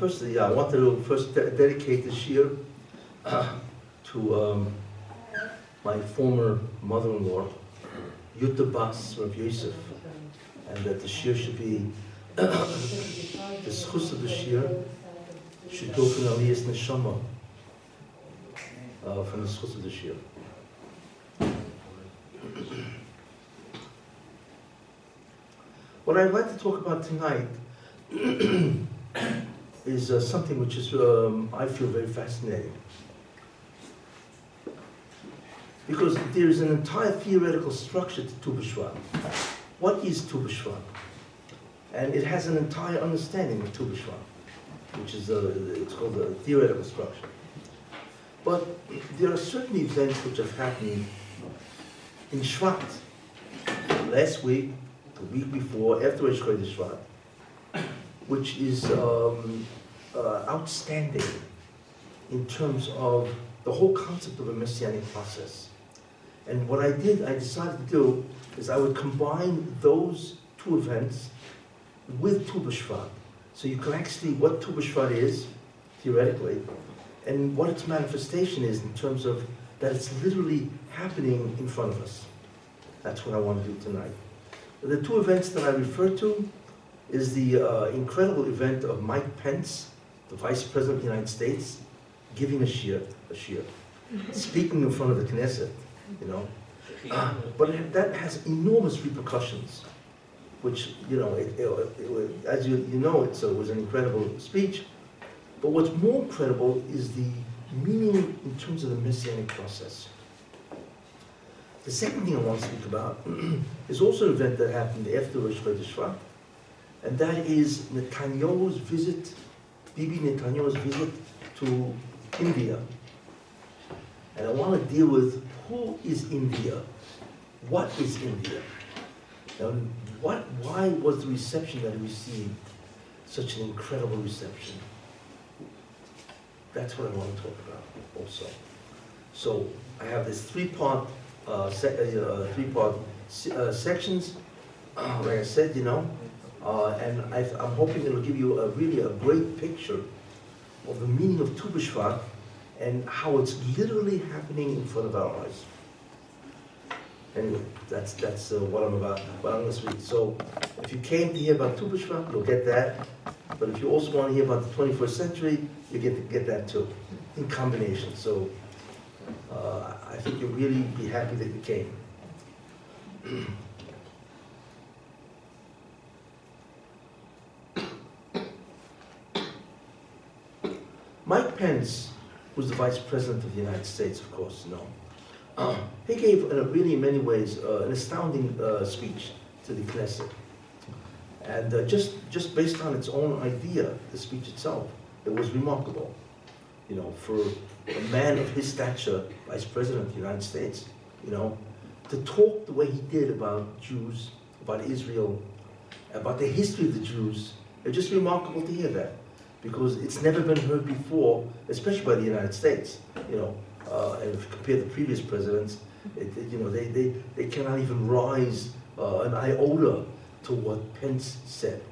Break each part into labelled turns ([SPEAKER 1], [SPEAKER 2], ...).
[SPEAKER 1] Firstly, I want to first de- dedicate this year uh, to um, my former mother-in-law, Yutta Bas Rav Yosef, and that the year should be the schus of the year should go from Aliyah's neshama uh, from the schus of the year. What I'd like to talk about tonight is uh, something which is, um, I feel, very fascinating. Because there is an entire theoretical structure to Tu B'Shvat. What is Tu B'Shvat? And it has an entire understanding of Tu B'Shvat, which is, a, it's called a theoretical structure. But there are certain events which have happened in Shvat. Last week, the week before, after Rosh Chodesh Shvat, which is um, uh, outstanding in terms of the whole concept of a messianic process. And what I did, I decided to do, is I would combine those two events with Tu B'Shvat. So you can actually, what Tu B'Shvat is, theoretically, and what its manifestation is in terms of that it's literally happening in front of us. That's what I want to do tonight. The two events that I refer to is the uh, incredible event of Mike Pence, the Vice President of the United States, giving a shiur, a shiur, speaking in front of the Knesset, you know. Uh, but it, that has enormous repercussions, which, you know, it, it, it, as you, you know, it was an incredible speech. But what's more incredible is the meaning in terms of the messianic process. The second thing I want to speak about is also an event that happened after Rosh Chodesh Shvat, and that is Netanyahu's visit, Bibi Netanyahu's visit to India. And I want to deal with who is India? What is India? And what, why was the reception that he received such an incredible reception? That's what I want to talk about also. So I have this three-part, uh, se- uh, three-part uh, sections. Like I said, you know, uh, and I, I'm hoping it'll give you a really a great picture of the meaning of Tu and how it's literally happening in front of our eyes. Anyway, that's that's uh, what I'm about. What I'm going to speak. So, if you came to hear about Tu you'll get that. But if you also want to hear about the 21st century, you get to get that too, in combination. So, uh, I think you'll really be happy that you came. Mike Pence was the Vice President of the United States, of course, you know. Uh, he gave, in really, in many ways, uh, an astounding uh, speech to the Knesset. And uh, just, just based on its own idea, the speech itself, it was remarkable. You know, for a man of his stature, Vice President of the United States, you know, to talk the way he did about Jews, about Israel, about the history of the Jews, it's just remarkable to hear that because it's never been heard before, especially by the United States. You know, uh, and if you compare the previous presidents, it, it- you know, they, they, they cannot even rise uh, an iota to what Pence said.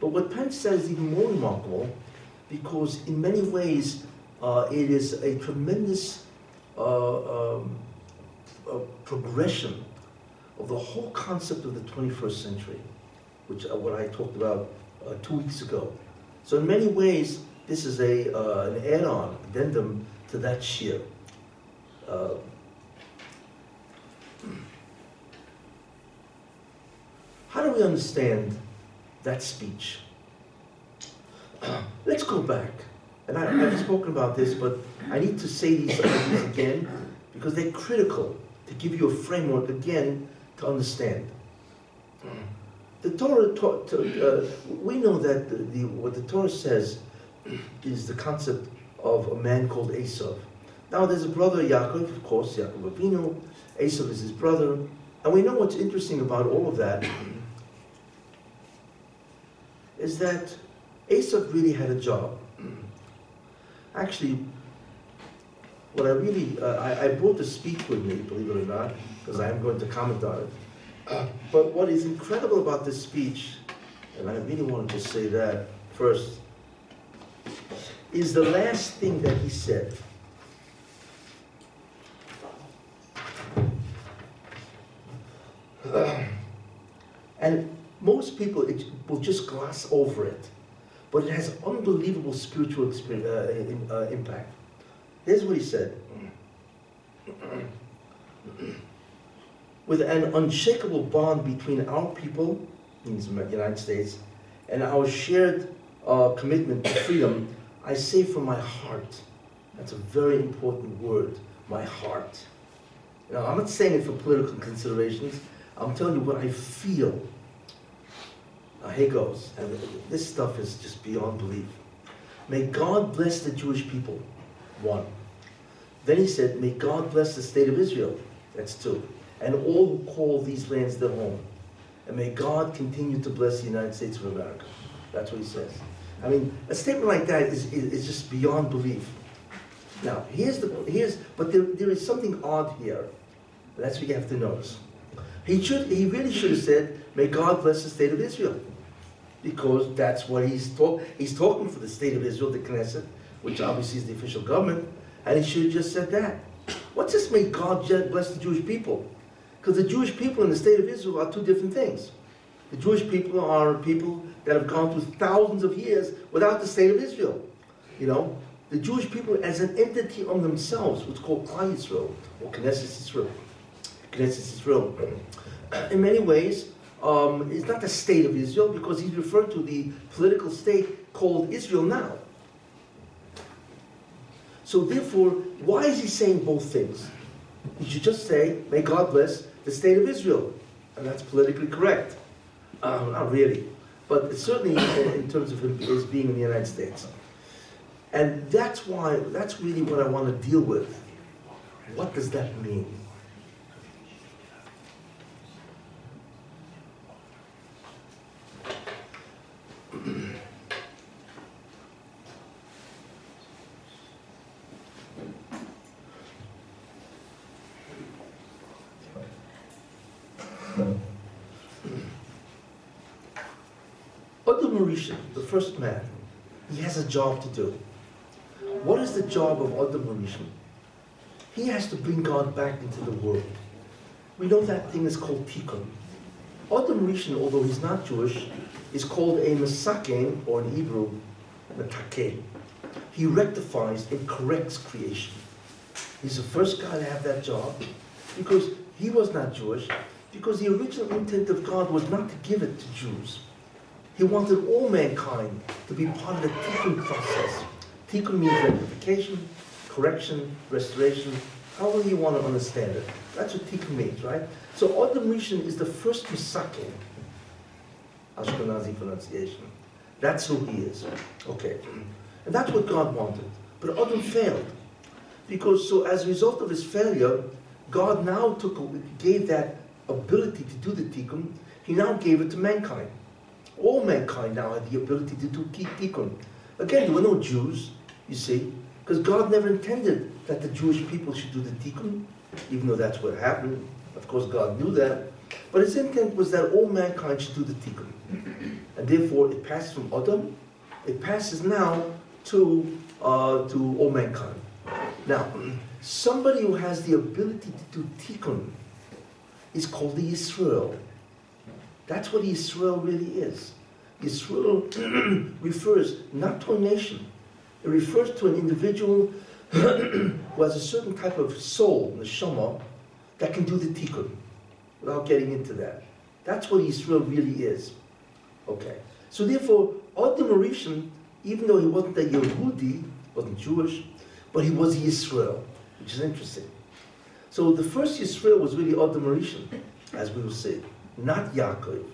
[SPEAKER 1] But what Pence said is even more remarkable because in many ways uh, it is a tremendous uh, um, progression of the whole concept of the 21st century, which uh, what I talked about uh, two weeks ago. So in many ways, this is a, uh, an add-on, addendum to that shiur. Uh, how do we understand that speech? Let's go back. And I, I've spoken about this, but I need to say these things again because they're critical to give you a framework again to understand. The Torah uh, we know that the, the, what the Torah says is the concept of a man called Esav. Now there's a brother Yaakov, of course, Yaakov Avinu. Esav is his brother, and we know what's interesting about all of that is that Esav really had a job. Actually, what I really, uh, I, I brought the speech with me, believe it or not, because I am going to comment on it. Uh, but what is incredible about this speech, and I really wanted to say that first, is the last thing that he said. And most people it will just gloss over it, but it has unbelievable spiritual uh, uh, impact. Here's what he said. With an unshakable bond between our people, in the United States, and our shared uh, commitment to freedom, I say from my heart. That's a very important word, my heart. Now, I'm not saying it for political considerations. I'm telling you what I feel. Now, here goes. And this stuff is just beyond belief. May God bless the Jewish people. One. Then he said, May God bless the state of Israel. That's two. And all who call these lands their home. And may God continue to bless the United States of America. That's what he says. I mean, a statement like that is, is, is just beyond belief. Now, here's the, here's, but there, there is something odd here. That's what you have to notice. He should, he really should have said, may God bless the state of Israel. Because that's what he's talking, he's talking for the state of Israel, the Knesset, which obviously is the official government, and he should have just said that. What's this may God bless the Jewish people? Because the Jewish people and the state of Israel are two different things. The Jewish people are people that have gone through thousands of years without the state of Israel. You know, the Jewish people as an entity on themselves, what's called Klal Yisrael, or Knesset Israel. Knesset Israel. In many ways, um, it's not the state of Israel because he's referring to the political state called Israel now. So therefore, why is he saying both things? He should just say, may God bless the state of Israel. And that's politically correct. Um, not really. But certainly in terms of him as being in the United States. And that's why, that's really what I want to deal with. What does that mean? Adam Rishon, the first man, he has a job to do. What is the job of Adam Rishon? He has to bring God back into the world. We know that thing is called Tikkun. Adam Rishon, although he's not Jewish, is called a Masaken, or in Hebrew, Mataken. He rectifies and corrects creation. He's the first guy to have that job because he was not Jewish, because the original intent of God was not to give it to Jews. He wanted all mankind to be part of the tikkun process. Tikkun means rectification, correction, restoration, however you want to understand it. That's what tikkun means, right? So Adam Rishon is the first Misakin, Ashkenazi pronunciation. That's who he is. Okay. And that's what God wanted. But Adam failed. Because so as a result of his failure, God now took gave that ability to do the tikkun, he now gave it to mankind. All mankind now had the ability to do tikkun. Again, there were no Jews, you see, because God never intended that the Jewish people should do the tikkun, even though that's what happened. Of course, God knew that. But his intent was that all mankind should do the tikkun. And therefore, it passes from Adam, it passes now to, uh, to all mankind. Now, somebody who has the ability to do tikkun is called the Israel. That's what Israel really is. Israel refers not to a nation. It refers to an individual who has a certain type of soul, the neshama, that can do the tikkun, without getting into that. That's what Israel really is. Okay. So therefore, Adam Rishon, even though he wasn't a Yehudi, wasn't Jewish, but he was Israel, which is interesting. So the first Israel was really Adam Rishon, as we will see, not Yaakov.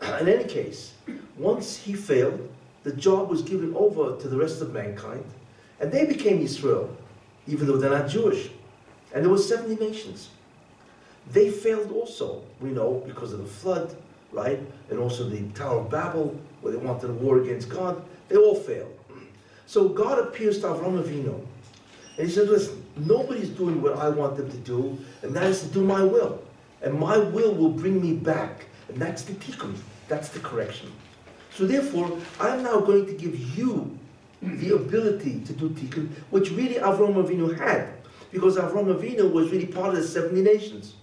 [SPEAKER 1] In any case, once he failed, the job was given over to the rest of mankind, and they became Israel, even though they're not Jewish. And there were 70 nations. They failed also, we know, because of the flood, right? And also the Tower of Babel, where they wanted a war against God. They all failed. So God appears to Avram Avinu, and he said, listen, nobody's doing what I want them to do, and that is to do my will. And my will will bring me back. And that's the tikkun. That's the correction. So therefore, I'm now going to give you the ability to do tikkun, which really Avram Avinu had, because Avram Avinu was really part of the 70 nations,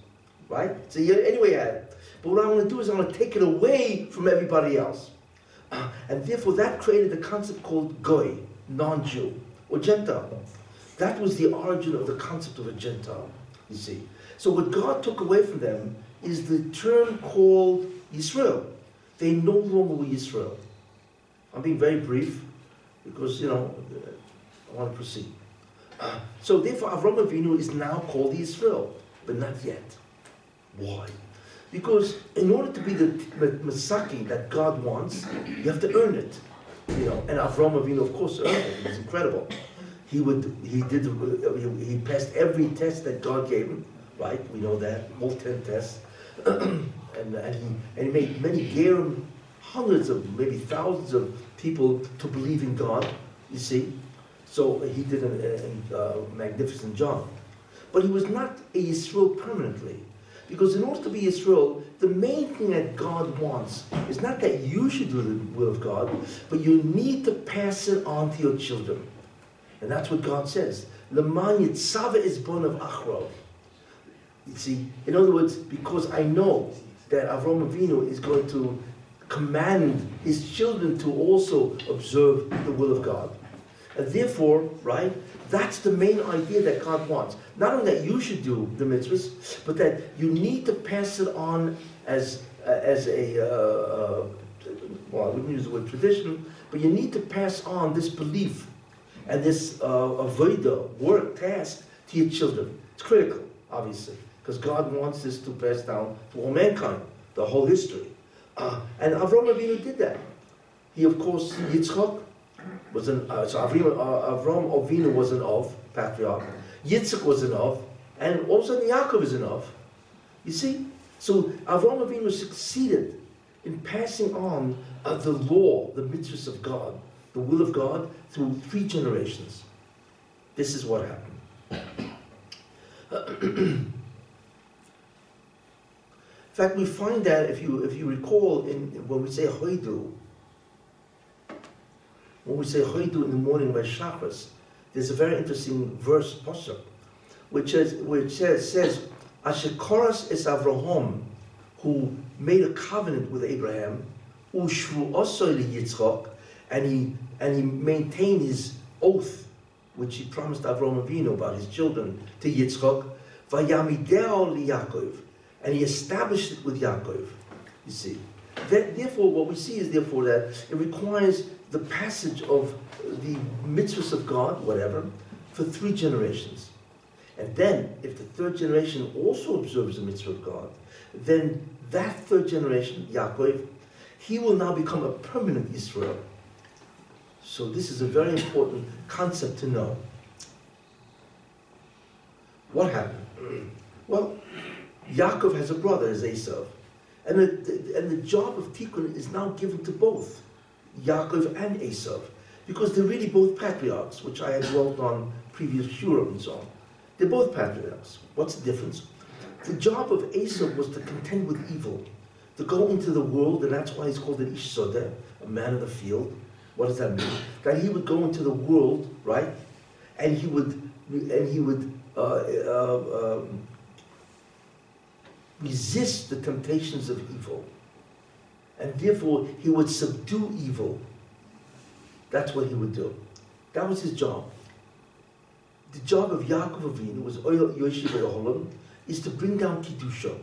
[SPEAKER 1] right? So he anyway had it. But what I'm going to do is I'm going to take it away from everybody else. Uh, and therefore that created a concept called goy, non-Jew, or Gentile. That was the origin of the concept of a Gentile, you see. So what God took away from them is the term called Israel. They no longer were Israel. I'm being very brief because, you know, I want to proceed. Uh, so therefore, Avram Avinu is now called Israel, but not yet. Why? Because in order to be the Masaki that God wants, you have to earn it. You know, and Avram Avinu, of course, earned it. It was incredible. He would, he did, he passed every test that God gave him, right? We know that, all ten tests. and, and, he, and he made many gerim, hundreds of, maybe thousands of people to believe in God, you see. So he did a, a, a magnificent job. But he was not a Yisrael permanently. Because in order to be Yisrael, the main thing that God wants is not that you should do the will of God, but you need to pass it on to your children. And that's what God says. Leman yitzava is born of Achrov. You see, in other words, because I know that Avram Avinu is going to command his children to also observe the will of God. And therefore, right, that's the main idea that God wants. Not only that you should do the mitzvahs, but that you need to pass it on as, uh, as a, uh, uh, well, I wouldn't use the word tradition, but you need to pass on this belief and this uh, avodah, work, task to your children. It's critical, obviously, because God wants this to pass down to all mankind, the whole history. Uh, and Avram Avinu did that. He, of course, Yitzchak was an, uh, so Avram, uh, Avram Avinu was an Av, patriarch. Yitzchak was an Av, and also Yaakov is an Av. You see? So Avram Avinu succeeded in passing on uh, the law, the mitzvahs of God, the will of God, through three generations. This is what happened. In fact, we find that if you if you recall in when we say hoidu, when we say hoidu in the morning by chakras, there's a very interesting verse pasuk, which says which says says Ashikoras is Avraham, who made a covenant with Abraham, ushvu also Yitzchak, and he and he maintained his oath, which he promised Avraham Avinu about his children to Yitzchak, vayamideo liyakov and he established it with Yaakov. You see. That, therefore, what we see is therefore that it requires the passage of the mitzvahs of God, whatever, for three generations. And then, if the third generation also observes the mitzvah of God, then that third generation, Yaakov, he will now become a permanent Israel. So this is a very important concept to know. What happened? Well, Yaakov has a brother, as Esav. And the, and the job of Tikkun is now given to both Yaakov and Esav, because they're really both patriarchs, which I had dwelt on previous shurim and so on. They're both patriarchs. What's the difference? The job of Esav was to contend with evil, to go into the world, and that's why he's called an Ish Sodeh, a man of the field. What does that mean? That he would go into the world, right, and he would, and he would uh, uh, um, resist the temptations of evil. And therefore, he would subdue evil. That's what he would do. That was his job. The job of Yaakov Avinu was oh, Yoshiv is to bring down Kiddusha,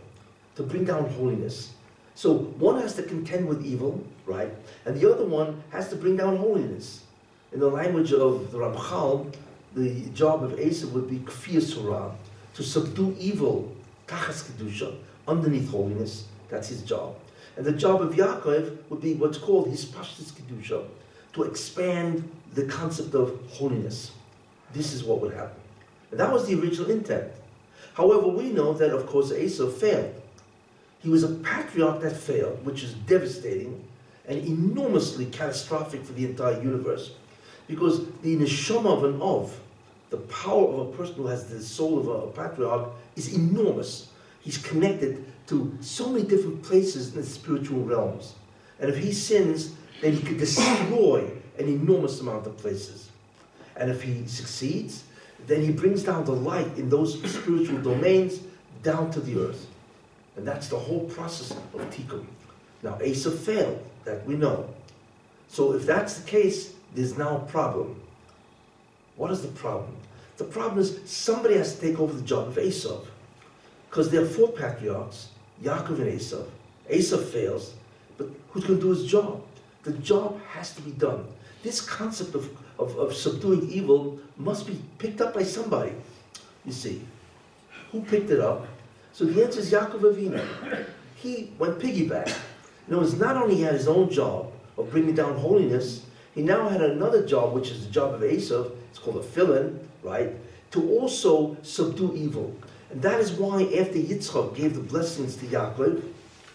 [SPEAKER 1] to bring down holiness. So one has to contend with evil, right? And the other one has to bring down holiness. In the language of the Ramchal, the job of Esav would be Kfir Surah, to subdue evil, Tachas Kiddusha, underneath holiness. That's his job. And the job of Yaakov would be what's called Hispashtus Kedusha, to expand the concept of holiness. This is what would happen. And that was the original intent. However, we know that, of course, Esav failed. He was a patriarch that failed, which is devastating and enormously catastrophic for the entire universe. Because the neshama of an Ov, the power of a person who has the soul of a patriarch, is enormous he's connected to so many different places in the spiritual realms. And if he sins, then he could destroy an enormous amount of places. And if he succeeds, then he brings down the light in those spiritual domains down to the earth. And that's the whole process of tikkun. Now, Esav failed, that we know. So if that's the case, there's now a problem. What is the problem? The problem is somebody has to take over the job of Esau. Because there are four patriarchs, Yaakov and Esau. Esau fails, but who's going to do his job? The job has to be done. This concept of, of, of subduing evil must be picked up by somebody, you see. Who picked it up? So the answer is Yaakov Avinu. He went piggyback. Other words, not only had his own job of bringing down holiness, he now had another job, which is the job of Esau. It's called a fill-in, right? To also subdue evil. And that is why after Yitzchak gave the blessings to Yaakov,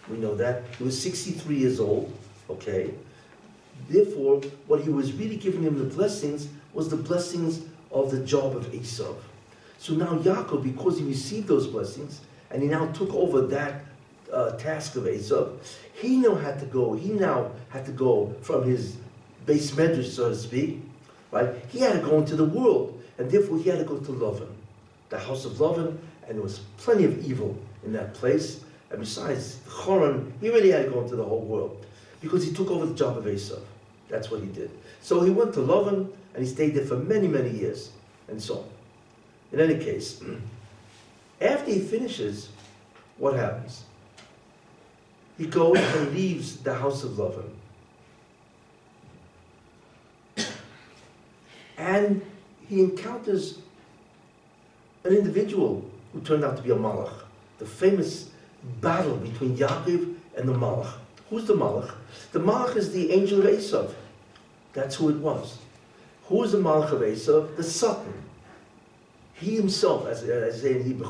[SPEAKER 1] we know that, he was 63 years old, okay? Therefore, what he was really giving him the blessings was the blessings of the job of Esau. So now Yaakov, because he received those blessings, and he now took over that uh, task of Esau, he now had to go, he now had to go from his beis medrash, so to speak, right? He had to go into the world, and therefore he had to go to Lovin, the house of Lovin, and there was plenty of evil in that place. And besides, Choron, he really had gone to the whole world because he took over the job of Esau. That's what he did. So he went to Lovin, and he stayed there for many, many years, and so on. In any case, after he finishes, what happens? He goes and leaves the house of Lovin. And he encounters an individual who turned out to be a Malach. The famous battle between Yaakov and the Malach. Who's the Malach? The Malach is the angel of Esav. That's who it was. Who is the Malach of Esav? The Satan. He himself, as, as in Hebrew,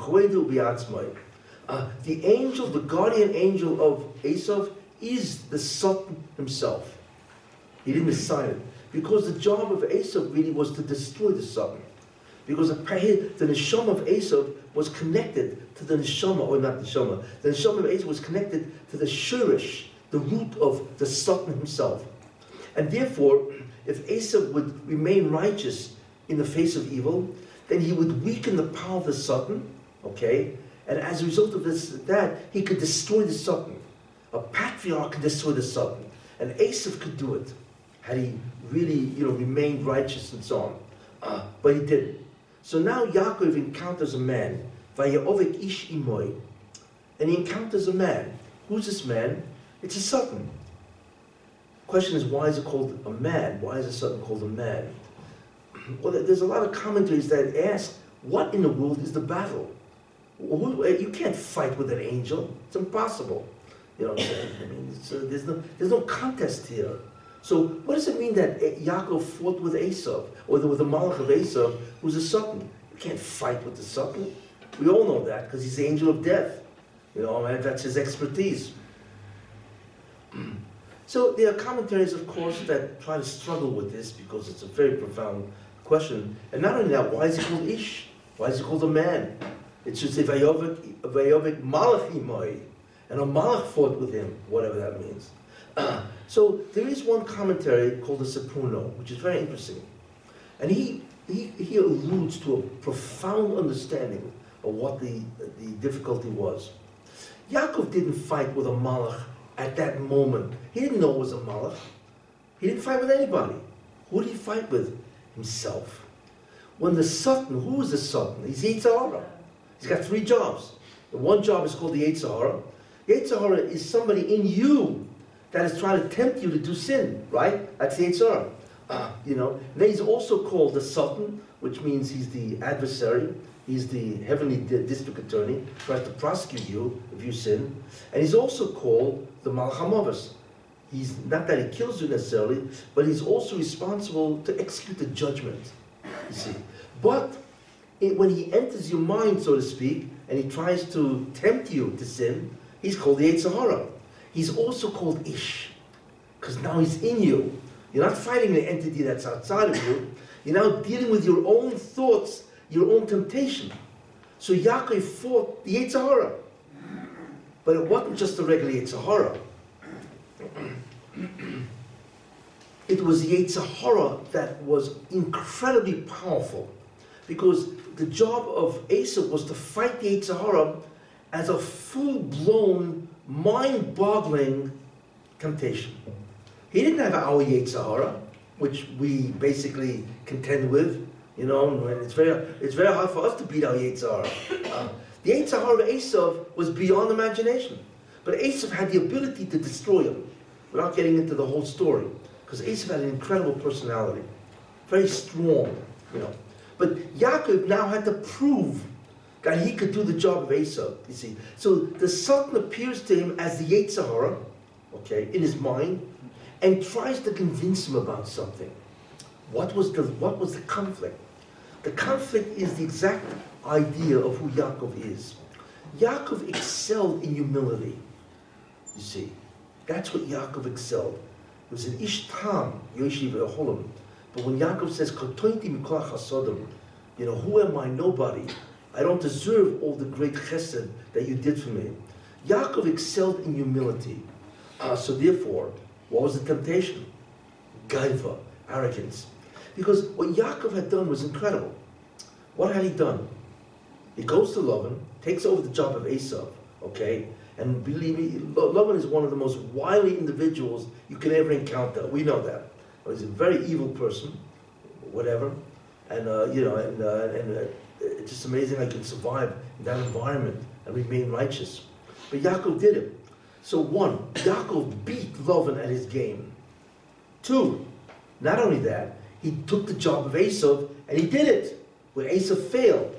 [SPEAKER 1] uh, the angel, the guardian angel of Esav, is the Satan himself. He didn't assign it. Because the job of Esav really was to destroy the Satan. Because the, the neshama of Esav was connected to the neshama, or not the neshama, the neshama of Esav was connected to the shurish, the root of the Satan himself. And therefore, if Esav would remain righteous in the face of evil, then he would weaken the power of the Satan, okay? And as a result of this, that, he could destroy the Satan. A patriarch could destroy the Satan. And Esav could do it, had he really, you know, remained righteous and so on. Uh, but he didn't. So now Yaakov encounters a man, Vayaovik Ish Imoy, and he encounters a man. Who's this man? It's a Satan. Question is, why is it called a man? Why is a Satan called a man? Well, there's a lot of commentaries that ask, what in the world is the battle? You can't fight with an angel. It's impossible. You know, what I mean, uh, there's no there's no contest here. So what does it mean that Yaakov fought with Esau, or with the Malach of Esau, who's a Satan? You can't fight with the Satan. We all know that because he's the angel of death. You know, and that's his expertise. so there are commentaries, of course, that try to struggle with this because it's a very profound question. And not only that, why is he called Ish? Why is he called a man? It should say Vayovik Malach Imoi. And a Malach fought with him, whatever that means. so there is one commentary called the Sforno, which is very interesting. And he, he, he alludes to a profound understanding of what the, the difficulty was. Yaakov didn't fight with a malach at that moment. He didn't know it was a malach. He didn't fight with anybody. Who did he fight with? Himself. When the sultan, who is the sultan? He's Yetzer Hara. He's got three jobs. The one job is called the Yetzer Hara. Yitzhara is somebody in you that is trying to tempt you to do sin, right? That's the Yetzer Hara. Uh, you know, then he's also called the Sultan, which means he's the adversary. He's the heavenly district attorney, tries to prosecute you if you sin. And he's also called the Malchamovas. He's not that he kills you necessarily, but he's also responsible to execute the judgment. You see. But it, when he enters your mind, so to speak, and he tries to tempt you to sin, he's called the Sahara. He's also called Ish, because now he's in you. You're not fighting the entity that's outside of you. You're now dealing with your own thoughts, your own temptation. So Yaakov fought the Yetzer Hara. But it wasn't just the regular Yetzer Hara. it was the Yetzer Hara that was incredibly powerful because the job of Esav was to fight the Yetzer Hara as a full-blown, mind-boggling temptation. He didn't have our Yetzer Hara, which we basically contend with, you know, and it's very, it's very hard for us to beat our Yetzer Hara. Uh, the Yetzer Hara of Esav was beyond imagination. But Esav had the ability to destroy him, without getting into the whole story. Because Esav had an incredible personality, very strong, you know. But Yaakov now had to prove that he could do the job of Esau, you see. So the Sultan appears to him as the Yetzer Hara, okay, in his mind, and tries to convince him about something. What was the, what was the conflict? The conflict is the exact idea of who Yaakov is. Yaakov excelled in humility, you see. That's what Yaakov excelled. It was an ishtam, yoshiv holim. But when Yaakov says, you know, who am I? Nobody. I don't deserve all the great chesed that you did for me. Yaakov excelled in humility. Uh, so therefore, what was the temptation? Gaiva, arrogance. Because what Yaakov had done was incredible. What had he done? He goes to Lavan, takes over the job of Esau, okay? And believe me, Lavan is one of the most wily individuals you can ever encounter. We know that. He's a very evil person, whatever. And, uh, you know, and, uh, and uh, it's just amazing I can survive in that environment and remain righteous. But Yaakov did it. So one, Yaakov beat Lavan at his game. Two, not only that, he took the job of Esau and he did it. Where Esau failed,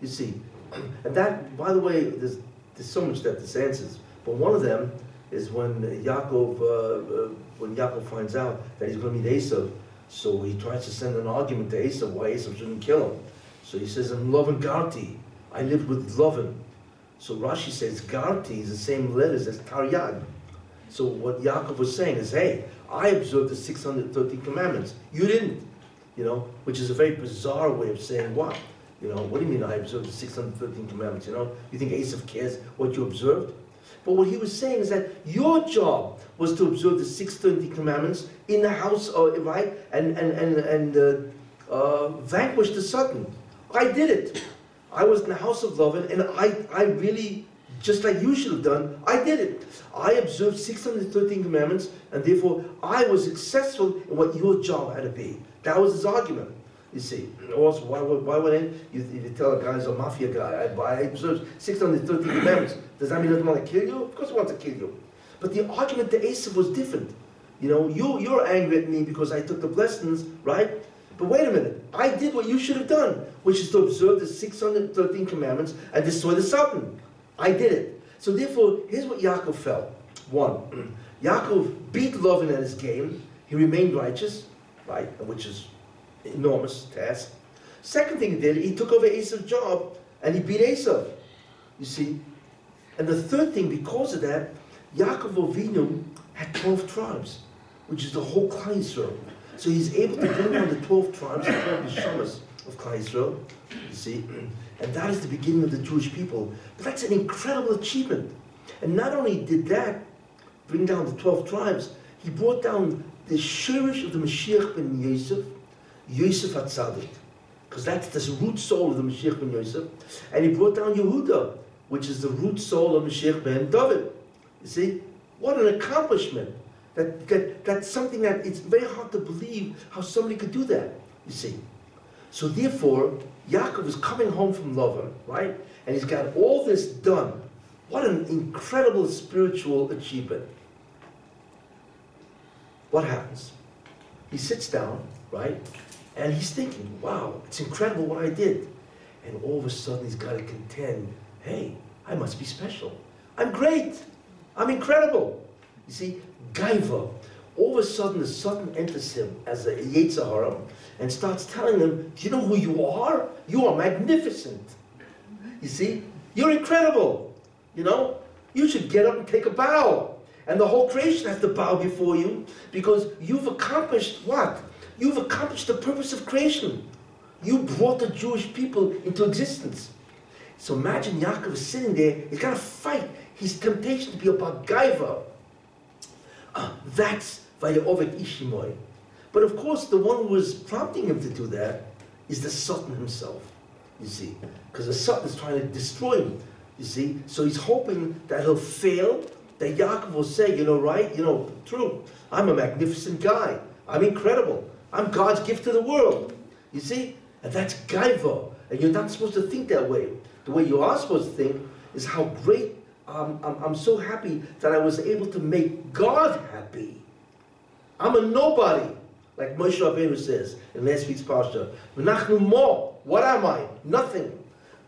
[SPEAKER 1] you see. And that, by the way, there's, there's so much that this answers. But one of them is when Yaakov, uh, uh, when Yaakov finds out that he's going to meet Esau, so he tries to send an argument to Esau why Esau shouldn't kill him. So he says, I'm Lovan Garti. I lived with Lovan. So Rashi says Garti is the same letters as Taryag. So what Yaakov was saying is, hey, I observed the 613 commandments. You didn't. You know, which is a very bizarre way of saying what? You know, what do you mean I observed the 613 commandments? You know, you think Asaph cares what you observed? But what he was saying is that your job was to observe the 613 commandments in the house, uh, right? And, and, and, and uh, uh, vanquish the Satan. I did it. I was in the house of love, and I, I really, just like you should have done, I did it. I observed 613 commandments, and therefore I was successful in what your job had to be. That was his argument. You see, also, why would, why would you, you tell a guy who's a mafia guy, I, I observed 613 commandments, does that mean he doesn't want to kill you? Of course he wants to kill you. But the argument to Esav was different. You know, you, you're angry at me because I took the blessings, right? But wait a minute, I did what you should have done, which is to observe the 613 commandments and destroy the Satan. I did it. So therefore, here's what Yaakov felt. One, Yaakov beat Lovin at his game. He remained righteous, right, which is enormous task. Second thing he did, he took over Esau's job and he beat Esau. You see? And the third thing, because of that, Yaakov Avinu had 12 tribes, which is the whole Klal Yisrael. So he's able to bring down the 12 tribes, the 12 Neshamas of Klal Yisrael, you see? And that is the beginning of the Jewish people. But that's an incredible achievement. And not only did that bring down the 12 tribes, he brought down the shirish of the Mashiach ben Yosef, Yosef HaTzadik, because that's the root soul of the Mashiach ben Yosef. And he brought down Yehuda, which is the root soul of Mashiach ben David. You see? What an accomplishment. That, that, that's something that it's very hard to believe how somebody could do that, you see. So therefore, Yaakov is coming home from Lavan, right? And he's got all this done. What an incredible spiritual achievement. What happens? He sits down, right? And he's thinking, wow, it's incredible what I did. And all of a sudden he's got to contend, hey, I must be special. I'm great. I'm incredible. You see, Gaiva. All of a sudden, the Satan enters him as a Yetzer Hara and starts telling him, Do you know who you are? You are magnificent. You see, you're incredible. You know, you should get up and take a bow. And the whole creation has to bow before you because you've accomplished what? You've accomplished the purpose of creation. You brought the Jewish people into existence. So imagine Yaakov is sitting there, he's got to fight his temptation to be about Gaiva. That's Vayaovet Ishimoy. But of course, the one who was prompting him to do that is the Sultan himself, you see. Because the Sultan is trying to destroy him, you see. So he's hoping that he'll fail, that Yaakov will say, you know, right, you know, true, I'm a magnificent guy. I'm incredible. I'm God's gift to the world. You see? And that's gaiva. And you're not supposed to think that way. The way you are supposed to think is how great I'm, I'm so happy that I was able to make God happy. I'm a nobody, like Moshe Rabbeinu says in last week's parsha. What am I? Nothing.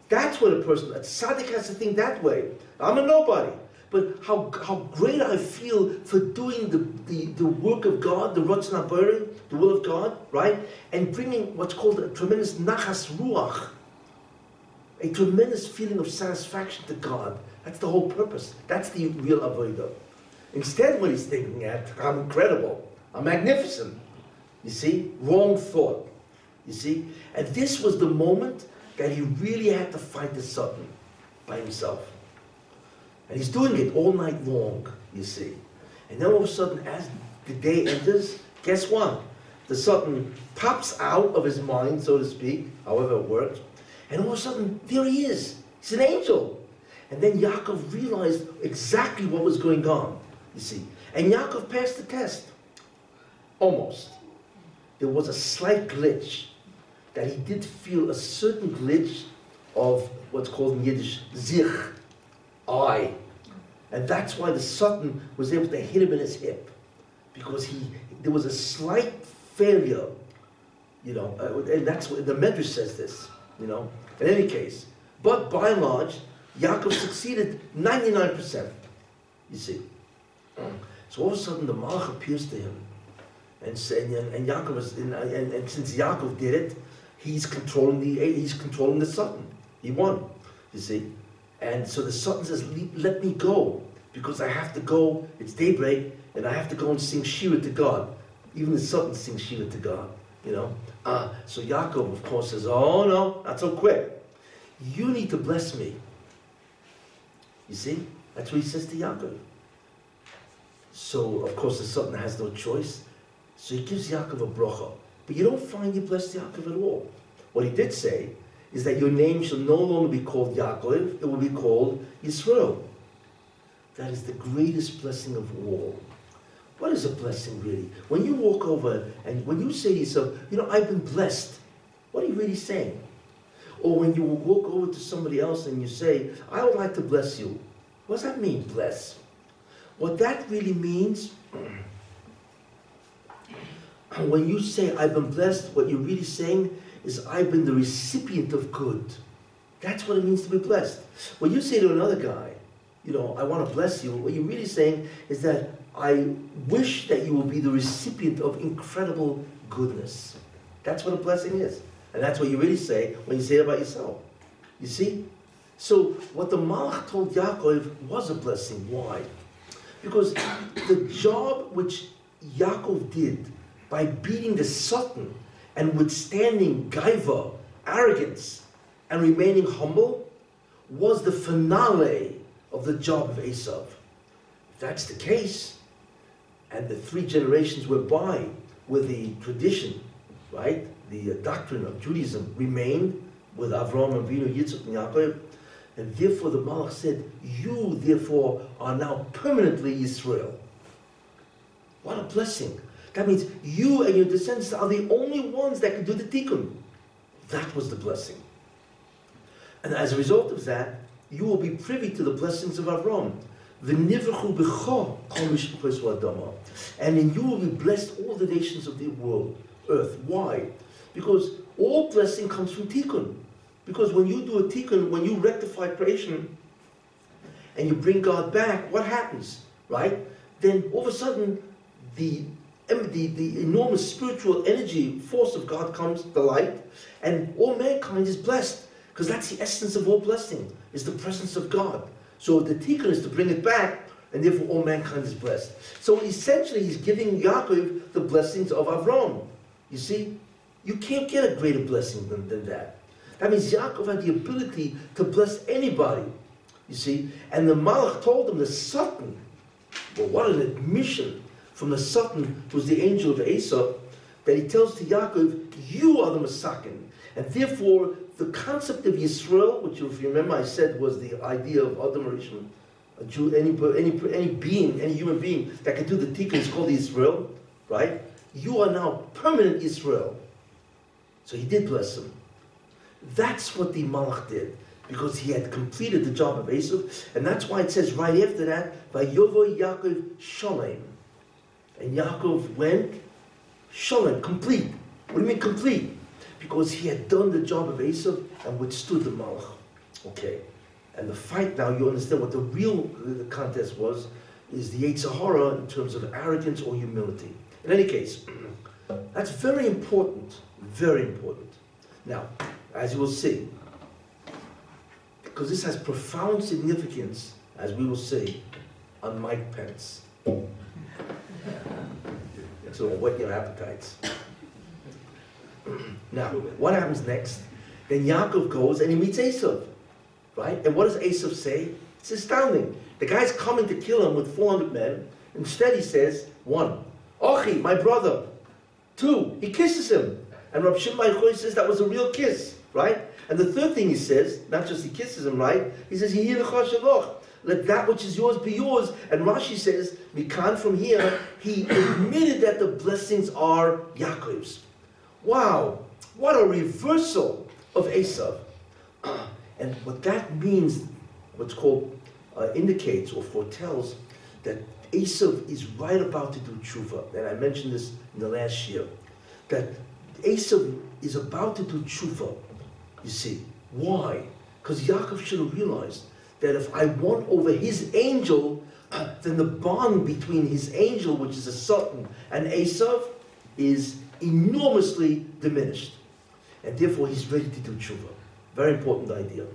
[SPEAKER 1] That's what a person, a tzaddik has to think that way. I'm a nobody. But how, how great I feel for doing the, the, the work of God, the Ratzon HaBorei, the will of God, right? And bringing what's called a tremendous nachas ruach, a tremendous feeling of satisfaction to God. That's the whole purpose. That's the real avodah. Instead, what he's thinking at, I'm incredible, I'm magnificent. You see, wrong thought. You see, and this was the moment that he really had to fight the Sultan by himself. And he's doing it all night long, you see. And then all of a sudden, as the day enters, guess what? The Sultan pops out of his mind, so to speak, however it works, and all of a sudden, there he is. He's an angel. And then Yaakov realized exactly what was going on, you see. And Yaakov passed the test. Almost. There was a slight glitch that he did feel a certain glitch of what's called in Yiddish, zich, eye. And that's why the Sultan was able to hit him in his hip. Because he, there was a slight failure, you know, uh, and that's what the Medrash says this, you know. In any case, but by and large, Yaakov succeeded 99%, you see. So all of a sudden the Malach appears to him and, say, and, Yaakov is, and, and, and since Yaakov did it, he's controlling the he's controlling the Sultan. He won, you see. And so the Sultan says, let me go, because I have to go, it's daybreak, and I have to go and sing Shira to God. Even the Sultan sings Shira to God, you know. Uh, so Yaakov, of course, says, oh no, not so quick. You need to bless me. You see? That's what he says to Yaakov. So, of course, the Sultan has no choice. So he gives Yaakov a bracha. But you don't find he blessed Yaakov at all. What he did say is that your name shall no longer be called Yaakov, it will be called Yisrael. That is the greatest blessing of all. What is a blessing really? When you walk over and when you say to yourself, you know, I've been blessed, what are you really saying? Or when you walk over to somebody else and you say, I would like to bless you. What does that mean, bless? What that really means, when you say, I've been blessed, what you're really saying is, I've been the recipient of good. That's what it means to be blessed. When you say to another guy, you know, I want to bless you, what you're really saying is that I wish that you will be the recipient of incredible goodness. That's what a blessing is. And that's what you really say when you say it about yourself. You see? So what the Malach told Yaakov was a blessing. Why? Because the job which Yaakov did by beating the Sultan and withstanding gaiva, arrogance, and remaining humble was the finale of the job of Esav. If that's the case, and the three generations went by with the tradition, right, the uh, doctrine of Judaism remained with Avram and Avinu, Yitzchak and Yaakov, and therefore the Malach said, you therefore are now permanently Israel. What a blessing. That means you and your descendants are the only ones that can do the tikkun. That was the blessing. And as a result of that, you will be privy to the blessings of Avram. And in you will be blessed all the nations of the world, earth. Why? Because all blessing comes from tikkun. Because when you do a tikkun, when you rectify creation, and you bring God back, what happens? Right? Then all of a sudden, the the, the enormous spiritual energy force of God comes, the light, and all mankind is blessed. Because that's the essence of all blessing, is the presence of God. So the tikkun is to bring it back, and therefore all mankind is blessed. So essentially, he's giving Yaakov the blessings of Avram. You see, you can't get a greater blessing than, than that. That means Yaakov had the ability to bless anybody. You see, and the Malach told him, the Sultan, well, what an admission from the Sultan, who's the angel of Esau, that he tells to Yaakov, you are the Masakin. And therefore, the concept of Yisrael, which if you remember I said was the idea of Adam Rishon, a Jew, any, any, any being, any human being that can do the tikkun is called Israel, right? You are now permanent Israel. So he did bless him. That's what the Malach did, because he had completed the job of Esav, and that's why it says right after that, Vayovo Yaakov Shalem. And Yaakov went Shalem, complete. What do you mean complete? Because he had done the job of Esav and withstood the Malach. Okay. And the fight now, you understand what the real uh, the contest was, is the Yetzer Hara in terms of arrogance or humility. In any case, that's very important, very important. Now, as you will see, because this has profound significance, as we will see, on Mike Pence. so whet your appetites. now, what happens next? Then Yaakov goes and he meets Esav. Right? And what does Esav say? It's astounding. The guy's coming to kill him with 400 men. Instead, he says, one, Ochi, my brother. Two, he kisses him. And Rav Shimon says that was a real kiss, right? And the third thing he says, not just he kisses him, right? He says, let that which is yours be yours. And Rashi says, Mikan from here, he admitted that the blessings are Yaakov's. Wow, what a reversal of Esav. And what that means, what's called, uh, indicates or foretells that Esav is right about to do tshuva. And I mentioned this in the last year. That Esav is about to do tshuva. You see. Why? Because Yaakov should have realized that if I won over his angel, then the bond between his angel, which is a sultan, and Esav is enormously diminished. And therefore he's ready to do tshuva. Very important idea.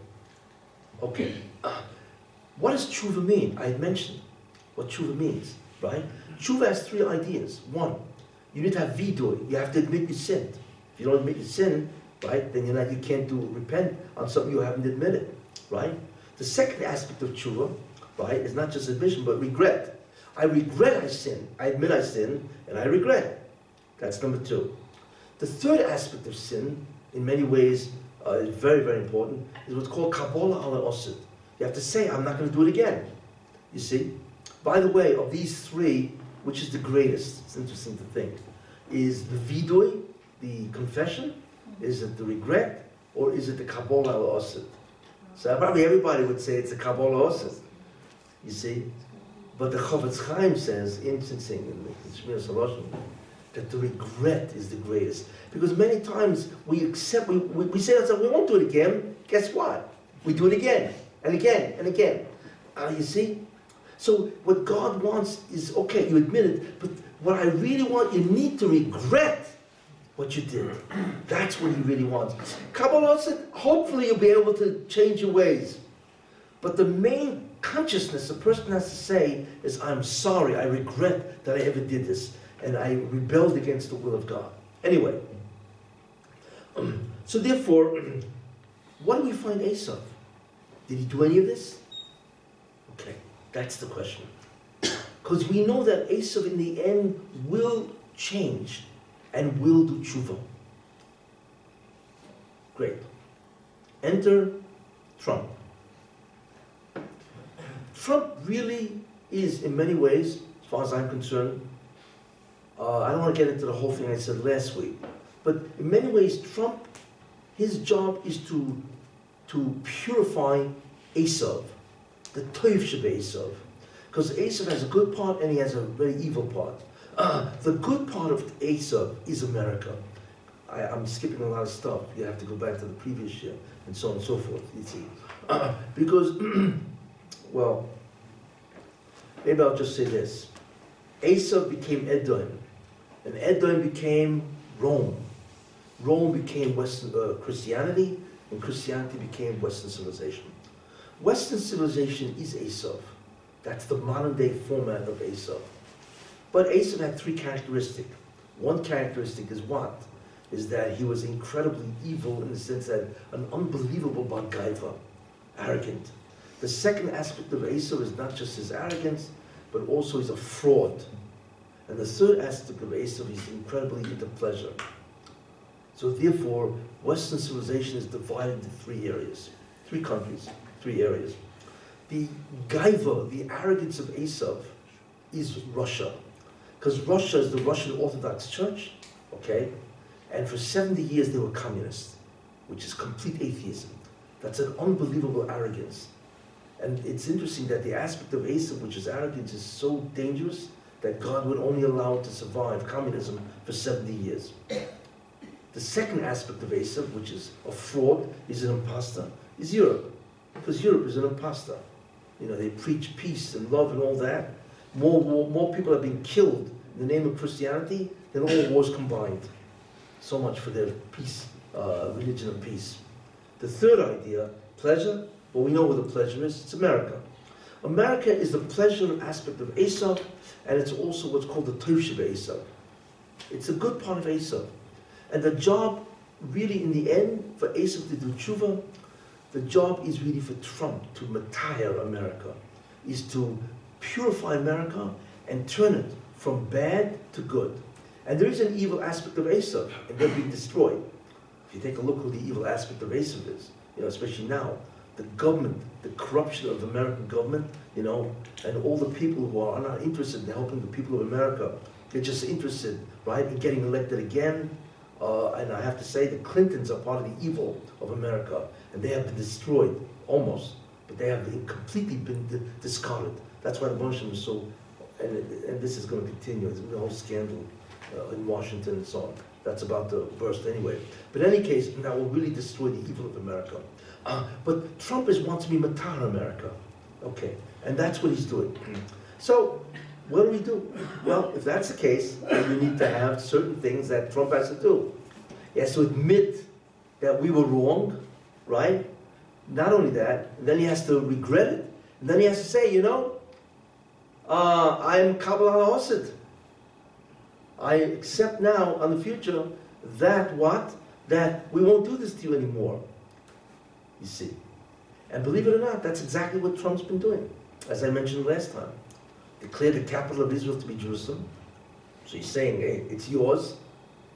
[SPEAKER 1] Okay. What does tshuva mean? I mentioned what tshuva means, right? Tshuva has three ideas. One, you need to have vidoy. You have to admit you sinned. If you don't admit you sin, right, then you're not, you can't do repent on something you haven't admitted, right? The second aspect of tshuva, right, is not just admission, but regret. I regret I sinned. I admit I sinned, and I regret. That's number two. The third aspect of sin, in many ways, uh, is very, very important, is what's called Kabbalah al osid. You have to say, I'm not going to do it again. You see? By the way, of these three, which is the greatest, it's interesting to think, is the vidui, the confession, is it the regret, or is it the Kabbalah ala Osid? So probably everybody would say it's the Kabbalah Osid. You see? But the Chofetz Chaim says, interesting in the Shmiras Halashon, that the regret is the greatest. Because many times we accept, we, we, we say to ourselves, we won't do it again. Guess what? We do it again, and again, and again. Uh, you see? So what God wants is, okay, you admit it, but what I really want, you need to regret what you did. That's what he really wants. Kabbalah said, hopefully you'll be able to change your ways. But the main consciousness a person has to say is, I'm sorry, I regret that I ever did this and I rebelled against the will of God. Anyway, so therefore, what do we find Esav? Did he do any of this? That's the question. Because we know that Esav in the end will change and will do tshuva. Great. Enter Trump. Trump really is, in many ways, as far as I'm concerned, uh, I don't want to get into the whole thing I said last week, but in many ways, Trump, his job is to, to purify Esav, the Toiv Shebe Esav. Because Esav has a good part and he has a very evil part. Uh, the good part of Esav is America. I, am skipping a lot of stuff. You have to go back to the previous year and so on and so forth, you see. Uh, because, well, maybe I'll just say this. Esav became Edom and Edom became Rome. Rome became Western uh, Christianity, and Christianity became Western civilization. Western civilization is Esav. That's the modern day format of Esav. But Esav had three characteristics. One characteristic is what? Is that he was incredibly evil in the sense that an unbelievable Bagaiva, arrogant. The second aspect of Esav is not just his arrogance, but also he's a fraud. And the third aspect of Esav is incredibly into pleasure. So therefore, Western civilization is divided into three areas, three countries, three areas. The gaiva, the arrogance of Esav, is Russia. Because Russia is the Russian Orthodox Church, okay? And for 70 years they were communists, which is complete atheism. That's an unbelievable arrogance. And it's interesting that the aspect of Esav, which is arrogance, is so dangerous that God would only allow it to survive communism for 70 years. The second aspect of Esav, which is a fraud, is an impostor, is Europe. Because Europe is an impostor. You know, they preach peace and love and all that. More, more, more people have been killed in the name of Christianity than all wars combined. So much for their peace, uh, religion of peace. The third idea, pleasure, well, we know what the pleasure is. It's America. America is the pleasure aspect of Esav, and it's also what's called the Tosh of Esav. It's a good part of Esav. And the job, really, in the end, for Esav to do tshuva, the job is really for Trump to retire America, is to purify America and turn it from bad to good. And there is an evil aspect of Esav, and they're being destroyed. If you take a look who the evil aspect of Esav is, you know, especially now, the government, the corruption of the American government, you know, and all the people who are not interested in helping the people of America, they're just interested, right, in getting elected again. Uh, and I have to say, the Clintons are part of the evil of America, and they have been destroyed, almost, but they have been completely been discarded. That's why the Muslims is so, and, and this is going to continue. A whole scandal uh, in Washington and so on. That's about to burst anyway. But in any case, that will really destroy the evil of America. Uh, but Trump is wants to be Matar America. Okay, and that's what he's doing. So, what do we do? Well, if that's the case, then we need to have certain things that Trump has to do. He has to admit that we were wrong, right? Not only that, then he has to regret it. And then he has to say, you know, uh, I'm Kabbalah Osid. I accept now on the future that what? That we won't do this to you anymore. You see. And believe it or not, that's exactly what Trump's been doing, as I mentioned last time. Declare the capital of Israel to be Jerusalem. So he's saying, hey, it's yours.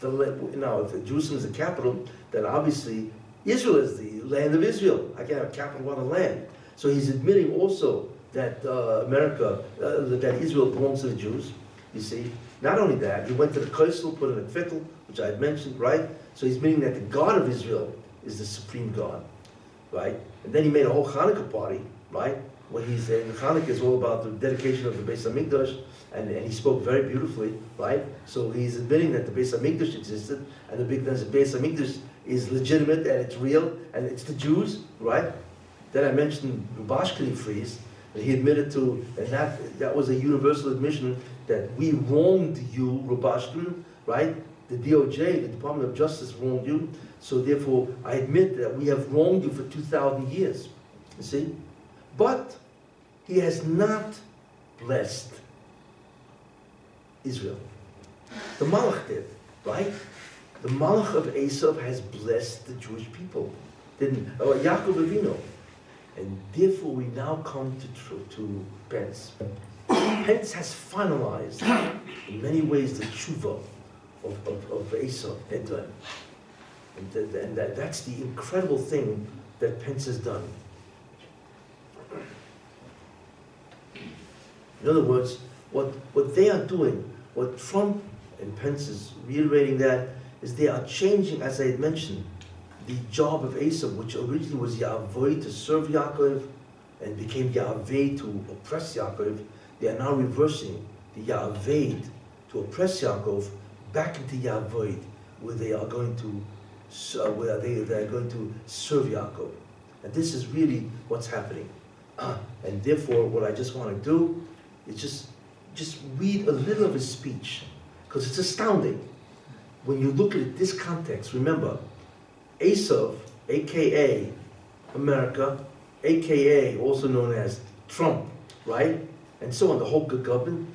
[SPEAKER 1] Now, if Jerusalem is the capital, then obviously Israel is the land of Israel. I can't have a capital on a land. So he's admitting also that uh, America, uh, that Israel belongs to the Jews, you see. Not only that, he went to the Kosel, put in a fiddle, which I had mentioned, right? So he's meaning that the God of Israel is the supreme God, right? And then he made a whole Hanukkah party, right? Where he's in Hanukkah is all about the dedication of the Beis Hamikdash, and, and he spoke very beautifully, right? So he's admitting that the Beis Hamikdash existed, and the big the Beis Hamikdash is legitimate and it's real, and it's the Jews, right? Then I mentioned Rubashkini freeze, he admitted to, and that, that was a universal admission that we wronged you, Rubashkin, right? The DOJ, the Department of Justice wronged you, so therefore I admit that we have wronged you for 2,000 years, you see? But he has not blessed Israel. The Malach did, right? The Malach of Esav has blessed the Jewish people, didn't? Oh, Yaakov Avinu, and therefore, we now come to, to Pence. Pence has finalized, in many ways, the tshuva of, of, of Edom. And, th- and that, that's the incredible thing that Pence has done. In other words, what, what they are doing, what Trump and Pence is reiterating that, is they are changing, as I had mentioned, the job of Esav, which originally was Yahweh to serve Yaakov and became Yahweh to oppress Yaakov, they are now reversing the Yahweh to oppress Yaakov back into Yahweh, where they are going to uh, where they, they are going to serve Yaakov. And this is really what's happening. And therefore, what I just want to do is just just read a little of his speech, because it's astounding. When you look at this context, remember, Esav, aka America, aka also known as Trump, right? And so on, the whole government.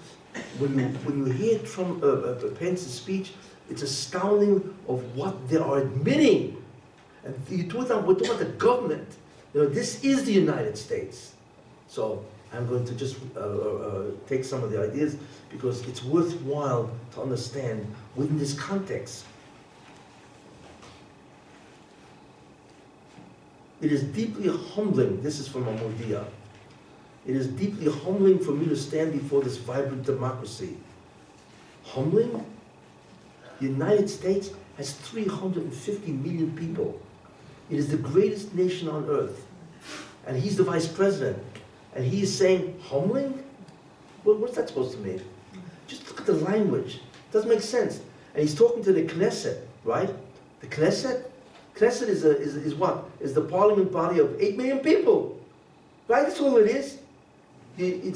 [SPEAKER 1] When you, when you hear Trump, uh, uh, Pence's speech, it's astounding of what they are admitting. And you talk about, we're talking about the government. You know, this is the United States. So I'm going to just uh, uh, uh, take some of the ideas because it's worthwhile to understand within this context. It is deeply humbling, this is from Hamodia. It is deeply humbling for me to stand before this vibrant democracy. Humbling? The United States has 350 million people. It is the greatest nation on earth. And he's the vice president. And he's saying, humbling? Well, what's that supposed to mean? Just look at the language. It doesn't make sense. And he's talking to the Knesset, right? The Knesset? Knesset is, a, is, is what? Is the parliament body of 8 million people. Right? That's all it is.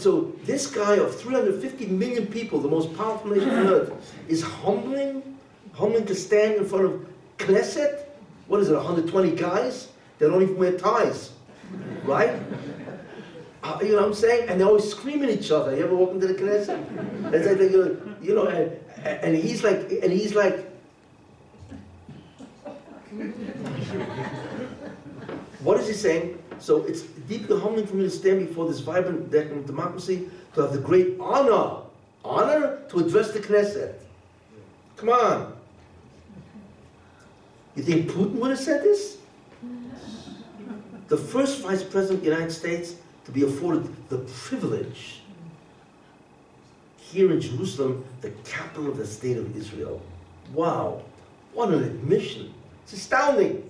[SPEAKER 1] so this guy of 350 million people, the most powerful nation on earth, is humbling, humbling to stand in front of Knesset? What is it, 120 guys? They don't even wear ties. Right? Uh, you know what I'm saying? And they're always screaming at each other. You ever walk into the Knesset? It's like, you know, and, and he's like, and he's like, what is he saying? So it's deeply humbling for me to stand before this vibrant democracy to have the great honor, honor to address the Knesset. Come on. You think Putin would have said this? The first vice president of the United States to be afforded the privilege here in Jerusalem, the capital of the state of Israel. Wow, what an admission. It's astounding.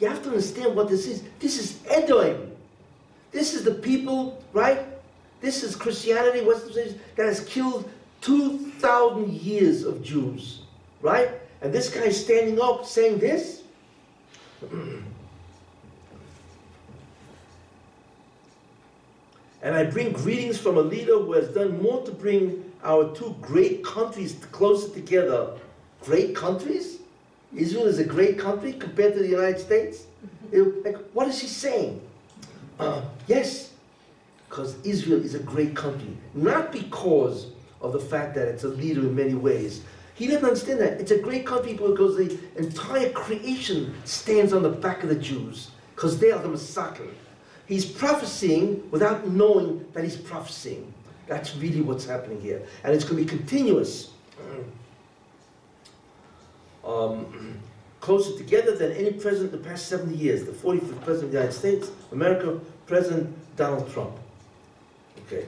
[SPEAKER 1] You have to understand what this is. This is Edom. This is the people, right? This is Christianity, Western cities, that has killed 2,000 years of Jews, right? And this guy standing up saying this? and I bring greetings from a leader who has done more to bring our two great countries closer together. Great countries? Israel is a great country compared to the United States? It, like, what is he saying? Uh, yes, because Israel is a great country. Not because of the fact that it's a leader in many ways. He didn't understand that. It's a great country because the entire creation stands on the back of the Jews, because they are the Messiah. He's prophesying without knowing that he's prophesying. That's really what's happening here. And it's going to be continuous um, closer together than any president in the past 70 years. The 45th president of the United States, America, President Donald Trump. Okay.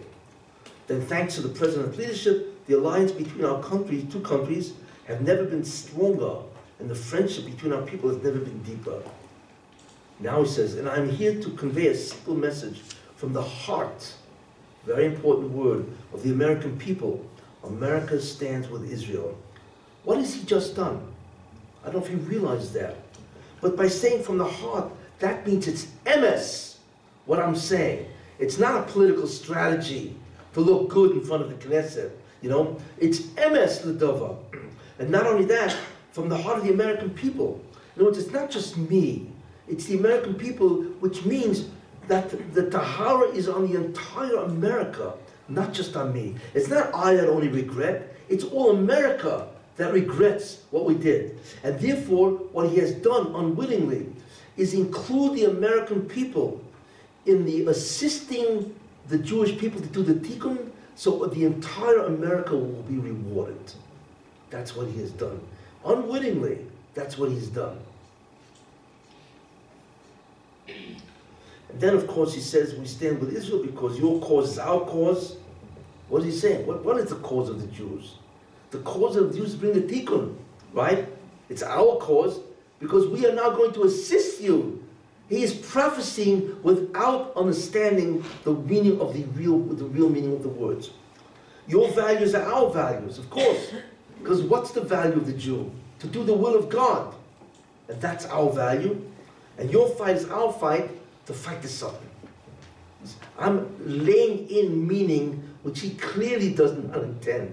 [SPEAKER 1] Then thanks to the president's leadership, the alliance between our countries, two countries, have never been stronger, and the friendship between our people has never been deeper. Now he says, and I'm here to convey a simple message from the heart, very important word, of the American people. America stands with Israel. What has he just done? I don't know if you realize that. But by saying from the heart, that means it's emes, what I'm saying. It's not a political strategy to look good in front of the Knesset. You know, it's emes ledova. And not only that, from the heart of the American people. In other words, it's not just me. It's the American people, which means that the Tahara is on the entire America, not just on me. It's not I that only regret, it's all America that regrets what we did. And therefore, what he has done unwillingly is include the American people in the assisting the Jewish people to do the tikkun, so the entire America will be rewarded. That's what he has done. Unwittingly, that's what he's done. And then, of course, he says, we stand with Israel because your cause is our cause. What is he saying? What, what is the cause of the Jews? the cause of the Jews bring the tikkun, right? It's our cause because we are now going to assist you. He is prophesying without understanding the meaning of the real, the real meaning of the words. Your values are our values, of course. Because what's the value of the Jew? To do the will of God. And that's our value. And your fight is our fight to fight the Satan. I'm laying in meaning which he clearly does not intend.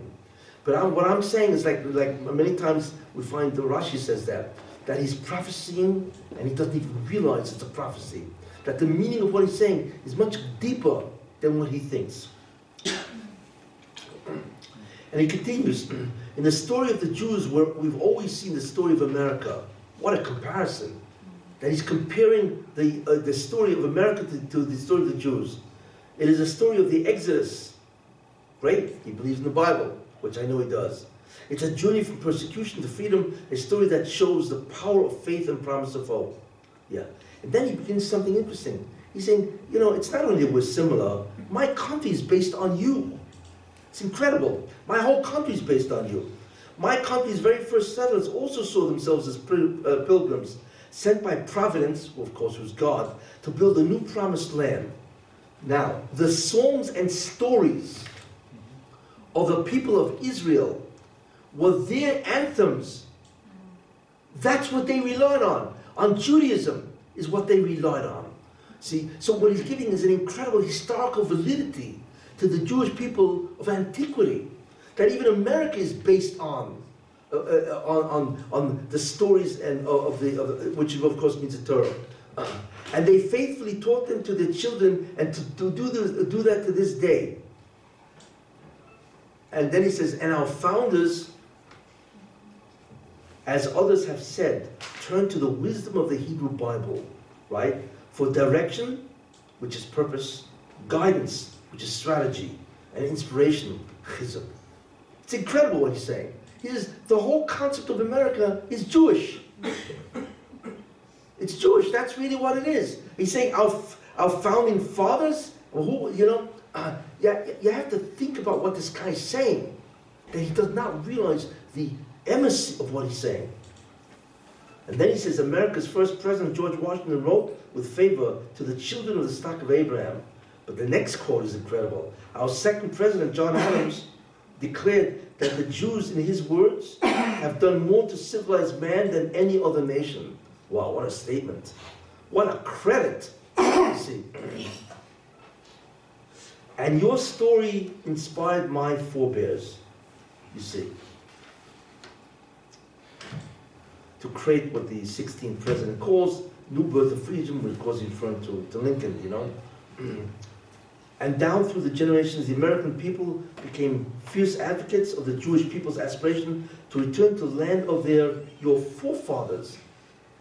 [SPEAKER 1] But I'm, what I'm saying is like, like many times we find the Rashi says that, that he's prophesying and he doesn't even realize it's a prophecy. That the meaning of what he's saying is much deeper than what he thinks. And he continues, in the story of the Jews, where we've always seen the story of America, what a comparison. That he's comparing the, uh, the story of America to, to the story of the Jews. It is a story of the Exodus. Great, he believes in the Bible, which I know he does. It's a journey from persecution to freedom, a story that shows the power of faith and promise of hope. Yeah. And then he begins something interesting. He's saying, you know, it's not only we're similar, my country is based on you. It's incredible. My whole country is based on you. My country's very first settlers also saw themselves as uh, pilgrims, sent by providence, well, of course, was God, to build a new promised land. Now, the songs and stories of the people of Israel were their anthems. That's what they relied on. On Judaism is what they relied on. See, so what he's giving is an incredible historical validity to the Jewish people of antiquity that even America is based on. Uh, uh, on, on, on the stories and of the, of which of course means the Torah, uh, and they faithfully taught them to their children, and to, to do do that to this day. And then he says, and our founders, as others have said, turn to the wisdom of the Hebrew Bible, right, for direction, which is purpose, guidance, which is strategy, and inspiration, chizuk. It's incredible what he's saying. Says the whole concept of America is Jewish. It's Jewish. That's really what it is. He's saying our, our founding fathers, who, you know, uh, yeah, you have to think about what this guy's saying. That he does not realize the emissary of what he's saying. And then he says, America's first president, George Washington, wrote with favor to the children of the stock of Abraham. But the next quote is incredible. Our second president, John Adams, declared that the Jews, in his words, have done more to civilize man than any other nation. Wow, what a statement. What a credit. see. And your story inspired my forebears, you see, to create what the 16th president calls New Birth of Freedom, which course referring to, to Lincoln, you know. And down through the generations, the American people became fierce advocates of the Jewish people's aspiration to return to the land of their your forefathers.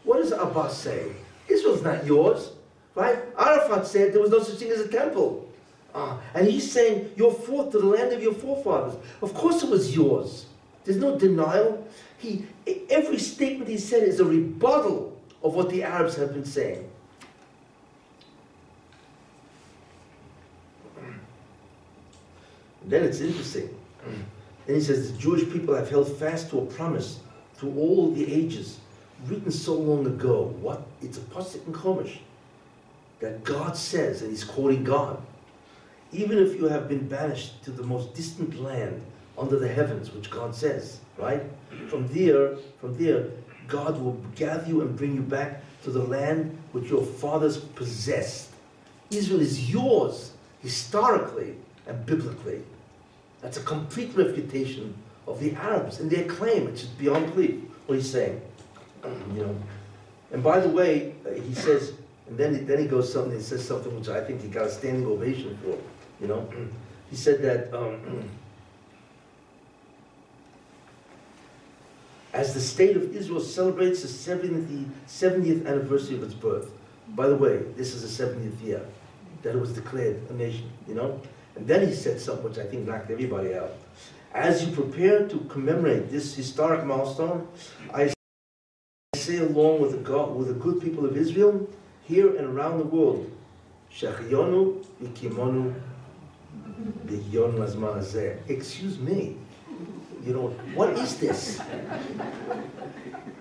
[SPEAKER 1] What does Abbas say? Israel's not yours, right? Arafat said there was no such thing as a temple. Uh, and he's saying, you're forth to the land of your forefathers. Of course it was yours. There's no denial. He, every statement he said is a rebuttal of what the Arabs have been saying. Then it's interesting. Then he says the Jewish people have held fast to a promise through all the ages, written so long ago. What? It's a pasuk in Chumash that God says, and he's quoting God. Even if you have been banished to the most distant land under the heavens, which God says, right? From there, from there, God will gather you and bring you back to the land which your fathers possessed. Israel is yours historically and biblically. That's a complete refutation of the Arabs and their claim. It's is beyond belief, what he's saying. You know. And by the way, uh, he says, and then, then he goes something, he says something which I think he got a standing ovation for, you know. He said that um, as the state of Israel celebrates the 70th, 70th anniversary of its birth. By the way, this is the 70th year that it was declared a nation, you know. And then he said something which I think knocked everybody out. As you prepare to commemorate this historic milestone, I say along with the, God, with the good people of Israel, here and around the world, Shechionu v'kimonu v'yon Excuse me. You know, what is this?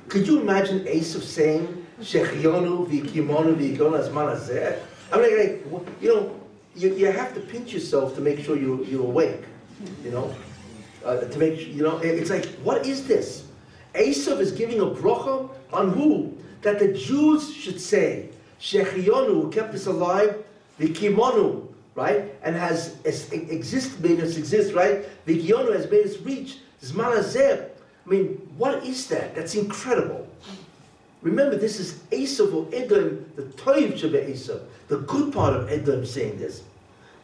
[SPEAKER 1] Could you imagine Esav saying, Shechionu v'kimonu v'yon lazman I mean, like, you know, you, you have to pinch yourself to make sure you, you're awake, you know? Uh, to make, you know, it's like, what is this? Esav is giving a bracha on who? That the Jews should say, Shechionu, who kept us alive, Vikimonu, right? And has exist, made us exist, right? Vikionu has made us reach Zman I mean, what is that? That's incredible. Remember, this is Esav or Edom, the Toiv Shebe Esav, the good part of Edom saying this.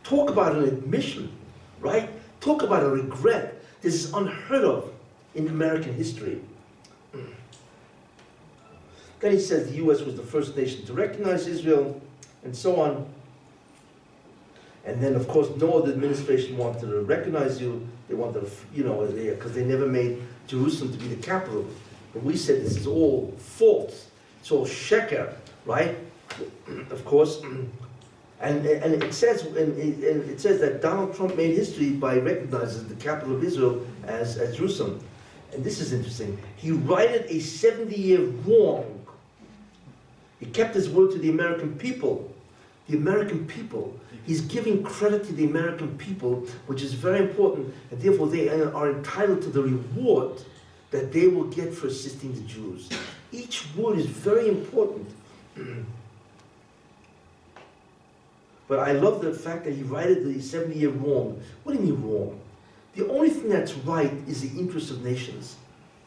[SPEAKER 1] Talk about an admission, right? Talk about a regret. This is unheard of in American history. Then he says the U.S. was the first nation to recognize Israel, and so on. And then, of course, no other administration wanted to recognize you. They wanted to, you know, because they never made Jerusalem to be the capital. But we said this is all false. It's all sheker, right? Of course. And, and it says and it says that Donald Trump made history by recognizing the capital of Israel as, as Jerusalem. And this is interesting. He righted a 70-year wrong. He kept his word to the American people. The American people. He's giving credit to the American people, which is very important, and therefore they are entitled to the reward that they will get for assisting the Jews. Each word is very important. but I love the fact that he righted the 70 year wrong. What do you mean wrong? The only thing that's right is the interest of nations.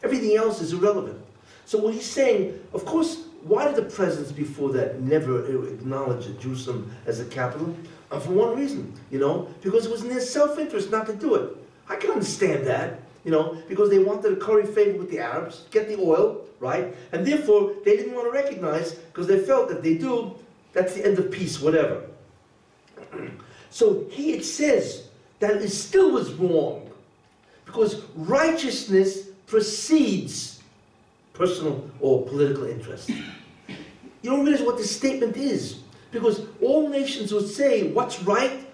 [SPEAKER 1] Everything else is irrelevant. So what he's saying, of course, why did the presidents before that never acknowledge Jerusalem as a capital? Uh, for one reason, you know, because it was in their self-interest not to do it. I can understand that, you know, because they wanted to curry favor with the Arabs, get the oil, right? And therefore, they didn't want to recognize, because they felt that they do, that's the end of peace, whatever. so here it says that it still was wrong, because righteousness precedes personal or political interest. You don't realize what this statement is. Because all nations would say, what's right?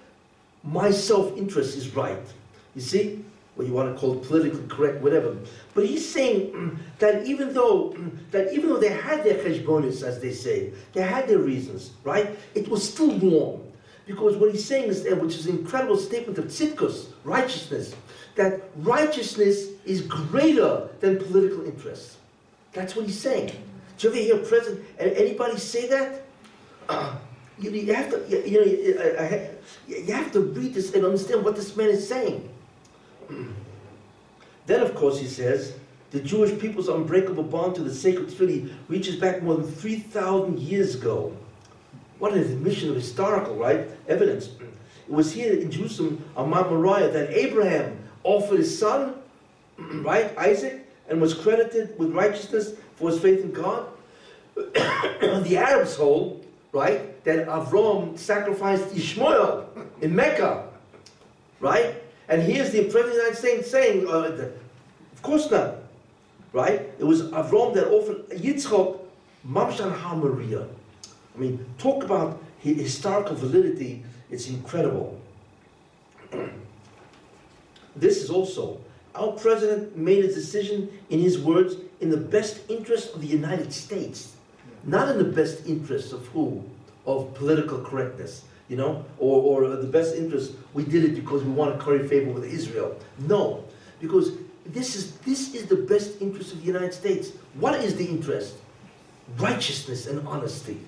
[SPEAKER 1] My self-interest is right. You see? What you want to call it politically correct, whatever. But he's saying that even though that even though they had their cheshbonis, as they say, they had their reasons, right? It was still wrong. Because what he's saying is, which is an incredible statement of tzidkus, righteousness, that righteousness is greater than political interest. That's what he's saying. Do you ever hear president anybody say that? You, have to, you know, you have to read this and understand what this man is saying. then, of course, he says, the Jewish people's unbreakable bond to the sacred Trinity reaches back more than 3,000 years ago. What an admission of historical, right? Evidence. It was here in Jerusalem on Mount Moriah that Abraham offered his son, right, Isaac, and was credited with righteousness for his faith in God. the Arabs hold right? That Avram sacrificed Ishmael in Mecca, right? And here's the President of the United States saying, uh, of course not, right? It was Avram that offered Yitzchok Mamshan HaMoriah. I mean, talk about historical validity, it's incredible. this is also, our president made a decision, in his words, in the best interest of the United States not in the best interest of who? Of political correctness, you know, or, or the best interest, we did it because we want to curry favor with Israel. No, because this is, this is the best interest of the United States. What is the interest? Righteousness and honesty.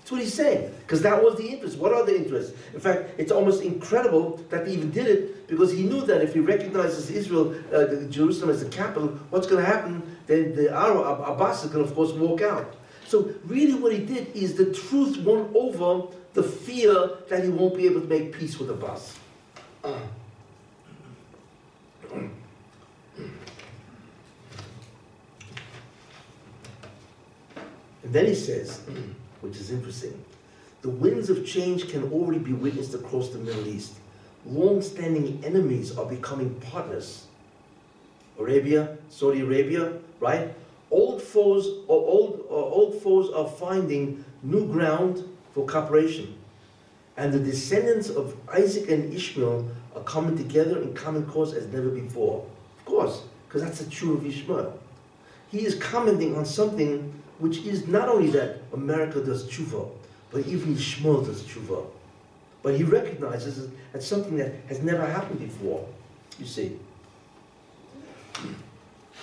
[SPEAKER 1] That's what he's saying, because that was the interest. What are the interests? In fact, it's almost incredible that he even did it, because he knew that if he recognizes Israel, uh, Jerusalem as the capital, what's going to happen? Then the Arab, Abbas is going to, of course, walk out. So really what he did is the truth won over the fear that he won't be able to make peace with Abbas. Uh. And then he says, which is interesting, the winds of change can already be witnessed across the Middle East. Long-standing enemies are becoming partners. Arabia, Saudi Arabia, right? old foes or old, or old foes are finding new ground for cooperation. And the descendants of Isaac and Ishmael are coming together in common cause as never before. Of course, because that's the truth of Ishmael. He is commenting on something which is not only that America does tshuva, but even Ishmael does tshuva. But he recognizes it as something that has never happened before, you see.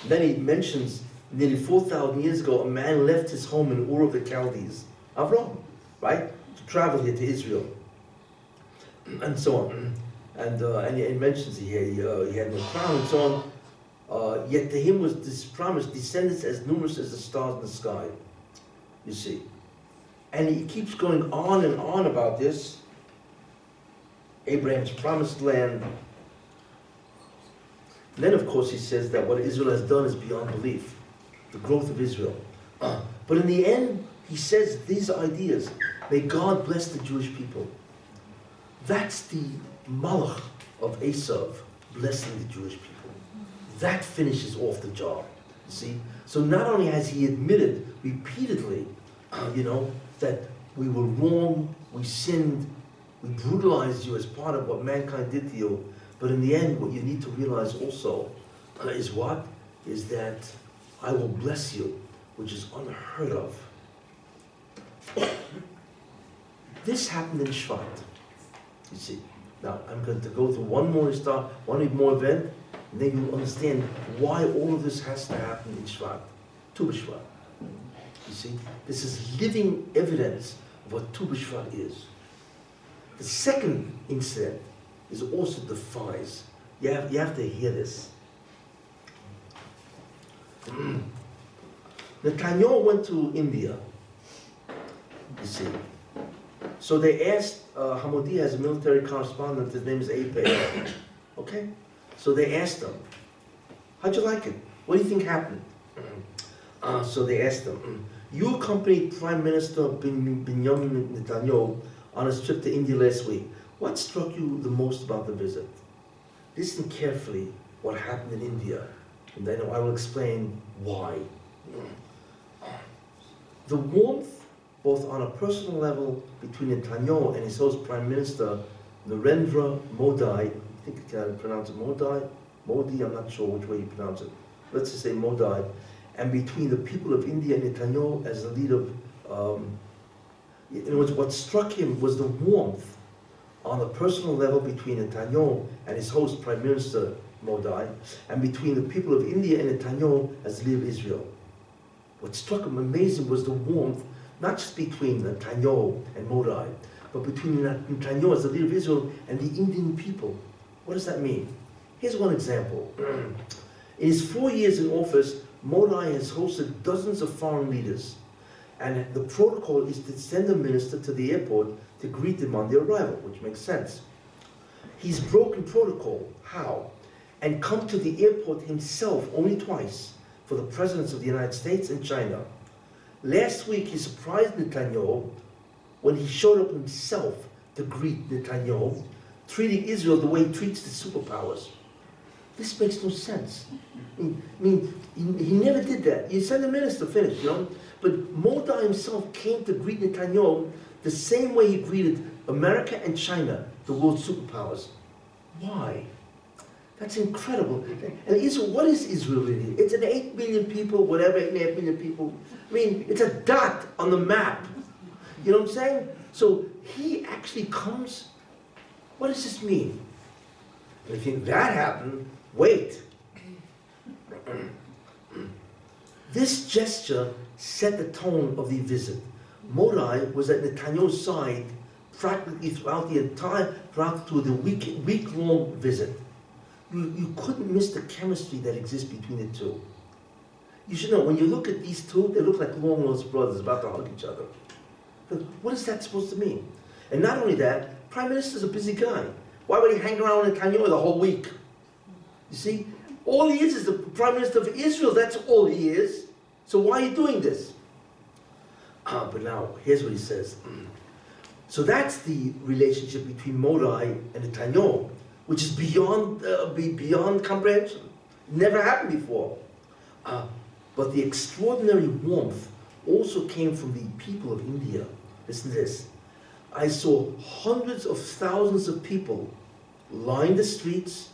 [SPEAKER 1] Then he mentions nearly 4,000 years ago, a man left his home in Ur of the Chaldees, Avram, right, to travel here to Israel, and so on. And, uh, and he mentions he, uh, he had no crown and so on. Uh, yet to him was this promise, descendants as numerous as the stars in the sky. You see. And he keeps going on and on about this. Abraham's promised land. And then, of course, he says that what Israel has done is beyond belief the growth of Israel. Uh, but in the end, he says these ideas. May God bless the Jewish people. That's the malach of Esav blessing the Jewish people. That finishes off the job. See? So not only has he admitted repeatedly, uh, you know, that we were wrong, we sinned, we brutalized you as part of what mankind did to you, but in the end, what you need to realize also uh, is what? Is that I will bless you, which is unheard of. This happened in Shvat. You see. Now, I'm going to go through one more star, one more event, and then you'll understand why all of this has to happen in Shvat, Tu. You see, this is living evidence of what Tu is. The second incident is also defies. You have, you have to hear this. Netanyahu went to India. You see. So they asked, uh, Hamodia has a military correspondent, his name is Ape. okay? So they asked him, how'd you like it? What do you think happened? Uh, so they asked him, you accompanied Prime Minister Benjamin Netanyahu on his trip to India last week. What struck you the most about the visit? Listen carefully what happened in India, and then I will explain why. The warmth both on a personal level between Netanyahu and his host Prime Minister Narendra Modi, I think you can pronounce it Modi, Modi, I'm not sure which way you pronounce it. Let's just say Modi, and between the people of India and Netanyahu as the leader of, um, in other words, what struck him was the warmth on a personal level between Netanyahu and his host Prime Minister Modi, and between the people of India and Netanyahu as the leader of Israel. What struck him amazing was the warmth not just between Netanyahu and Modi, but between Netanyahu as the leader of Israel and the Indian people. What does that mean? Here's one example. In his four years in office, Modi has hosted dozens of foreign leaders, and the protocol is to send a minister to the airport to greet them on their arrival, which makes sense. He's broken protocol. How? And come to the airport himself only twice for the presidents of the United States and China. Last week, he surprised Netanyahu when he showed up himself to greet Netanyahu, treating Israel the way he treats the superpowers. This makes no sense. I mean, he, he never did that. You send a minister, finish, you know? But Modi himself came to greet Netanyahu the same way he greeted America and China, the world superpowers. Why? That's incredible. And Israel, what is Israel really? It's an 8 million people, whatever, 8.5 million people. I mean, it's a dot on the map. You know what I'm saying? So he actually comes. What does this mean? And if think that happened, wait. this gesture set the tone of the visit. Modi was at Netanyahu's side practically throughout the entire, throughout through the week, week-long visit you, you couldn't miss the chemistry that exists between the two. You should know, when you look at these two, they look like long-lost brothers about to hug each other. What is that supposed to mean? And not only that, Prime Minister's a busy guy. Why would he hang around in Netanyahu the whole week? You see? All he is is the Prime Minister of Israel. That's all he is. So why are you doing this? Ah, but now, here's what he says. So that's the relationship between Modi and Netanyahu which is beyond, uh, beyond comprehension. Never happened before. Uh, but the extraordinary warmth also came from the people of India. Listen to this. I saw hundreds of thousands of people line the streets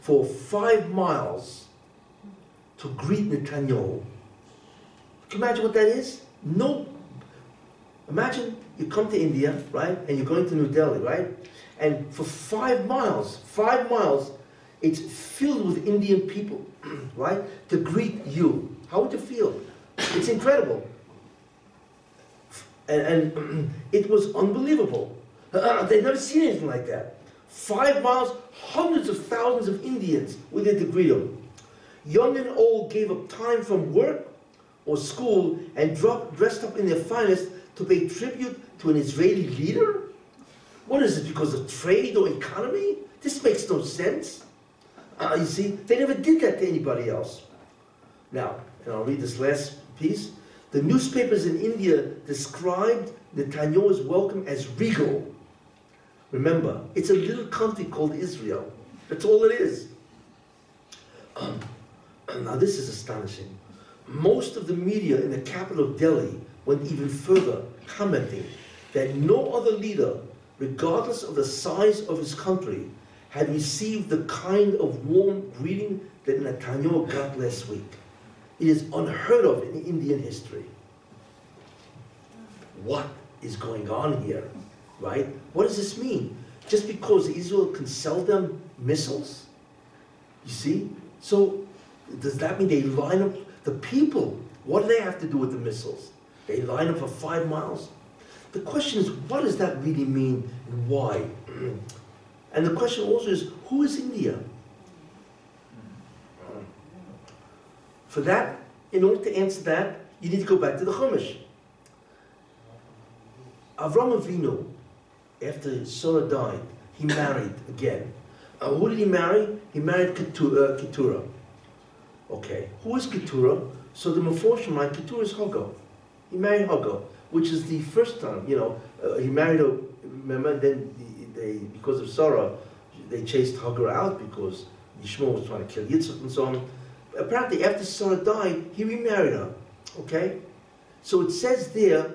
[SPEAKER 1] for five miles to greet Netanyahu. Can you imagine what that is? No. Imagine you come to India, right, and you're going to New Delhi, right? And for five miles, five miles, it's filled with Indian people, right, to greet you. How would you feel? It's incredible. And, and it was unbelievable. They'd never seen anything like that. Five miles, hundreds of thousands of Indians were there to greet. Young and old gave up time from work or school and dropped, dressed up in their finest to pay tribute to an Israeli leader? What is it, because of trade or economy? This makes no sense. Uh, you see, they never did that to anybody else. Now, and I'll read this last piece. The newspapers in India described Netanyahu's welcome as regal. Remember, it's a little country called Israel. That's all it is. Um, now, this is astonishing. Most of the media in the capital of Delhi went even further, commenting that no other leader, regardless of the size of his country, had received the kind of warm greeting that Netanyahu got last week. It is unheard of in Indian history. What is going on here, right? What does this mean? Just because Israel can sell them missiles? You see? So, does that mean they line up the people? What do they have to do with the missiles? They line up for five miles? The question is, what does that really mean and why? and the question also is, who is India? For that, in order to answer that, you need to go back to the Chumash. Avram Avinu, after Sarah died, he married again. Uh, who did he marry? He married Keturah. Uh, Keturah. Okay, who is Keturah? So the Meforshim write Keturah is Hagar. He married Hagar, which is the first time, you know, uh, he married a, remember, then they, because of Sarah, they chased Hagar out because Yishmael was trying to kill Yitzhak and so on. Apparently, after Sarah died, he remarried her. Okay? So it says there,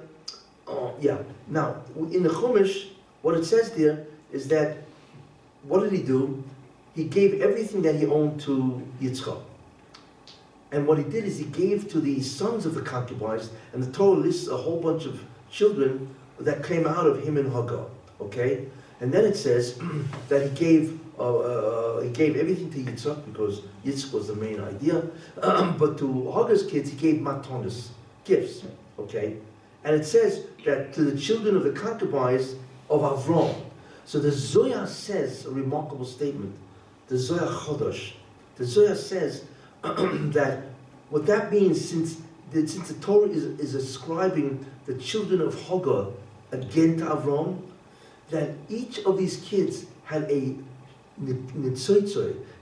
[SPEAKER 1] uh, yeah, now, in the Chumash, what it says there is that, what did he do? He gave everything that he owned to Yitzchak. And what he did is he gave to the sons of the concubines, and the Torah lists a whole bunch of children that came out of him and Hagar. Okay? And then it says that he gave uh, uh, he gave everything to Yitzchak because Yitzchak was the main idea. but to Hagar's kids, he gave matonis, gifts. Okay? And it says that to the children of the concubines of Avram. So the Zohar says a remarkable statement. The Zohar Chodosh. The Zohar says that what that means, since the, since the Torah is, is ascribing the children of Hagar again to Avram, that each of these kids had a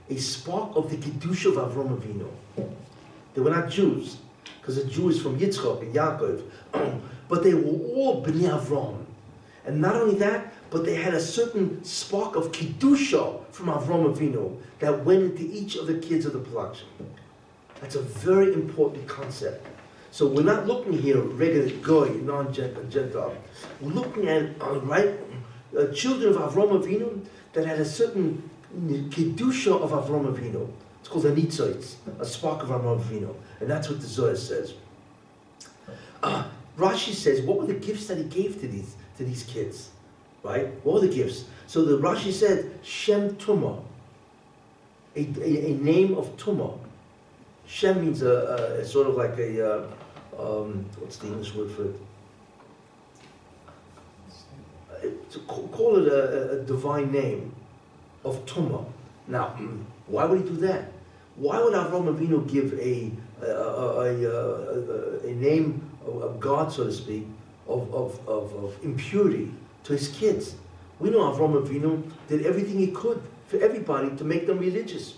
[SPEAKER 1] a spark of the Kedusha of Avram Avinu. They were not Jews, because a Jew is from Yitzchak and Yaakov, but they were all Bnei Avram. And not only that, but they had a certain spark of Kedusha from Avram Avinu that went into each of the kids of the production. That's a very important concept. So we're not looking here regular goy, non-Gentile. We're looking at uh, right uh, children of Avram Avinu that had a certain kedusha of Avram Avinu. It's called a nitzoitz, a spark of Avram Avinu, and that's what the Zohar says. Uh, Rashi says, what were the gifts that he gave to these to these kids? Right? Were the gifts? So the Rashi said, Shem Tuma, a, a, a name of Tuma. Shem means a, a, sort of like a, uh, um, what's the English word for it? To call it a, divine name of Tuma. Now, why would he do that? Why would Avram Avinu give a, a, a, a, name of God, so to speak, of, of, of, of impurity to his kids? We know Avram Avinu did everything he could for everybody to make them religious.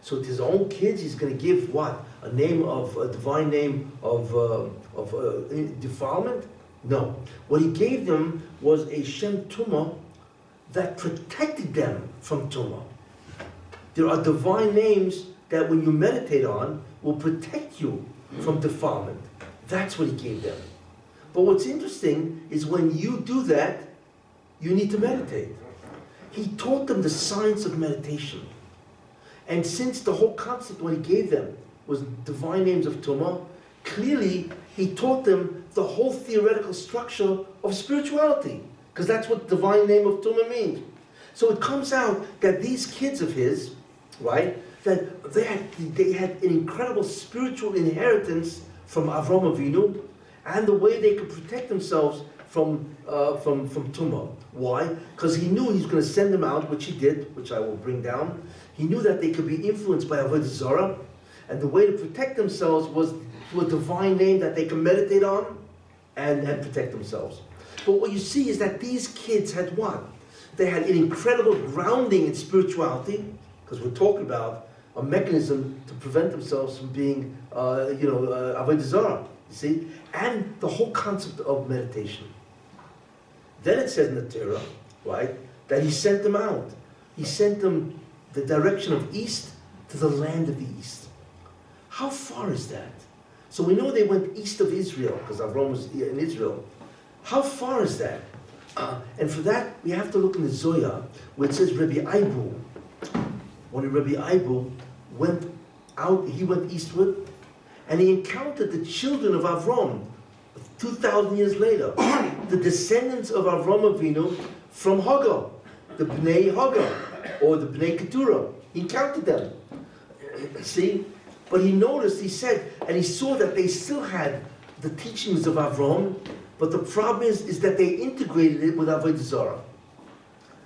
[SPEAKER 1] So to his own kids, he's going to give what? A name of, a divine name of, uh, of uh, defilement? No. What he gave them was a Shem Tumah that protected them from Tumah. There are divine names that when you meditate on will protect you from defilement. That's what he gave them. But what's interesting is when you do that, you need to meditate. He taught them the science of meditation. And since the whole concept, what he gave them was divine names of Tumah, clearly he taught them the whole theoretical structure of spirituality, because that's what divine name of Tumah means. So it comes out that these kids of his, right, that they had, they had an incredible spiritual inheritance from Avram Avinu, and the way they could protect themselves from, uh, from, from Tumah. Why? Because he knew he was going to send them out, which he did, which I will bring down, he knew that they could be influenced by Avodah Zarah, and the way to protect themselves was through a divine name that they can meditate on and, and protect themselves. But what you see is that these kids had what? They had an incredible grounding in spirituality, because we're talking about a mechanism to prevent themselves from being, uh, you know, uh, Avodah Zarah, you see? And the whole concept of meditation. Then it says in the Torah, right, that he sent them out. He sent them the direction of east to the land of the east. How far is that? So we know they went east of Israel, because Avram was in Israel. How far is that? Uh, and for that, we have to look in the Zohar, where it says Rabbi Aibu. When Rabbi Aibu went out, he went eastward, and he encountered the children of Avram 2,000 years later, the descendants of Avram Avinu from Hagar, the Bnei Hagar, or the Bnei Keturah. He encountered them. See? But he noticed, he said, and he saw that they still had the teachings of Avram, but the problem is, is that they integrated it with Avodah Zarah.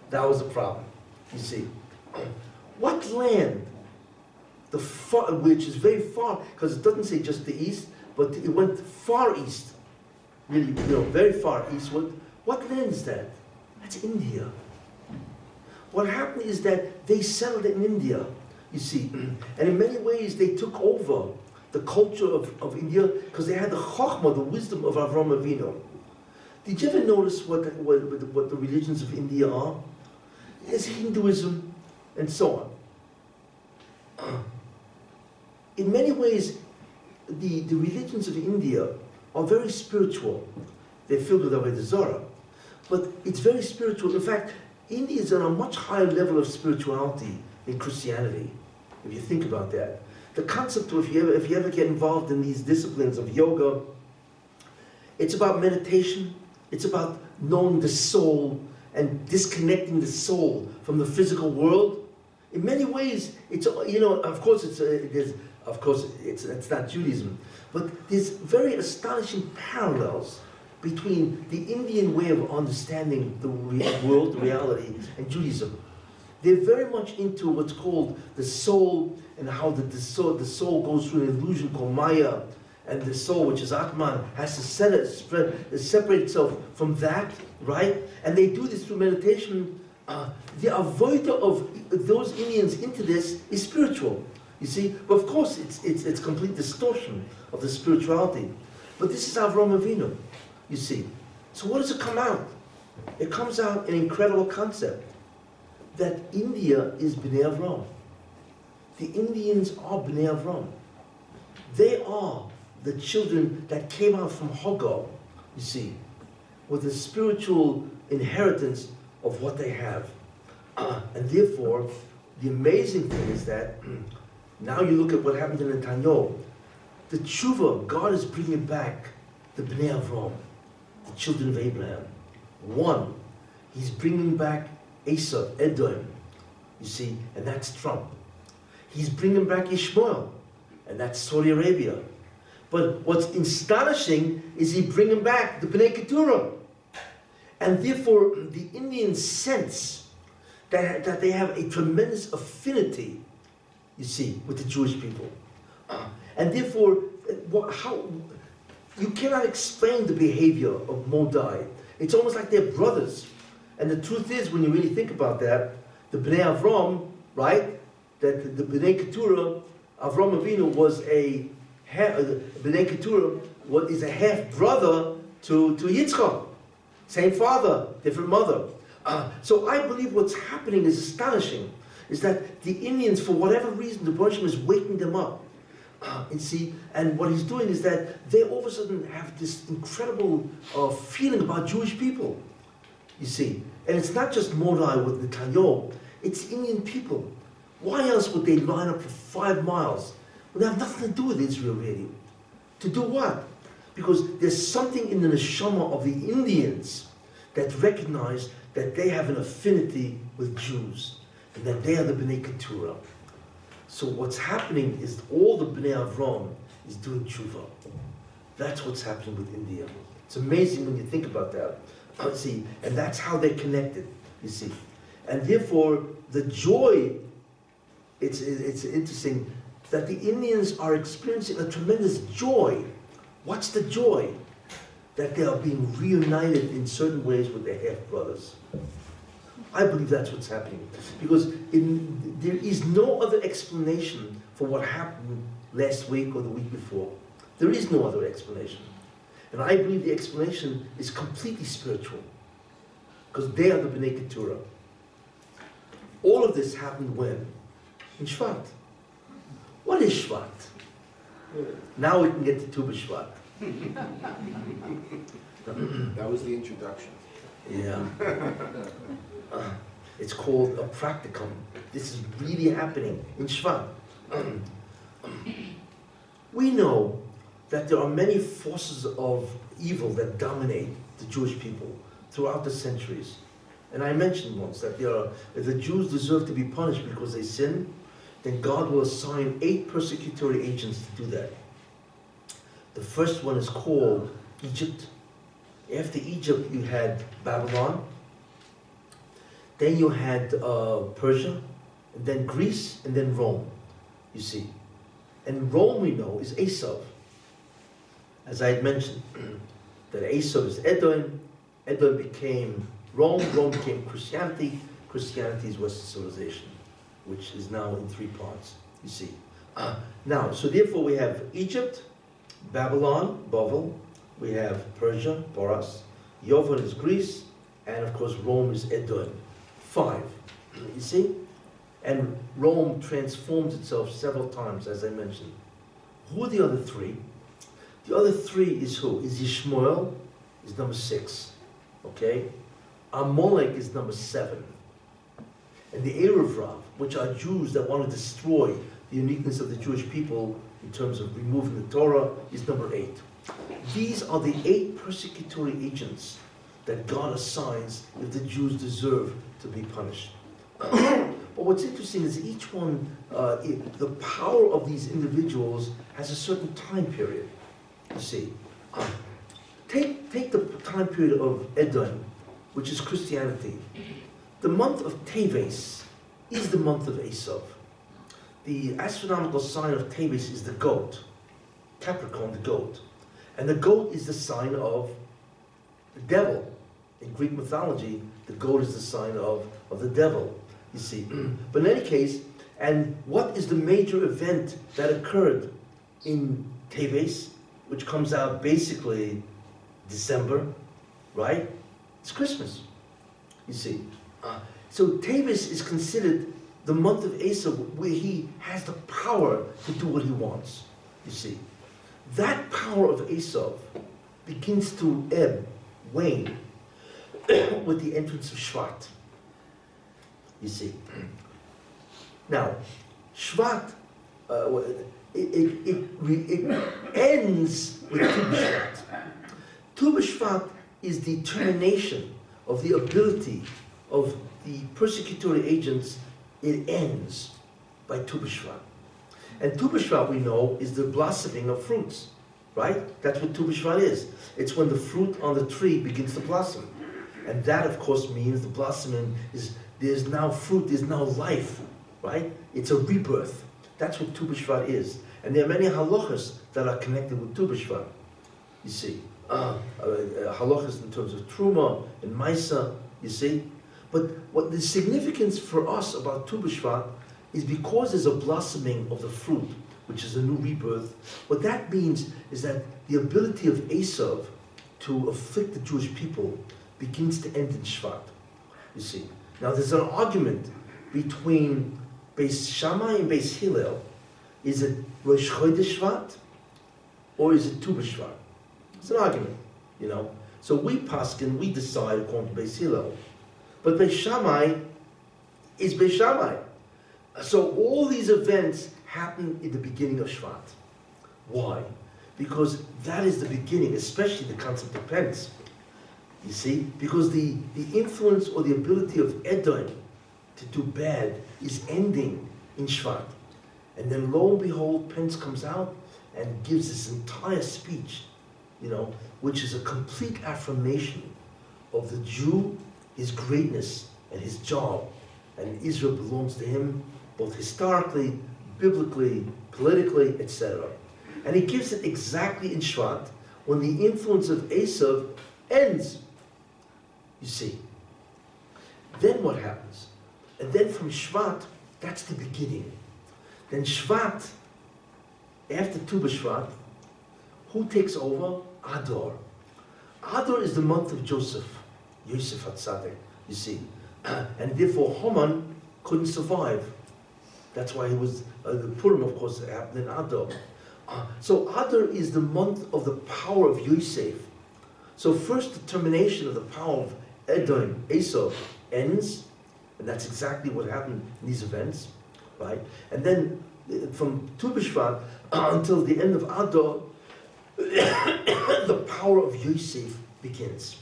[SPEAKER 1] That was the problem, you see. What land, the far, which is very far, because it doesn't say just the east, but it went far east, really, you know, very far eastward. What land is that? That's India. What happened is that they settled in India you see. And in many ways, they took over the culture of, of India because they had the chachma, the wisdom of Avram Avinu. Did you ever notice what the, what, what the religions of India are? There's Hinduism and so on. In many ways, the, the religions of India are very spiritual. They're filled with Avodah Zarah. But it's very spiritual. In fact, India is on a much higher level of spirituality than Christianity if you think about that. The concept of if you ever, if you ever get involved in these disciplines of yoga, it's about meditation, it's about knowing the soul and disconnecting the soul from the physical world. In many ways, it's you know, of course, it's there's, of course, it's it's not Judaism, but there's very astonishing parallels between the Indian way of understanding the world, reality, and Judaism. They're very much into what's called the soul and how the, the, soul, the soul goes through an illusion called Maya. And the soul, which is Atman, has to set it, spread, separate itself from that, right? And they do this through meditation. Uh, the avoider of those Indians into this is spiritual. You see, but of course, it's, it's, it's complete distortion of the spirituality. But this is Avram Avinu, you see. So what does it come out? It comes out an incredible concept that India is Bnei Avram. The Indians are Bnei Avram. They are the children that came out from Hagar, you see, with the spiritual inheritance of what they have. Uh, and therefore, the amazing thing is that now you look at what happened in Netanyahu. The tshuva, God is bringing back the Bnei Avram, the children of Abraham. One, He's bringing back Esav, Edom, you see, and that's Trump. He's bringing back Ishmael, and that's Saudi Arabia. But what's astonishing is he bringing back the Bnei Keturah. And therefore, the Indians sense that, that they have a tremendous affinity, you see, with the Jewish people. And therefore, how, you cannot explain the behavior of Modi. It's almost like they're brothers. And the truth is, when you really think about that, the Bnei Avram, right, that the Bnei Keturah, Avram Avinu was a, uh, Bnei Keturah what is a half brother to, to Yitzchak. Same father, different mother. Uh, so I believe what's happening is astonishing. Is that the Indians, for whatever reason, the Bershom is waking them up. Uh, and see, and what he's doing is that they all of a sudden have this incredible uh, feeling about Jewish people you see. And it's not just Modi with Netanyahu, it's Indian people. Why else would they line up for five miles? Would they have nothing to do with Israel, really. To do what? Because there's something in the neshama of the Indians that recognize that they have an affinity with Jews that they are the Bnei Keturah. So what's happening is all the Bnei Avram is doing tshuva. That's what's happening with India. It's amazing when you think about that see, and that's how they're connected, you see. And therefore, the joy, it's, it's interesting that the Indians are experiencing a tremendous joy. What's the joy? That they are being reunited in certain ways with their half brothers. I believe that's what's happening. Because in, there is no other explanation for what happened last week or the week before. There is no other explanation. And I believe the explanation is completely spiritual. Because they are the Bnei Keturah. all of this happened when? In Shvat. What is Shvat? Now we can get to Tu B'Shvat.
[SPEAKER 2] That was the introduction.
[SPEAKER 1] Yeah. Uh, it's called a practicum. This is really happening in Shvat. we know that there are many forces of evil that dominate the Jewish people throughout the centuries. And I mentioned once that there are, if the Jews deserve to be punished because they sin, then God will assign eight persecutory agents to do that. The first one is called Egypt. After Egypt, you had Babylon. Then you had uh, Persia, then Greece, and then Rome, you see. And Rome, we know, is Esav. As I had mentioned, that Esau is Edom, Edom became Rome, Rome became Christianity, Christianity is Western civilization, which is now in three parts, you see. Uh, now, so therefore we have Egypt, Babylon, Bavel, we have Persia, Boras, Yovan is Greece, and of course Rome is Edom. Five, you see? And Rome transforms itself several times, as I mentioned. Who are the other three? The other three is who? Is Ishmael, is number six, okay? Amalek is number seven. And the Erev Rav, which are Jews that want to destroy the uniqueness of the Jewish people in terms of removing the Torah, is number eight. These are the eight persecutory agents that God assigns if the Jews deserve to be punished. but what's interesting is each one, uh, it, the power of these individuals has a certain time period. You see, uh, take, take the time period of Edom, which is Christianity. The month of Teves is the month of Esav. The astronomical sign of Teves is the goat, Capricorn, the goat. And the goat is the sign of the devil. In Greek mythology, the goat is the sign of, of the devil, you see. but in any case, and what is the major event that occurred in Teves, which comes out basically December, right? It's Christmas, you see. Uh, so Teves is considered the month of Esav where he has the power to do what he wants, you see. That power of Esau begins to ebb, wane, with the entrance of Shvat. You see. Now, Shvat, uh, it, it, it, it, ends with Tu B'Shvat. Tu B'Shvat is the termination of the ability of the persecutory agents. It ends by Tu B'Shvat. And Tu B'Shvat, we know, is the blossoming of fruits, right? That's what Tu B'Shvat is. It's when the fruit on the tree begins to blossom. And that, of course, means the blossoming is, there's now fruit, there's now life, right? It's a rebirth. That's what Tu B'Shvat is. And there are many halachas that are connected with Tu B'Shvat, you see. Uh, uh, halachas in terms of Truma and Maisa, you see. But what the significance for us about Tu B'Shvat is because there's a blossoming of the fruit, which is a new rebirth. What that means is that the ability of Esav to afflict the Jewish people begins to end in Shvat. You see. Now there's an argument between Beis Shammai and Beis Hillel. Is it Rosh Chodesh Shvat or is it Tu B'Shvat? It's an argument, you know. So we paskin, we decide according to Beis Hillel. But Beis Shammai is Beis Shammai. So all these events happen in the beginning of Shvat. Why? Because that is the beginning, especially the concept of penance. You see? Because the, the influence or the ability of Edom to do bad is ending in Shvat. And then lo and behold, Pence comes out and gives this entire speech, you know, which is a complete affirmation of the Jew, his greatness, and his job. And Israel belongs to him both historically, biblically, politically, etc. And he gives it exactly in Shvat when the influence of Esav ends. You see. Then what happens? And then from Shvat, that's the beginning. Then Shvat, after Tu B'Shvat, who takes over? Adar. Adar is the month of Joseph, Yosef HaTzadik, you see. and therefore Haman couldn't survive. That's why he was, uh, the Purim, of course, happened in Adar. Uh, so Adar is the month of the power of Yosef. So first the termination of the power of Edom, Esau, ends, and that's exactly what happened in these events, right? And then uh, from Tu B'Shvat uh, until the end of Adar, the power of Yosef begins.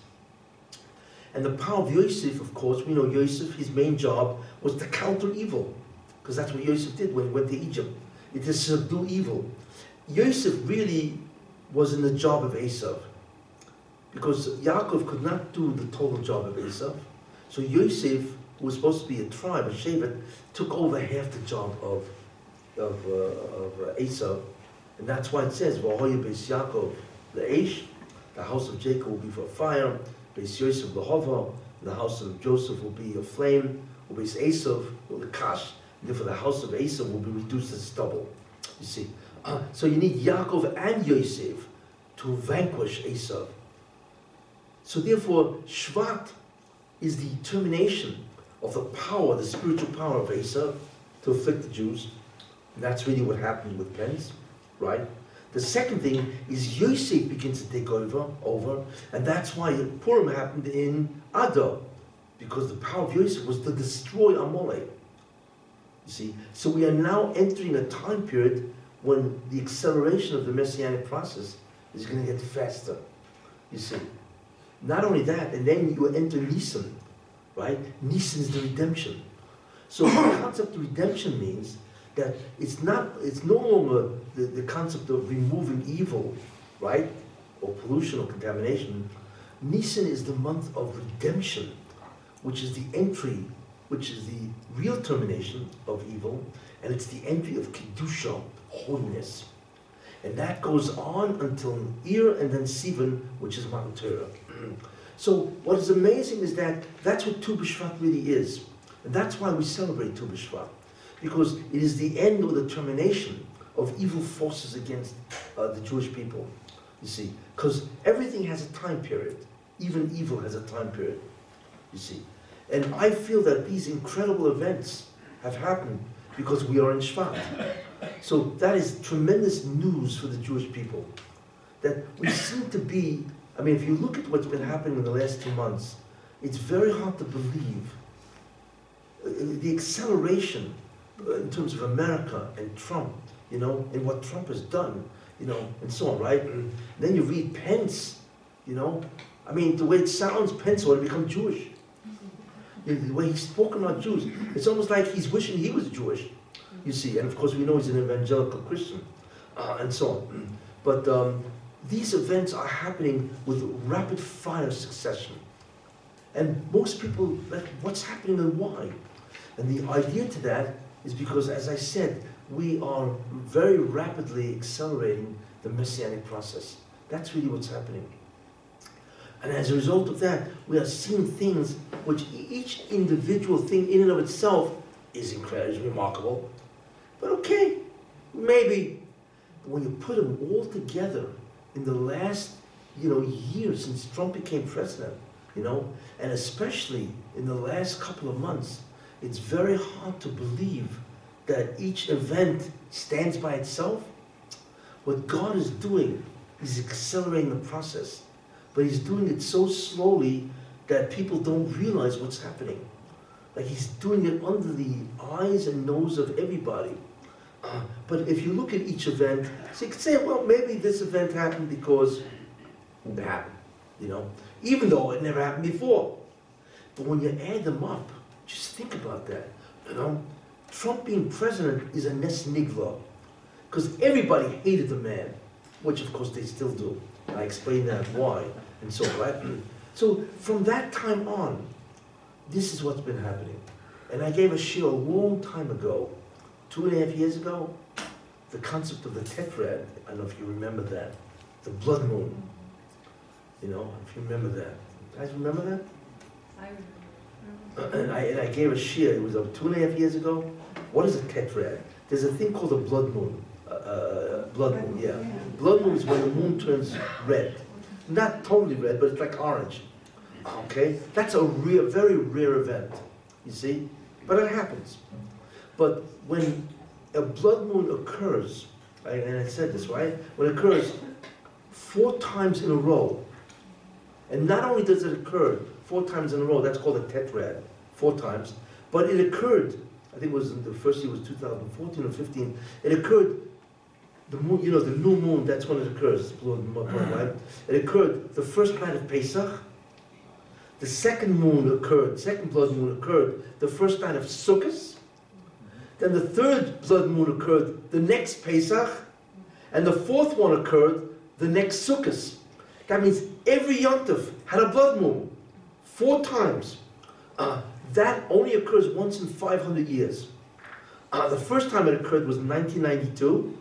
[SPEAKER 1] And the power of Yosef, of course, we know Yosef, his main job was to counter evil, because that's what Yosef did when he went to Egypt. It is subdue evil. Yosef really was in the job of Esau, because Yaakov could not do the total job of Esau. So Yosef, who was supposed to be a tribe, a Shevet, took over half the job of, of, uh, of uh, Esau. And that's why it says, V'hoya beis Yaakov le'esh, the house of Jacob will be for fire, beis Yosef lehova, the house of Joseph will be a flame, beis Esav will the kash, therefore the house of Esau will be reduced to stubble. You see, uh, so you need Yaakov and Yosef to vanquish Esau. So therefore, Shvat is the termination of the power, the spiritual power of Esau to afflict the Jews. And that's really what happened with Pence, right? The second thing is Yosef begins to take over, over, and that's why Purim happened in Adar, because the power of Yosef was to destroy Amalek. You see, so we are now entering a time period when the acceleration of the messianic process is going to get faster. You see, not only that, and then you enter Nisan, right? Nisan is the redemption. So the concept of redemption means that it's not, it's no longer the, the concept of removing evil, right? Or pollution or contamination. Nisan is the month of redemption, which is the entry, which is the real termination of evil, and it's the entry of Kedusha, holiness. And that goes on until Iyar and then Sivan, which is Matan Torah. So what is amazing is that that's what Tu B'Shvat really is. And that's why we celebrate Tu B'Shvat. Because it is the end or the termination of evil forces against uh, the Jewish people. You see, because everything has a time period. Even evil has a time period. You see. And I feel that these incredible events have happened because we are in Shvat. So that is tremendous news for the Jewish people. That we seem to be, I mean, if you look at what's been happening in the last two months, it's very hard to believe uh, the acceleration uh, in terms of America and Trump, you know, and what Trump has done, you know, and so on, right? And then you read Pence, you know, I mean, the way it sounds, Pence ought to become Jewish. The way he's spoken about Jews, it's almost like he's wishing he was Jewish you see. And of course, we know he's an evangelical Christian, uh, and so on. But um, these events are happening with rapid fire succession. And most people, like, what's happening and why? And the idea to that is because, as I said, we are very rapidly accelerating the messianic process. That's really what's happening. And as a result of that, we are seeing things which each individual thing in and of itself is incredible, is remarkable. But okay, maybe when you put them all together in the last, you know, year since Trump became president, you know, and especially in the last couple of months, it's very hard to believe that each event stands by itself. What God is doing is accelerating the process, but He's doing it so slowly that people don't realize what's happening. Like He's doing it under the eyes and nose of everybody. But if you look at each event, so you could say, well, maybe this event happened because it happened, you know, even though it never happened before. But when you add them up, just think about that, you know. Trump being president is a nes nigla, because everybody hated the man, which of course they still do. I explain that why, and so right. So from that time on, this is what's been happening. And I gave a shiur a long time ago two and a half years ago, the concept of the tetrad, I don't know if you remember that, the blood moon. You know, if you remember that. You guys remember that?
[SPEAKER 3] I remember.
[SPEAKER 1] And I, and I gave a shiur, it was uh, two and a half years ago. What is a tetrad? There's a thing called a blood moon. Uh, uh, blood moon, yeah. Blood moon is when the moon turns red. Not totally red, but it's like orange. Okay? That's a rare, very rare event. You see? But it happens. But when a blood moon occurs, and I said this, right? When it occurs four times in a row, and not only does it occur four times in a row, that's called a tetrad, four times, but it occurred, I think it was in the first year was 2014 or 15, it occurred, the moon, you know, the new moon, that's when it occurs, blood moon, right? Mm-hmm. It occurred the first night of Pesach, the second moon occurred, second blood moon occurred the first night of Sukkot, then the third blood moon occurred the next Pesach, and the fourth one occurred the next Sukkot. That means every Yontif had a blood moon, four times. Uh, that only occurs once in 500 years. Uh, the first time it occurred was 1992.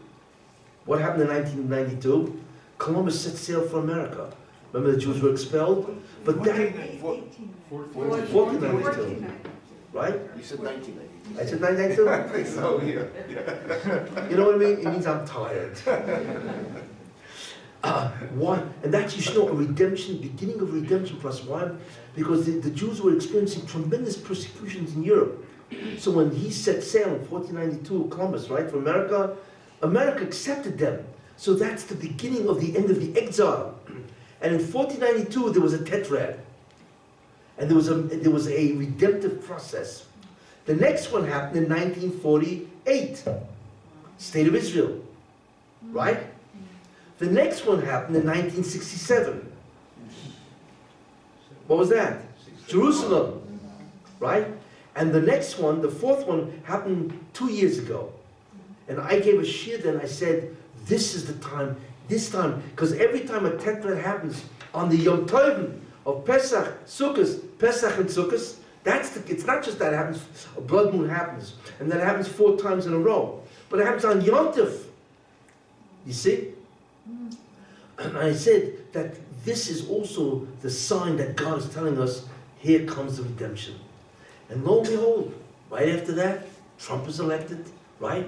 [SPEAKER 1] What happened in 1992? Columbus set sail for America. Remember the Jews were expelled? But that,
[SPEAKER 3] Fourteen.
[SPEAKER 1] right?
[SPEAKER 2] You said nineteen ninety.
[SPEAKER 1] I said 1992?
[SPEAKER 2] I think so, yeah.
[SPEAKER 1] You know what I mean? It means I'm tired. Uh, why? And that's, you know, a redemption, beginning of redemption process. Why? Because the, the Jews were experiencing tremendous persecutions in Europe. So when he set sail in 1492, Columbus, right, for America, America accepted them. So that's the beginning of the end of the exile. And in 1492, there was a tetrad. And there was a, there was a redemptive process. The next one happened in 1948, State of Israel, right? The next one happened in 1967. What was that? Jerusalem, right? And the next one, the fourth one, happened two years ago. And I gave a shiur then, I said, this is the time, this time, because every time a tetrad happens on the Yom Tovim of Pesach, Sukkot, Pesach and Sukkot, that's the, it's not just that it happens, a blood moon happens, and that happens four times in a row, but it happens on Yom Tov. You see? And I said that this is also the sign that God is telling us, here comes the redemption. And lo and behold, right after that, Trump is elected, right?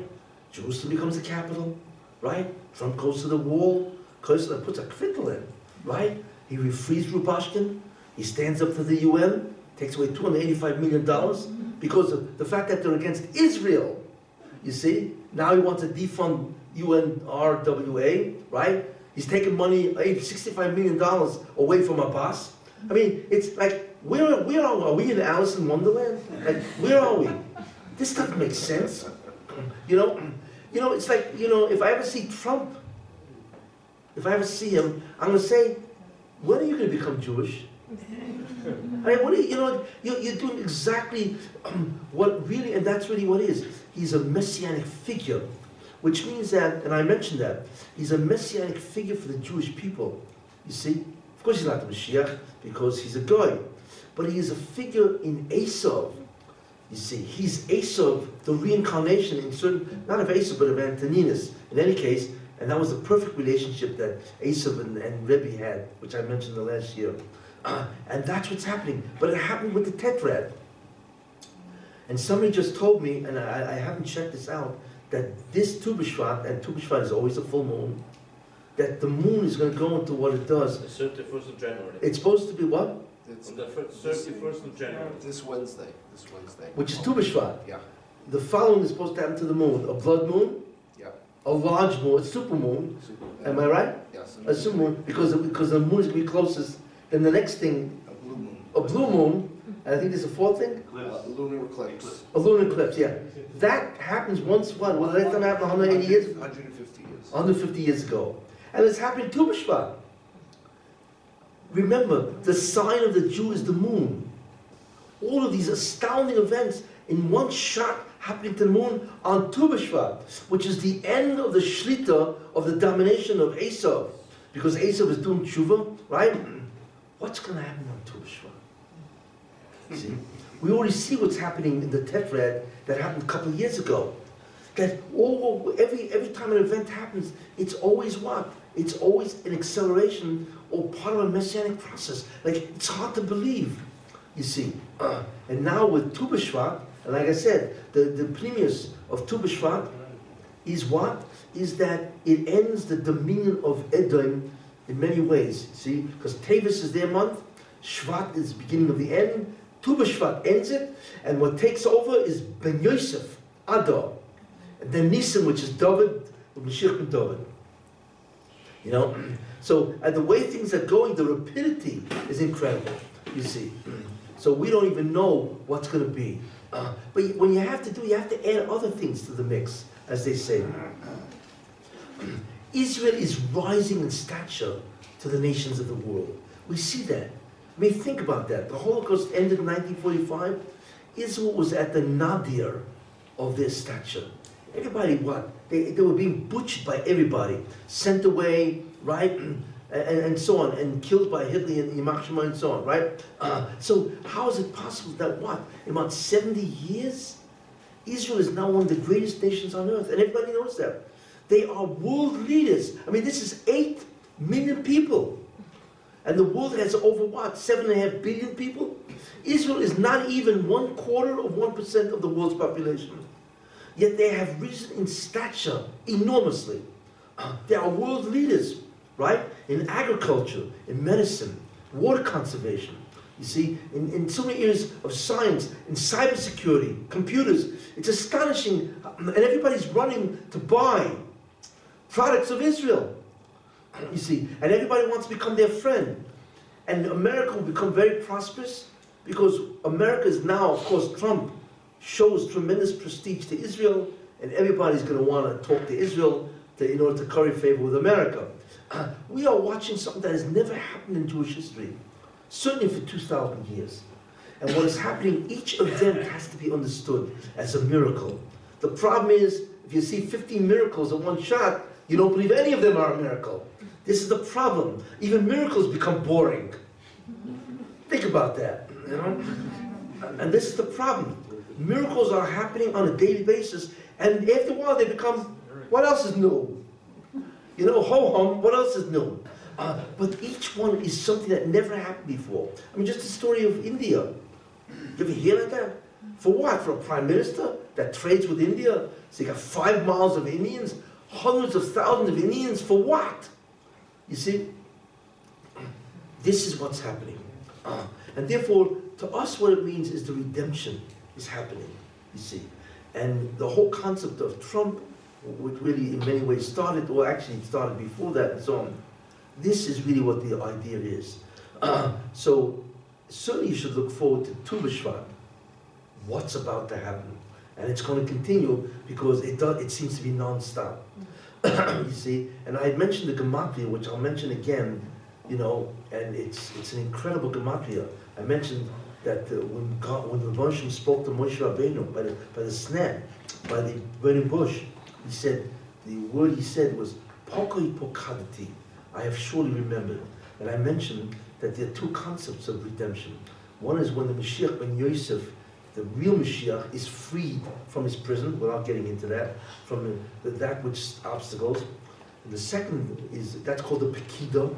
[SPEAKER 1] Jerusalem becomes the capital, right? Trump goes to the wall, goes puts a kvittel in, right? He frees Rubashkin, he stands up to the UN, takes away $285 million because of the fact that they're against Israel. You see? Now he wants to defund UNRWA, right? He's taking money, eh, $65 million away from Abbas. I mean, it's like, where, where are we? Are we in Alice in Wonderland? Like, where are we? This doesn't make sense. You know, you know, it's like, you know, if I ever see Trump, if I ever see him, I'm going to say, when are you going to become Jewish? I mean, what are you, you know, you're, you're doing exactly um, what really, and that's really what is. He's a messianic figure, which means that, and I mentioned that, he's a messianic figure for the Jewish people. You see? Of course, he's not the Mashiach because he's a guy, but he is a figure in Esav. You see, he's Esav, the reincarnation in certain, not of Esav, but of Antoninus. In any case, and that was the perfect relationship that Esav and, and Rebbe had, which I mentioned the last year. Uh, and that's what's happening. But it happened with the tetrad. And somebody just told me, and I, I haven't checked this out, that this Tu B'Shvat, and Tu B'Shvat is always a full moon, that the moon is going to go into what it does.
[SPEAKER 4] The 31st of January.
[SPEAKER 1] It's supposed to be what?
[SPEAKER 2] It's
[SPEAKER 4] On the fir- 31st of January.
[SPEAKER 2] this Wednesday, this Wednesday.
[SPEAKER 1] Which is Tu B'Shvat.
[SPEAKER 2] Yeah,
[SPEAKER 1] The following is supposed to happen to the moon. A blood moon,
[SPEAKER 2] yeah.
[SPEAKER 1] a large moon, a super moon.
[SPEAKER 2] Super-
[SPEAKER 1] Am I right?
[SPEAKER 2] Yes.
[SPEAKER 1] A super moon, because, because the moon is going to be closest. Then the next thing,
[SPEAKER 2] A blue moon.
[SPEAKER 1] a blue moon, and I think there's a fourth thing,
[SPEAKER 2] Uh, Lunar eclipse.
[SPEAKER 1] a lunar eclipse, yeah. That happens once, what, well, the last time it happened 180 years?
[SPEAKER 2] 150 years.
[SPEAKER 1] 150 years ago. And it's happening Tu B'Shvat. Remember, the sign of the Jew is the moon. All of these astounding events in one shot happening to the moon on Tu B'Shvat, which is the end of the shlita of the domination of Esav. Because Esav is doing tshuva, right? What's going to happen on Tu B'Shvat? See? We already see what's happening in the Tetrad that happened a couple of years ago. That all, every, every time an event happens, it's always what? It's always an acceleration or part of a messianic process. Like, it's hard to believe, you see. Uh, and now with Tu B'Shvat, and like I said, the, the premius of Tu B'Shvat is what? Is that it ends the dominion of Edom in many ways, see? Because Teves is their month, Shvat is the beginning of the end, Tu ends it, and what takes over is Ben Yosef, Adar, and then Nisan, which is David, Mashiach ben David. You know, so and the way things are going, the rapidity is incredible. You see, so we don't even know what's going to be. Uh, but when you have to do, you have to add other things to the mix, as they say. Israel is rising in stature to the nations of the world. We see that. I mean, think about that. The Holocaust ended in 1945. Israel was at the nadir of their stature. Everybody, what? They, they were being butchered by everybody, sent away, right? and, and so on, and killed by Hitler and Yamach Shema and so on, right? Uh, so how is it possible that what? In about 70 years, Israel is now one of the greatest nations on earth, and everybody knows that. They are world leaders. I mean, this is 8 million people. And the world has over what? Seven and a half billion people? Israel is not even one quarter of 1% of the world's population. Yet they have risen in stature enormously. They are world leaders, right? In agriculture, in medicine, water conservation. You see, in, in so many areas of science, in cybersecurity, computers, it's astonishing. And everybody's running to buy products of Israel. You see, and everybody wants to become their friend. And America will become very prosperous because America is now, of course, Trump shows tremendous prestige to Israel, and everybody's going to want to talk to Israel to, in order to curry favor with America. We are watching something that has never happened in Jewish history, certainly for 2,000 years. And what is happening, each event has to be understood as a miracle. The problem is, if you see 15 miracles in one shot, you don't believe any of them are a miracle. This is the problem. Even miracles become boring. Think about that, you know? And this is the problem. Miracles are happening on a daily basis, and after a while they become, what else is new? You know, ho hum, what else is new? Uh, but each one is something that never happened before. I mean, just the story of India. You ever hear of that? For what? For a prime minister that trades with India? So you got five miles of Indians, hundreds of thousands of Indians, for what? You see, this is what's happening. And therefore, to us, what it means is the redemption is happening, you see. And the whole concept of Trump, which really in many ways started, or actually started before that and so on, this is really what the idea is. Uh, so, certainly you should look forward to Tu what's about to happen. And it's going to continue because it, does, it seems to be non-stop. you see, and I had mentioned the gematria, which I'll mention again, you know, and it's it's an incredible gematria. I mentioned that uh, when God, when the Moshe spoke to Moshe Rabbeinu by the by the snap, by the burning bush, he said the word he said was "pokoi pokadati." I have surely remembered, and I mentioned that there are two concepts of redemption. One is when the Mashiach ben Yosef the real Mashiach is freed from his prison, without getting into that, from the, the, that which obstacles. And the second is, that's called the Pekida.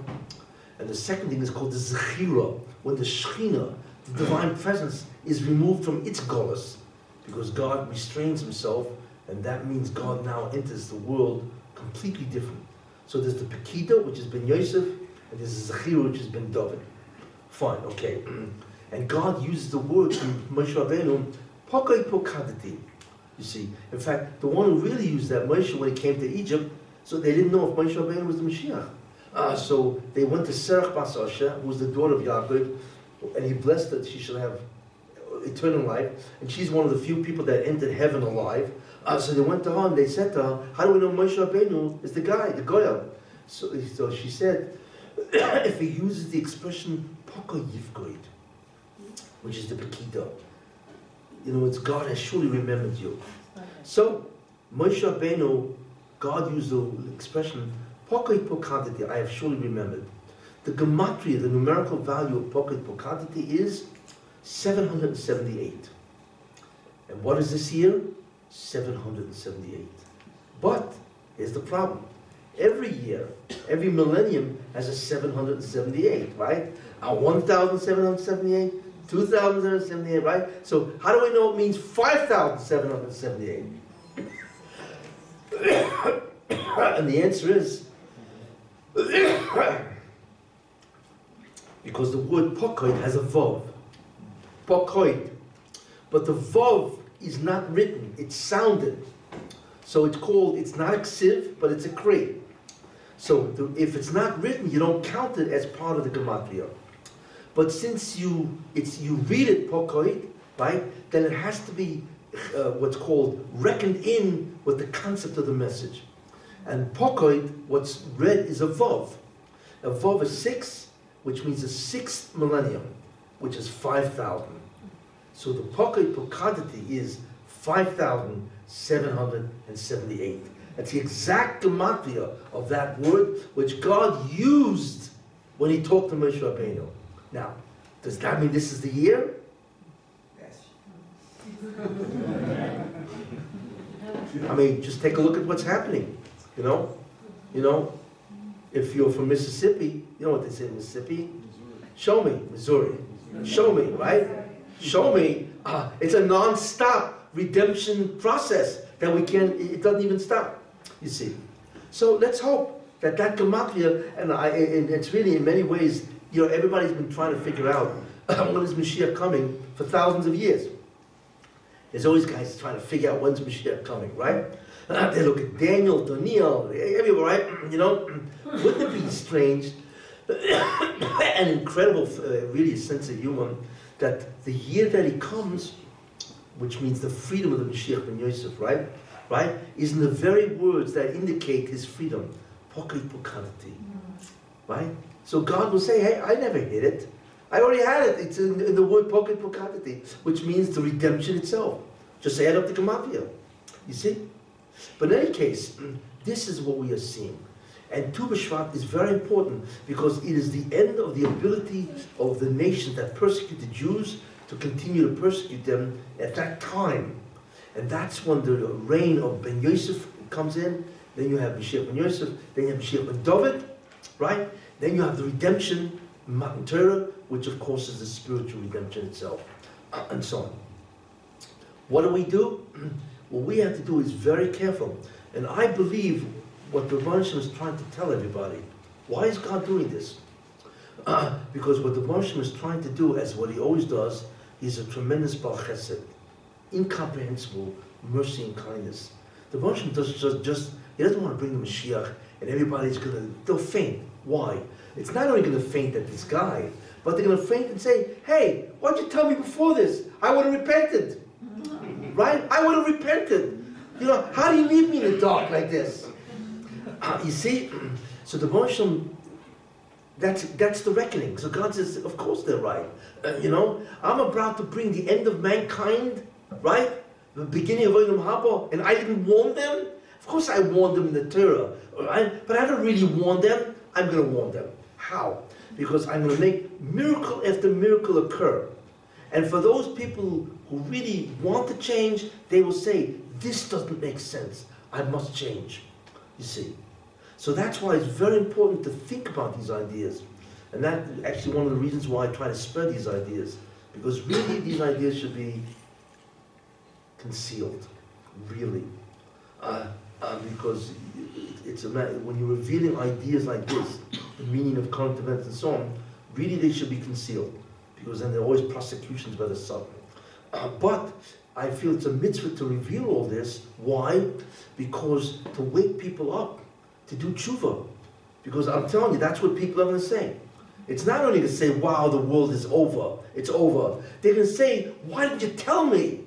[SPEAKER 1] And the second thing is called the Zechira, when the Shekhinah, the divine presence, is removed from its golus, because God restrains himself, and that means God now enters the world completely different. So there's the Pekida, which has been Yosef, and there's the Zechira, which has been David. Fine, okay. And God uses the word in Moshe Rabbeinu, Pokai. You see, in fact, the one who really used that Moshe when he came to Egypt, so they didn't know if Moshe Rabbeinu was the Mashiach. Uh, so they went to Serach bas Asher, who was the daughter of Yaakov, and he blessed that she should have eternal life. And she's one of the few people that entered heaven alive. Uh, so they went to her and they said to her, How do we know Moshe Rabbeinu is the guy, the Goya? So, so she said, if he uses the expression Poka Yivgoid, which is the Pekida. You know, it's God has surely remembered you. So, Moshe Rabbeinu, God used the expression, Poket Pokadati, I have surely remembered. The gematria, the numerical value of Poket Pokadati is 778. And what is this year? 778. But, here's the problem. Every year, every millennium has a 778, right? A 1,778, 2,778, right? So how do we know it means 5,778? and the answer is because the word pokoid has a vav. Pokoid. But the Vov is not written, it's sounded. So it's called, it's not a ksiv, but it's a kri. So the, if it's not written, you don't count it as part of the gematria. But since you it's you read it pokoid, right? Then it has to be uh, what's called reckoned in with the concept of the message. And pokoid, what's read is a vov. A vov is six, which means the sixth millennium, which is five thousand. So the pokoid pokadati is five thousand seven hundred and seventy-eight. That's the exact gematria of that word which God used when He talked to Moshe Rabbeinu. Now, does that mean this is the year?
[SPEAKER 5] Yes.
[SPEAKER 1] I mean, just take a look at what's happening. You know, you know, if you're from Mississippi, you know what they say in Mississippi. Show me, Missouri. Show me, right? Show me. Uh, it's a non-stop redemption process that we can't. It doesn't even stop. You see. So let's hope that that gematria, and I, and it's really in many ways, you know, everybody's been trying to figure out when is Mashiach coming for thousands of years. There's always guys trying to figure out when's Mashiach coming, right? They look at Daniel, Daniel, everywhere, right? You know, wouldn't it be strange and incredible, uh, really, a sense of humor that the year that he comes, which means the freedom of the Mashiach ben Yosef, right? Right? Is in the very words that indicate his freedom. Pokoid Pokadati. Right? So God will say, hey, I never hid it. I already had it. It's in, in the word Pokoid Pokadati, which means the redemption itself. Just add up the Gematria. You see? But in any case, this is what we are seeing. And Tu is very important because it is the end of the ability of the nations that persecute the Jews to continue to persecute them at that time. And that's when the reign of Ben Yosef comes in. Then you have Mashiach Ben Yosef. Then you have Mashiach Ben David, right? Then you have the redemption, Matan Torah, which of course is the spiritual redemption itself, and so on. What do we do? What we have to do is very careful. And I believe what the Rebbe is trying to tell everybody. Why is God doing this? Uh, because what the Rebbe is trying to do, as what he always does, he's a tremendous Baal Chesed, incomprehensible mercy and kindness. The Rebbe does just, just, he doesn't want to bring the Mashiach and everybody's going to, they'll faint. Why? It's not only going to faint at this guy, but they're going to faint and say, hey, why didn't you tell me before this? I would have repented. Right? I would have repented. You know, how do you leave me in the dark like this? Uh, you see, so the Moshe, that's, that's the reckoning. So God says, of course they're right. Uh, you know, I'm about to bring the end of mankind, right? The beginning of Olam Haba, and I didn't warn them? Of course I warned them in the Torah, right? But I don't really warn them. I'm going to warn them. How? Because I'm going to make miracle after miracle occur. And for those people who really want to change, they will say, this doesn't make sense. I must change. You see. So that's why it's very important to think about these ideas. And that's actually one of the reasons why I try to spread these ideas. Because really these ideas should be concealed. Really. Uh, uh, because it's a matter, when you're revealing ideas like this, the meaning of current events and so on, really they should be concealed. Because then there are always prosecutions by the Satan. Uh, but I feel it's a mitzvah to reveal all this. Why? Because to wake people up to do tshuva. Because I'm telling you, that's what people are going to say. It's not only to say, wow, the world is over, it's over. They're going to say, why didn't you tell me?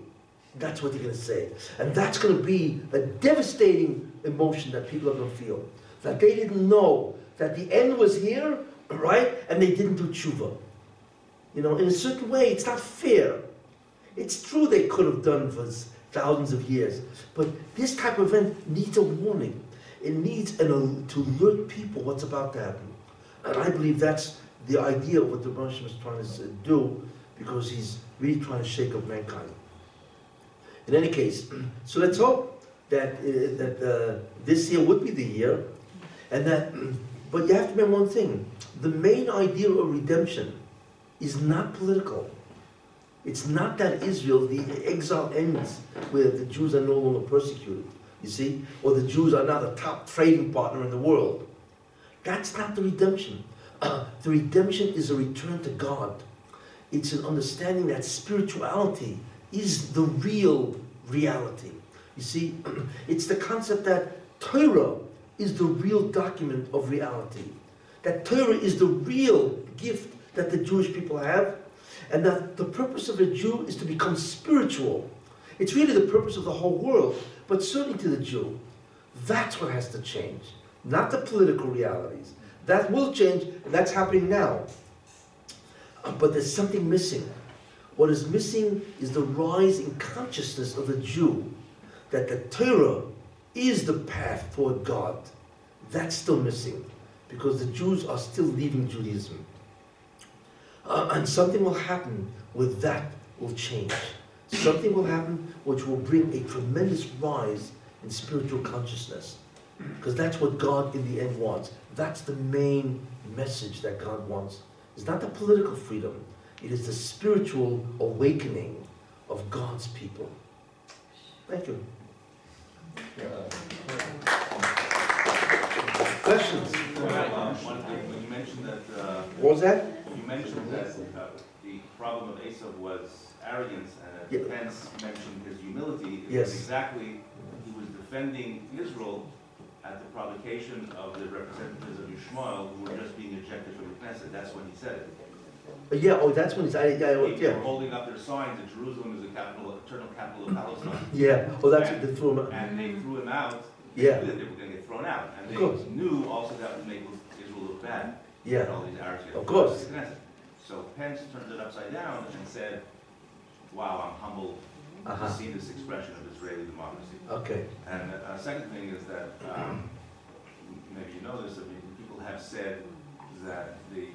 [SPEAKER 1] That's what they're going to say. And that's going to be a devastating emotion that people are going to feel. That they didn't know that the end was here, right? And they didn't do tshuva. You know, in a certain way, it's not fair. It's true they could have done for thousands of years, but this type of event needs a warning. It needs an, to alert people what's about to happen. And I believe that's the idea of what the Rosh is trying to do, because he's really trying to shake up mankind. In any case, so let's hope that uh, that uh, this year would be the year, and that. But you have to remember one thing: the main idea of redemption is not political. It's not that Israel, the exile ends where the Jews are no longer persecuted, you see, or the Jews are now the top trading partner in the world. That's not the redemption. Uh, the redemption is a return to God. It's an understanding that spirituality is the real reality. You see, it's the concept that Torah is the real document of reality. That Torah is the real gift that the Jewish people have, and that the purpose of a Jew is to become spiritual. It's really the purpose of the whole world, but certainly to the Jew. That's what has to change, not the political realities. That will change, and that's happening now. But there's something missing. What is missing is the rise in consciousness of the Jew that the Torah is the path toward God. That's still missing because the Jews are still leaving Judaism. Uh, and something will happen with that will change. Something will happen which will bring a tremendous rise in spiritual consciousness. Because that's what God in the end wants. That's the main message that God wants. It's not the political freedom, it is the spiritual awakening of God's people. Thank you. Questions?
[SPEAKER 5] One thing, when you mentioned that, uh,
[SPEAKER 1] What was that?
[SPEAKER 5] you mentioned that uh, the problem of Asa was arrogance, and
[SPEAKER 1] Yeah.
[SPEAKER 5] Pence mentioned his humility. It
[SPEAKER 1] Yes.
[SPEAKER 5] exactly, he was defending Israel at the provocation of the representatives of Yishmael who were just being ejected from the Knesset. That's when he said it.
[SPEAKER 1] Uh, Yeah, oh, that's when it's, I, yeah, oh,
[SPEAKER 5] People were
[SPEAKER 1] yeah.
[SPEAKER 5] holding up their signs that Jerusalem is the capital, eternal capital of Palestine.
[SPEAKER 1] Yeah, oh, that's what they threw him,
[SPEAKER 5] And they threw him out. They
[SPEAKER 1] Yeah.
[SPEAKER 5] knew that they were gonna get thrown out. And
[SPEAKER 1] Of course.
[SPEAKER 5] they knew also that would make Israel look bad.
[SPEAKER 1] yeah.
[SPEAKER 5] And all these Arabs get
[SPEAKER 1] Of
[SPEAKER 5] thrown out
[SPEAKER 1] course.
[SPEAKER 5] the Knesset. So Pence turned it upside down and said, wow, I'm humbled
[SPEAKER 1] Uh-huh.
[SPEAKER 5] to see this expression of Israeli democracy.
[SPEAKER 1] Okay,
[SPEAKER 5] And a second thing is that, um, maybe you know this, I mean, people have said that the,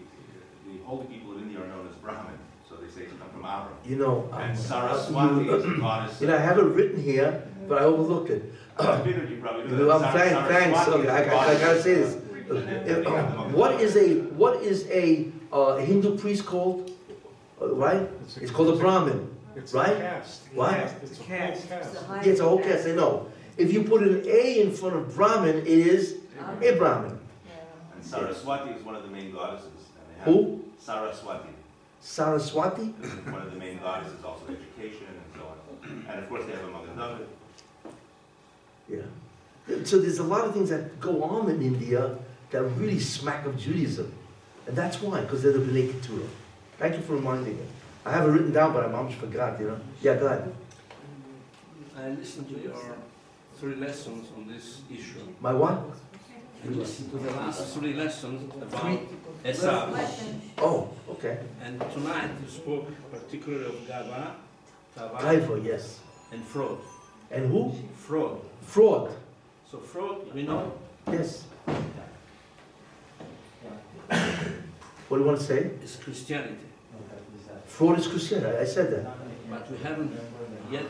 [SPEAKER 5] the holy people of India are known as Brahmin, so they say they come from Abram.
[SPEAKER 1] you know.
[SPEAKER 5] And
[SPEAKER 1] um,
[SPEAKER 5] Saraswati is a
[SPEAKER 1] you-
[SPEAKER 5] goddess.
[SPEAKER 1] You know, I have it written here, but I overlooked it.
[SPEAKER 5] I figured you probably
[SPEAKER 1] You
[SPEAKER 5] knew
[SPEAKER 1] know,
[SPEAKER 5] that.
[SPEAKER 1] I'm
[SPEAKER 5] Sar-
[SPEAKER 1] thanks, thanks,
[SPEAKER 5] Saraswati
[SPEAKER 1] okay,
[SPEAKER 5] is
[SPEAKER 1] I,
[SPEAKER 5] a
[SPEAKER 1] I I gotta say this.
[SPEAKER 5] They- they
[SPEAKER 1] Uh,
[SPEAKER 5] have them on the
[SPEAKER 1] What
[SPEAKER 5] Bible.
[SPEAKER 1] is a, what is a uh, Hindu priest called? Uh, Right? It's called a Brahmin.
[SPEAKER 6] It's
[SPEAKER 1] right?
[SPEAKER 6] a.
[SPEAKER 1] What?
[SPEAKER 6] It's a whole
[SPEAKER 3] It's
[SPEAKER 6] caste.
[SPEAKER 3] the high
[SPEAKER 1] Yeah, it's a whole cast, I know. If you put an A in front of Brahmin, it is a Brahmin.
[SPEAKER 5] And Saraswati is one of the main goddesses. And
[SPEAKER 1] Who?
[SPEAKER 5] Saraswati.
[SPEAKER 1] Saraswati?
[SPEAKER 5] one of the main goddesses, is also education and so on. And of course, they have a Magen David.
[SPEAKER 1] Yeah. So there's a lot of things that go on in India that really smack of Judaism. And that's why, because they're the to Keturah. Thank you for reminding me. I have it written down, but I almost forgot, you know? Yeah, go ahead.
[SPEAKER 7] I listened to your three lessons on this issue.
[SPEAKER 1] My what?
[SPEAKER 7] I listened to the last three lessons about
[SPEAKER 1] Three?
[SPEAKER 7] Esau.
[SPEAKER 3] Uh, question.
[SPEAKER 1] Oh, okay.
[SPEAKER 7] And tonight you spoke particularly of Gava, Tava,
[SPEAKER 1] Gaiva, yes.
[SPEAKER 7] and fraud.
[SPEAKER 1] And who?
[SPEAKER 7] Fraud.
[SPEAKER 1] Fraud.
[SPEAKER 7] So fraud, we know,
[SPEAKER 1] Yes. What do you want to say?
[SPEAKER 7] is Christianity.
[SPEAKER 1] Fraud is Christianity, I, I said that.
[SPEAKER 7] But we haven't yet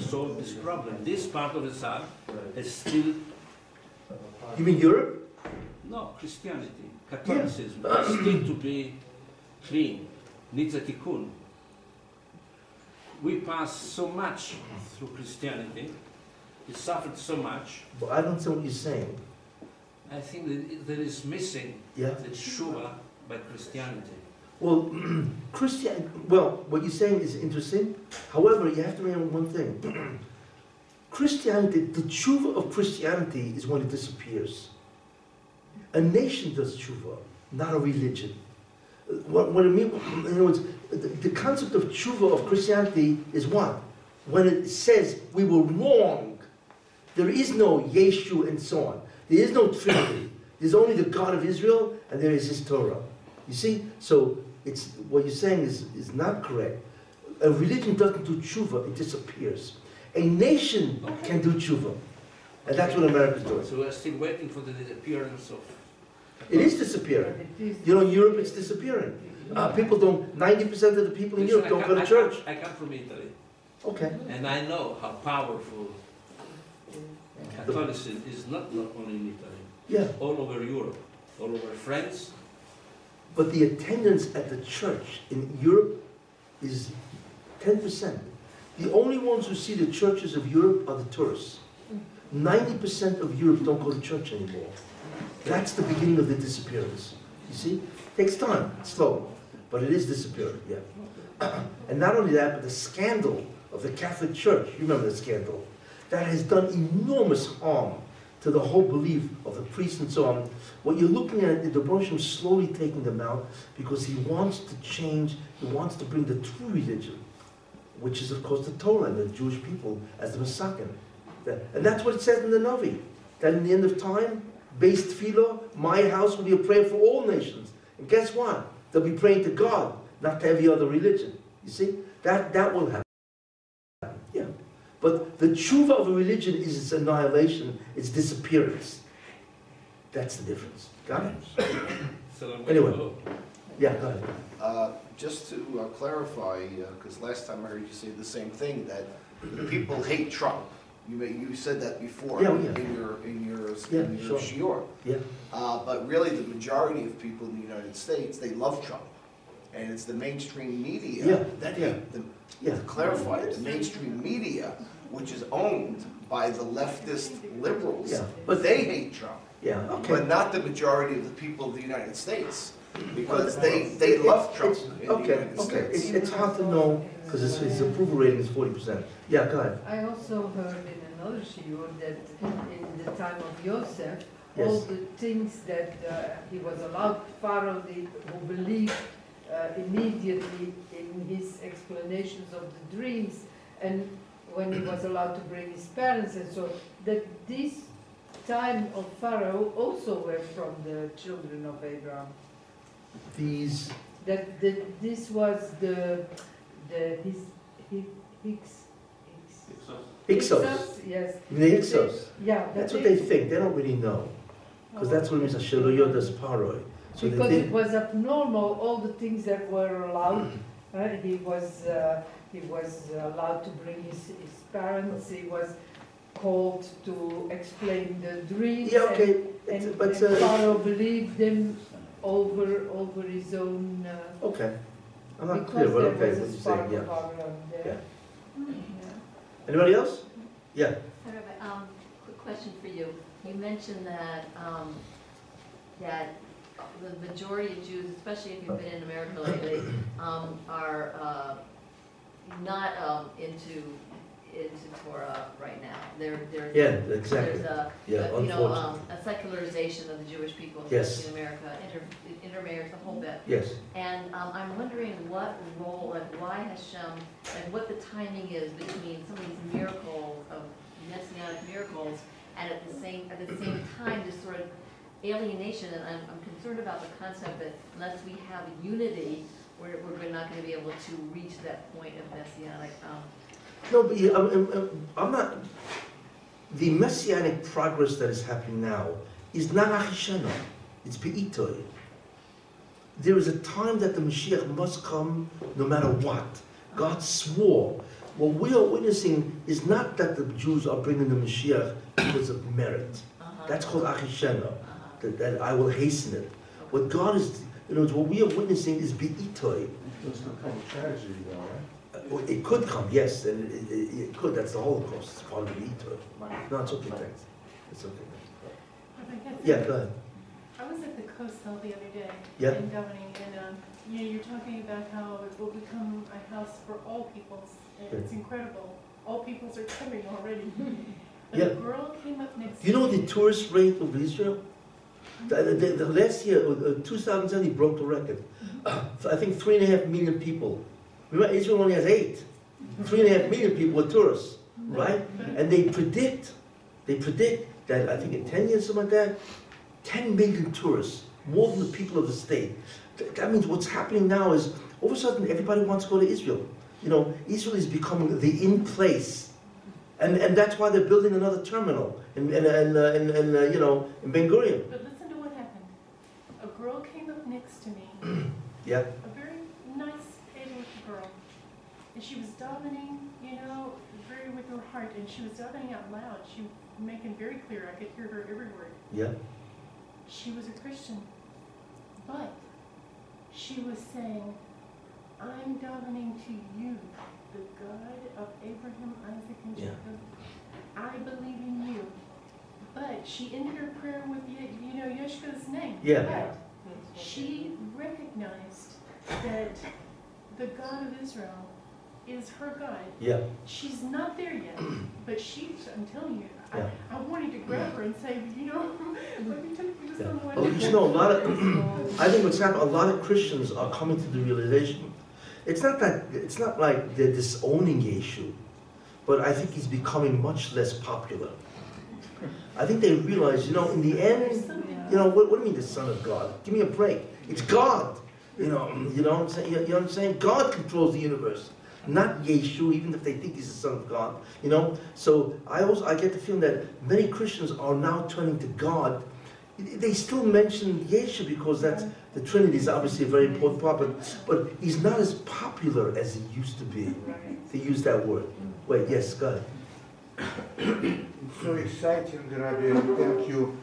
[SPEAKER 7] solved this problem. This part of the Esau is still,
[SPEAKER 1] You mean Europe?
[SPEAKER 7] no, Christianity, Catholicism, is still to be clean, needs a tikkun. We passed so much through Christianity, we suffered so much,
[SPEAKER 1] But I don't see what you're saying.
[SPEAKER 7] I think that there is missing
[SPEAKER 1] Yeah?
[SPEAKER 7] the tshuva by Christianity.
[SPEAKER 1] Well, Christian, well, what you're saying is interesting. However, you have to remember one thing. Christianity, the tshuva of Christianity is when it disappears. A nation does tshuva, not a religion. What, what I mean, in other words, the, the concept of tshuva of Christianity is what? When it says we were wrong. There is no Yeshu and so on. There is no Trinity. There's only the God of Israel and there is His Torah. You see? So it's what you're saying is, is not correct. A religion doesn't do tshuva, it disappears. A nation can do tshuva. And that's what America's doing.
[SPEAKER 7] So we're still waiting for the disappearance of.
[SPEAKER 1] It is disappearing. You know, Europe it's disappearing. Uh, people don't, 90% of the people in
[SPEAKER 7] Listen,
[SPEAKER 1] Europe don't
[SPEAKER 7] come-
[SPEAKER 1] go to
[SPEAKER 7] I
[SPEAKER 1] church.
[SPEAKER 7] come- I come from Italy,
[SPEAKER 1] Okay.
[SPEAKER 7] and I know how powerful Catholicism is not not only in Italy,
[SPEAKER 1] Yeah.
[SPEAKER 7] all over Europe, all over France.
[SPEAKER 1] But the attendance at the church in Europe is 10%. The only ones who see the churches of Europe are the tourists. 90% of Europe don't go to church anymore. That's the beginning of the disappearance. You see? It Takes time, slow. but it is disappearing, yeah. And not only that, but the scandal of the Catholic Church, you remember the scandal, that has done enormous harm to the whole belief of the priests and so on. What you're looking at is the Roshim slowly taking them out because he wants to change, he wants to bring the true religion, which is of course the Torah and the Jewish people as the. That- And that's what it says in the Navi, that in the end of time, based philo, my house will be a prayer for all nations. And guess what? They'll be praying to God, not to every other religion. You see? That, that will happen. Yeah. But the tshuva of a religion is its annihilation, its disappearance. That's the difference. Got it? Anyway. Yeah, go ahead.
[SPEAKER 2] Uh, Just to uh, clarify, because last time I heard you say the same thing, that people hate Trump. You may, you said that before
[SPEAKER 1] Yeah,
[SPEAKER 2] in your, in your,
[SPEAKER 1] Yeah,
[SPEAKER 2] in your
[SPEAKER 1] sure. Yeah.
[SPEAKER 2] Uh, But really, the majority of people in the United States, they love Trump. And it's the mainstream
[SPEAKER 1] Yeah,
[SPEAKER 2] media that
[SPEAKER 1] yeah.
[SPEAKER 2] hate them.
[SPEAKER 1] Yeah.
[SPEAKER 2] To clarify, it's the mainstream media, which is owned by the leftist liberals.
[SPEAKER 1] Yeah,
[SPEAKER 2] But they hate Trump.
[SPEAKER 1] Yeah, okay.
[SPEAKER 2] But not the majority of the people of the United States, because they, they love Trump
[SPEAKER 1] it's-
[SPEAKER 2] in
[SPEAKER 1] Okay, okay. It's, it's hard to know because his, his approval rating is forty percent. Yeah, go ahead.
[SPEAKER 3] I also heard in another shiur that in the time of Yosef, all
[SPEAKER 1] Yes.
[SPEAKER 3] the things that uh, he was allowed, Pharaoh did, who believed uh, immediately in his explanations of the dreams, and when he was allowed to bring his parents and so, that this time of Pharaoh also were from the children of Abraham.
[SPEAKER 1] These,
[SPEAKER 3] That, that this was the, the, his, his, Hicks, Hicks.
[SPEAKER 1] Hyksos,
[SPEAKER 3] Yes.
[SPEAKER 1] the Hyksos.
[SPEAKER 3] Yeah.
[SPEAKER 1] That's what they think. They don't really know. Because that's what it means, Asheloyodas paroi. So they
[SPEAKER 3] Because it
[SPEAKER 1] think,
[SPEAKER 3] was abnormal, all the things that were allowed. Uh, he was, uh, he was allowed to bring his, his parents, he was called to explain the dreams.
[SPEAKER 1] yeah,
[SPEAKER 3] and-
[SPEAKER 1] okay,
[SPEAKER 3] And,
[SPEAKER 1] it's- but,
[SPEAKER 3] and
[SPEAKER 1] uh,
[SPEAKER 3] Pharaoh believed them over, over his own, uh,
[SPEAKER 1] okay. I'm not
[SPEAKER 3] because
[SPEAKER 1] clear, but
[SPEAKER 3] there
[SPEAKER 1] okay,
[SPEAKER 3] was
[SPEAKER 1] what
[SPEAKER 3] a
[SPEAKER 1] you're
[SPEAKER 3] spark
[SPEAKER 1] saying, yeah.
[SPEAKER 3] of there. Yeah.
[SPEAKER 1] Anybody else? Yeah,
[SPEAKER 6] Rabbi, um, quick question for you. You mentioned that, um, that the majority of Jews, especially if you've been in America lately, um, are, uh, not, um, into, into Torah right now. There, there's.
[SPEAKER 1] yeah,
[SPEAKER 6] There's
[SPEAKER 1] exactly.
[SPEAKER 6] a,
[SPEAKER 1] Yeah,
[SPEAKER 6] a, you know,
[SPEAKER 1] unfortunately.
[SPEAKER 6] um, a secularization of the Jewish people,
[SPEAKER 1] Yes.
[SPEAKER 6] especially in America, inter, intermarriage, the whole bit.
[SPEAKER 1] Yes.
[SPEAKER 6] And um, I'm wondering what role, like why Hashem, like what the timing is between some of these miracles, of messianic miracles, and at the same, at the same time, this sort of alienation, and I'm, I'm concerned about the concept that unless we have unity, we're, we're not gonna be able to reach that point of messianic, um,
[SPEAKER 1] No, but you, I'm, I'm- I'm not, the messianic progress that is happening now is not Achishena, it's Be'itoy. There is a time that the Mashiach must come no matter what. God swore. What we are witnessing is not that the Jews are bringing the Mashiach because of merit.
[SPEAKER 6] uh-huh,
[SPEAKER 1] That's called Achishena,
[SPEAKER 6] uh-huh,
[SPEAKER 1] that, that I will hasten it. What God is, you know, what we are witnessing is Be'itoy.
[SPEAKER 8] It's become a tragedy though, right?
[SPEAKER 1] Uh, well, It could come, yes, and it, it, it could, that's the whole Holocaust, it's part of the Itoy. No, it's okay, thanks. It's okay. thanks. Yeah, go ahead.
[SPEAKER 9] I was at the Kosel the other day.
[SPEAKER 1] Yeah.
[SPEAKER 9] In governing, and, um, you know, you're talking about how it will become a house for all peoples. and It's incredible. All peoples are coming already. But
[SPEAKER 1] Yeah.
[SPEAKER 9] a girl came up next.
[SPEAKER 1] You know the tourist rate of Israel? The, the, the last year, uh, 2007, broke the record. Uh, I think three and a half million people. Remember, Israel only has eight. Three and a half million people are tourists, right? And they predict, they predict that I think in 10 years, something like that, 10 million tourists, more than the people of the state. That means what's happening now is all of a sudden everybody wants to go to Israel. You know, Israel is becoming the in place. And, and that's why they're building another terminal in, in, in, uh, in, in uh, you know, in Ben Gurion.
[SPEAKER 9] But listen to what happened. A girl came up next to me,
[SPEAKER 1] Yeah,
[SPEAKER 9] a very nice, able girl. And she was davening, you know, very with her heart, and she was davening out loud. She was making very clear, I could hear her every word.
[SPEAKER 1] yeah,
[SPEAKER 9] she was a Christian, but she was saying, I'm davening to you, the God of Abraham, Isaac, and
[SPEAKER 1] Yeah.
[SPEAKER 9] Jacob. I believe in you. But she ended her prayer with, Ye- you know, Yeshua name.
[SPEAKER 1] Yeah.
[SPEAKER 9] But she recognized that the God of Israel is her God.
[SPEAKER 1] Yeah,
[SPEAKER 9] She's not there yet, but she's, I'm telling you,
[SPEAKER 1] Yeah.
[SPEAKER 9] I, I wanted to grab her and say, you know, let me tell you
[SPEAKER 1] yeah.
[SPEAKER 9] someone.
[SPEAKER 1] Well, you know, a lot of, I think what's happened, a lot of Christians are coming to the realization, it's not that, it's not like they're disowning Yeshu, but I think he's becoming much less popular. I think they realize, you know, in the
[SPEAKER 9] There's
[SPEAKER 1] end,
[SPEAKER 9] something
[SPEAKER 1] you know, what, what do you mean the Son of God? Give me a break. It's God. You know, you know what I'm saying? You know what I'm saying? God controls the universe, not Yeshu, even if they think he's the Son of God. You know? So I also I get the feeling that many Christians are now turning to God. They still mention Yeshu because that's the Trinity is obviously a very important part, but, but he's not as popular as he used to be. To use that word. Wait, yes, go ahead.
[SPEAKER 10] It's so exciting, Rabbi. Thank you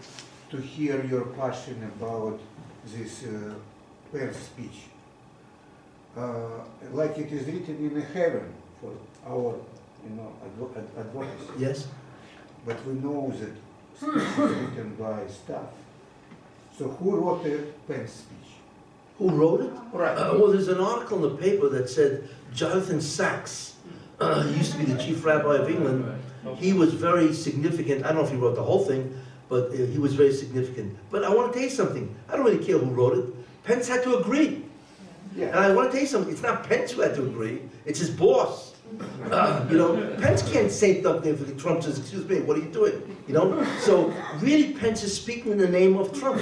[SPEAKER 10] to hear your passion about this uh, Pence speech. Uh, like it is written in heaven for our, you know, advo- ad- advocacy.
[SPEAKER 1] Yes?
[SPEAKER 10] But we know that speech is written by staff. So who wrote the Pence speech?
[SPEAKER 1] Who wrote it?
[SPEAKER 10] Right.
[SPEAKER 1] Uh, well, there's an article in the paper that said Jonathan Sacks, uh, he used to be the chief rabbi of England. He was very significant. I don't know if he wrote the whole thing, but uh, he was very significant. But I want to tell you something. I don't really care who wrote it. Pence had to agree. And I want to tell you something. It's not Pence who had to agree. It's his boss. Uh, you know, Pence can't say something if the Trump says, "Excuse me, what are you doing?" You know. So really, Pence is speaking in the name of Trump,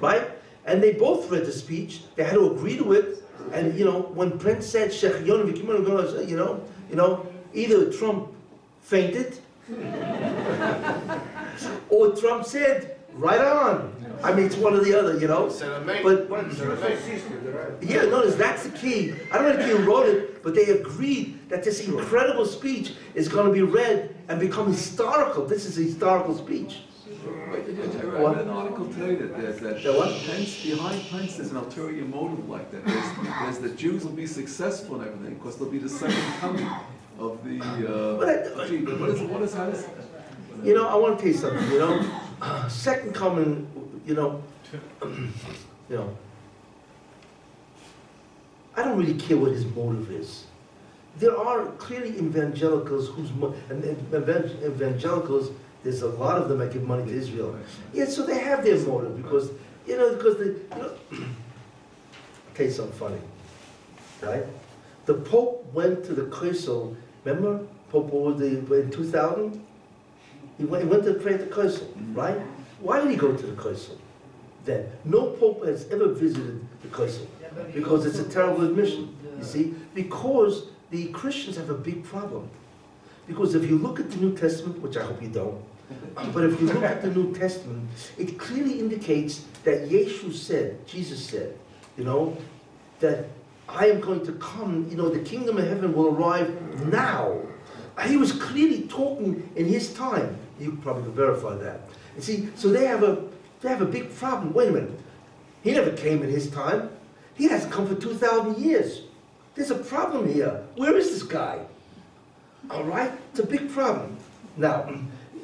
[SPEAKER 1] right? And they both read the speech. They had to agree to it. And you know, when Pence said, you know, you know, either Trump fainted, or Trump said, "Right on." I mean, it's one or the other, you know. But
[SPEAKER 2] Said
[SPEAKER 1] yeah, notice that's the key. I don't know if you wrote it, but they agreed that this incredible speech is going to be read and become historical. This is a historical speech.
[SPEAKER 11] Wait, I read
[SPEAKER 1] What?
[SPEAKER 11] an article today that, that, that
[SPEAKER 1] The what?
[SPEAKER 11] Pence, behind Pence, there's an ulterior motive like that. There's, there's the Jews will be successful and everything, because they'll be the second coming of the,
[SPEAKER 1] But
[SPEAKER 11] uh,
[SPEAKER 1] I-
[SPEAKER 11] gee, what is, what is, how does?
[SPEAKER 1] You know, I want to tell you something. You know, second coming. You know, you know. I don't really care what his motive is. There are clearly evangelicals whose and evangelicals. There's a lot of them that give money to Israel. Yeah, so they have their motive because you know because the you know. I'll tell you something funny, right? The Pope went to the Kosel. Remember, Pope was the in 2000. He went, he went to pray at the Kosel, right? Why did he go to the Kosel? Then no Pope has ever visited the Kosel because it's a terrible admission. You see, because the Christians have a big problem. Because if you look at the New Testament, which I hope you don't, but if you look at the New Testament, it clearly indicates that Yeshua said, Jesus said, you know, that I am going to come, you know, the kingdom of heaven will arrive now. He was clearly talking in his time. You probably can verify that. You see, so they have a they have a big problem. Wait a minute. He never came in his time. He hasn't come for 2,000 years. There's a problem here. Where is this guy? All right? It's a big problem. Now,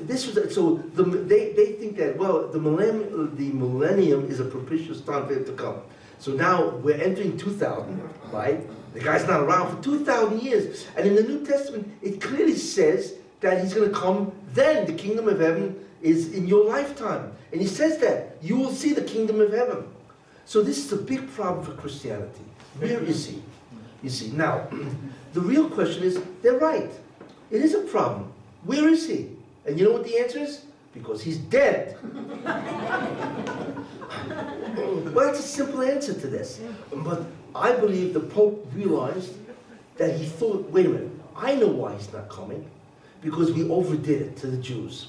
[SPEAKER 1] this was, so the, they, they think that, well, the millennium, the millennium is a propitious time for him to come. So now we're entering 2000, right? The guy's not around for 2,000 years. And in the New Testament, it clearly says that he's going to come then. The kingdom of heaven is in your lifetime. And he says that. You will see the kingdom of heaven. So this is a big problem for Christianity. Where is he? You see, now, the real question is, they're right. It is a problem. Where is he? And you know what the answer is? Because he's dead. well, that's a simple answer to this. But I believe the Pope realized that he thought, wait a minute, I know why he's not coming. Because we overdid it to the Jews.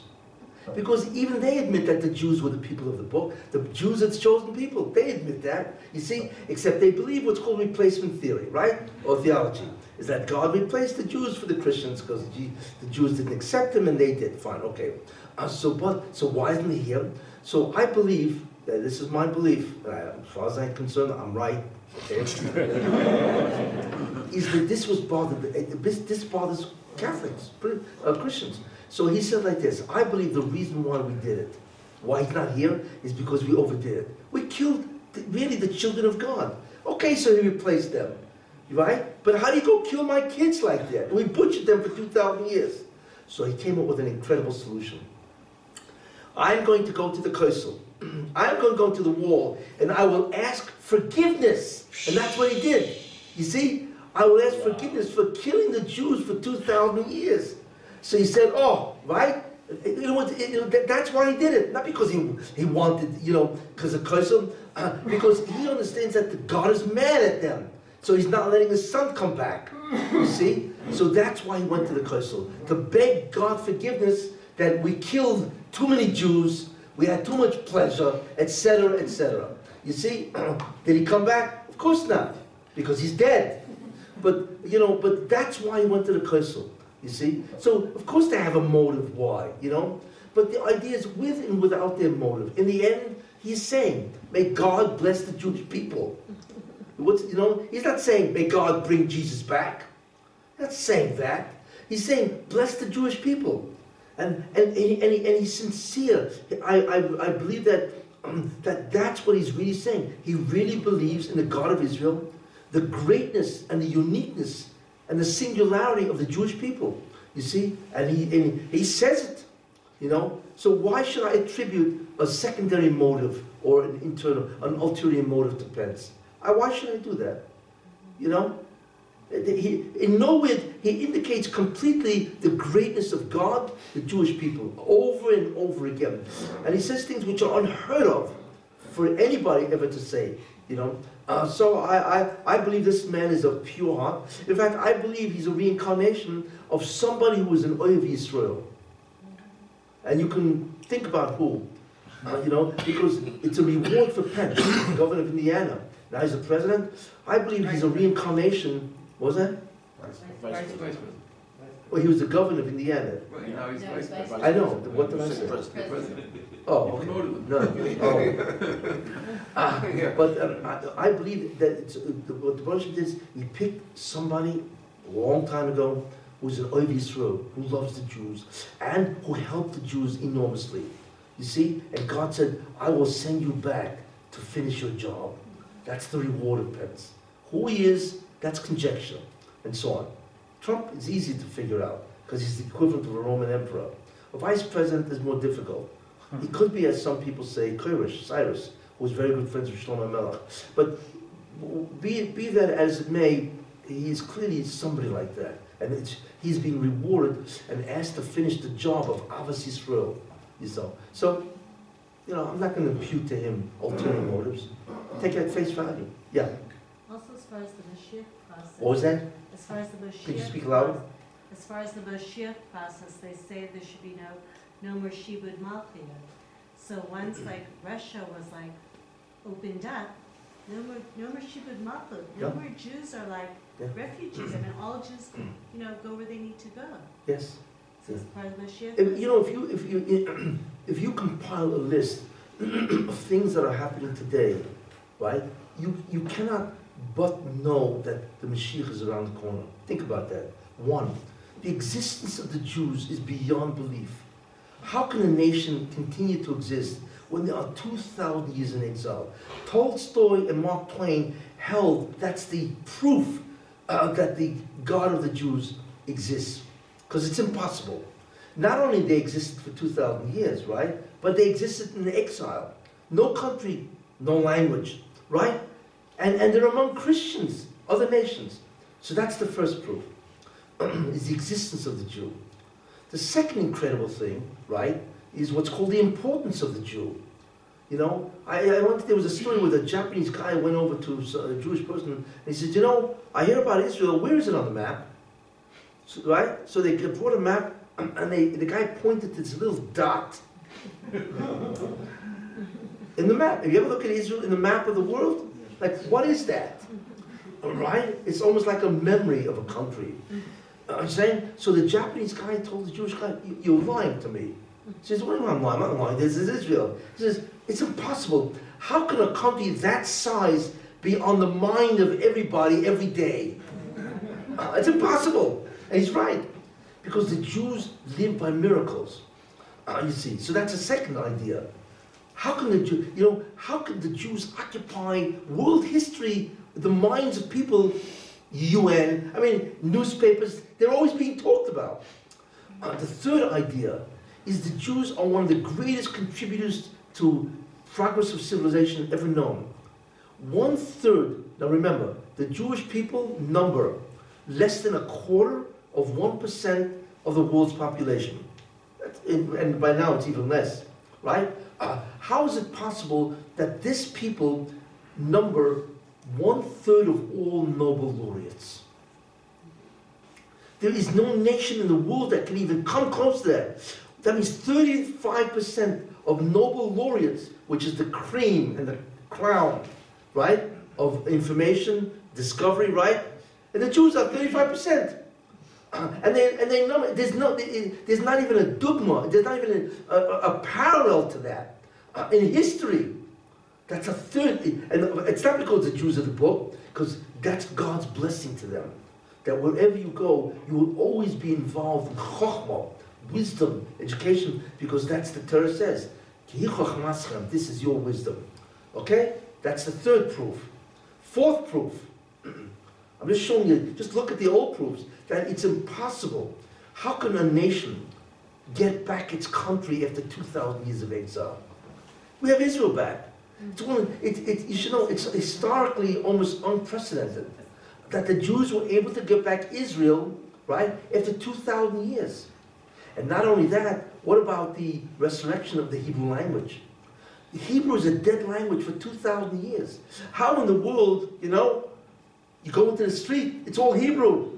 [SPEAKER 1] Because even they admit that the Jews were the people of the book. The Jews are the chosen people. They admit that. You see? Except they believe what's called replacement theory, right? Or theology. Is that God replaced the Jews for the Christians because the Jews didn't accept him and they did. Fine, okay. Uh, so, but, so why isn't he here? So I believe, that this is my belief, I, as far as I'm concerned, I'm right. Is that this was bothered, this, this bothers Catholics, uh, Christians. So he said like this, I believe the reason why we did it, why he's not here, is because we overdid it. We killed the, really the children of God. Okay, so he replaced them, right? But how do you go kill my kids like that? We butchered them for 2,000 years. So he came up with an incredible solution. I'm going to go to the Kosel. I'm going to go to the wall and I will ask forgiveness. And that's what he did. You see? I will ask forgiveness for killing the Jews for 2,000 years. So he said, oh, right? You know that- that's why he did it. Not because he, he wanted, you know, because of Kosel, uh, because he understands that God is mad at them. So he's not letting his son come back. You see? So that's why he went to the Kosel. To beg God forgiveness that we killed too many Jews, we had too much pleasure, etc., etc. You see? Did he come back? Of course not. Because he's dead. But, you know, but that's why he went to the Kosel. You see? So, of course, they have a motive why, you know? But the idea is with and without their motive. In the end, he's saying, may God bless the Jewish people. What's, you know, he's not saying, may God bring Jesus back. He's not saying that. He's saying, bless the Jewish people. And, and, and, he, and, he, and he's sincere. I, I, I believe that, um, that that's what he's really saying. He really believes in the God of Israel, the greatness and the uniqueness and the singularity of the Jewish people. You see? And he, and he says it. You know? So why should I attribute a secondary motive or an internal, an ulterior motive to Pence? I, why should I do that? You know? He, in no way, he indicates completely the greatness of God, the Jewish people, over and over again. And he says things which are unheard of for anybody ever to say, you know. Uh, so I, I, I believe this man is of pure heart. In fact, I believe he's a reincarnation of somebody who was an Oyev Israel. And you can think about who, uh, you know, because it's a reward for Pence, the governor of Indiana. Now he's the president. I believe he's a reincarnation, was that?
[SPEAKER 2] Vice President.
[SPEAKER 1] Well, he was the governor of Indiana.
[SPEAKER 11] Right, now he's
[SPEAKER 6] No,
[SPEAKER 11] vice president.
[SPEAKER 1] I know, what did I say?
[SPEAKER 2] president.
[SPEAKER 11] President.
[SPEAKER 1] Oh, okay. No. Oh. Ah, But um, I, I believe that it's, uh, the, what the Baruch did is he picked somebody a long time ago who's an Oiv Yisrael, who loves the Jews, and who helped the Jews enormously. You see? And God said, I will send you back to finish your job. That's the reward of Pence. Who he is, that's conjecture, and so on. Trump is easy to figure out, because he's the equivalent of a Roman emperor. A vice president is more difficult. He could be, as some people say, Koresh, Cyrus, who was very good friends with Shlomo Melech. But be, be that as it may, he's clearly somebody like that. And it's, he's being rewarded and asked to finish the job of Avos Yisrael. You know. So, you know, I'm not going to impute to him ulterior motives. Take it at face value. Yeah.
[SPEAKER 12] Also, as far as the Mashiach process.
[SPEAKER 1] What was that?
[SPEAKER 12] As far as the Mashiach.
[SPEAKER 1] Could you speak louder?
[SPEAKER 12] As far as the Mashiach process, they say there should be no, no more Shibud Malchiyah. So once like Russia was like opened up, no more, no more Shibud Malchut, no
[SPEAKER 1] Yeah.
[SPEAKER 12] more Jews are like
[SPEAKER 1] Yeah.
[SPEAKER 12] refugees. I mean, all Jews, you know, go where they need to go.
[SPEAKER 1] Yes.
[SPEAKER 12] So it's part of Mashiach.
[SPEAKER 1] If, you know, if you, if you, if you compile a list of things that are happening today, right, you, you cannot but know that the Mashiach is around the corner. Think about that. One, the existence of the Jews is beyond belief. How can a nation continue to exist when there are 2,000 years in exile? Tolstoy and Mark Twain held that's the proof uh, that the God of the Jews exists. Because it's impossible. Not only they existed for 2,000 years, right? But they existed in exile. No country, no language, right? And, and they're among Christians, other nations. So that's the first proof, is the existence of the Jew. The second incredible thing, right, is what's called the importance of the Jew. You know, I, I there was a story where the Japanese guy went over to a Jewish person and he said, you know, I hear about Israel, where is it on the map? So, right? So they brought a map and they, the guy pointed to this little dot in the map. Have you ever looked at Israel in the map of the world? Like, what is that? Right? It's almost like a memory of a country. I'm saying, so the Japanese guy told the Jewish guy, "You- you're lying to me. He says, what mean I'm lying? I'm not lying. This is Israel. He says, it's impossible. How can a country that size be on the mind of everybody every day? Uh, it's impossible. And he's right. Because the Jews live by miracles. Uh, you see, so that's a second idea. How can the Jew, you know, how can the Jews occupy world history the minds of people, UN, I mean, newspapers, they're always being talked about. Uh, the third idea is the Jews are one of the greatest contributors to progress of civilization ever known. One third, now remember, the Jewish people number less than a quarter of 1% of the world's population. And by now it's even less, right? Uh, how is it possible that this people number one third of all Nobel laureates? There is no nation in the world that can even come close to that. That means 35% of Nobel laureates, which is the cream and the crown, right, of information, discovery, right? And the Jews are 35%. Uh, and they, and they there's, no, there's not even a dogma, there's not even a, a, a parallel to that. Uh, in history, that's a third, and it's not because the Jews are the book, because that's God's blessing to them. That wherever you go, you will always be involved in chokhmah, wisdom, education, because that's the Torah says. This is your wisdom. Okay? That's the third proof. Fourth proof. I'm just showing you, just look at the old proofs, that it's impossible. How can a nation get back its country after 2,000 years of exile? We have Israel back. It, it, you should know, it's historically almost unprecedented that the Jews were able to get back Israel, right, after 2,000 years. And not only that, what about the resurrection of the Hebrew language? Hebrew is a dead language for 2,000 years. How in the world, you know, you go into the street, it's all Hebrew.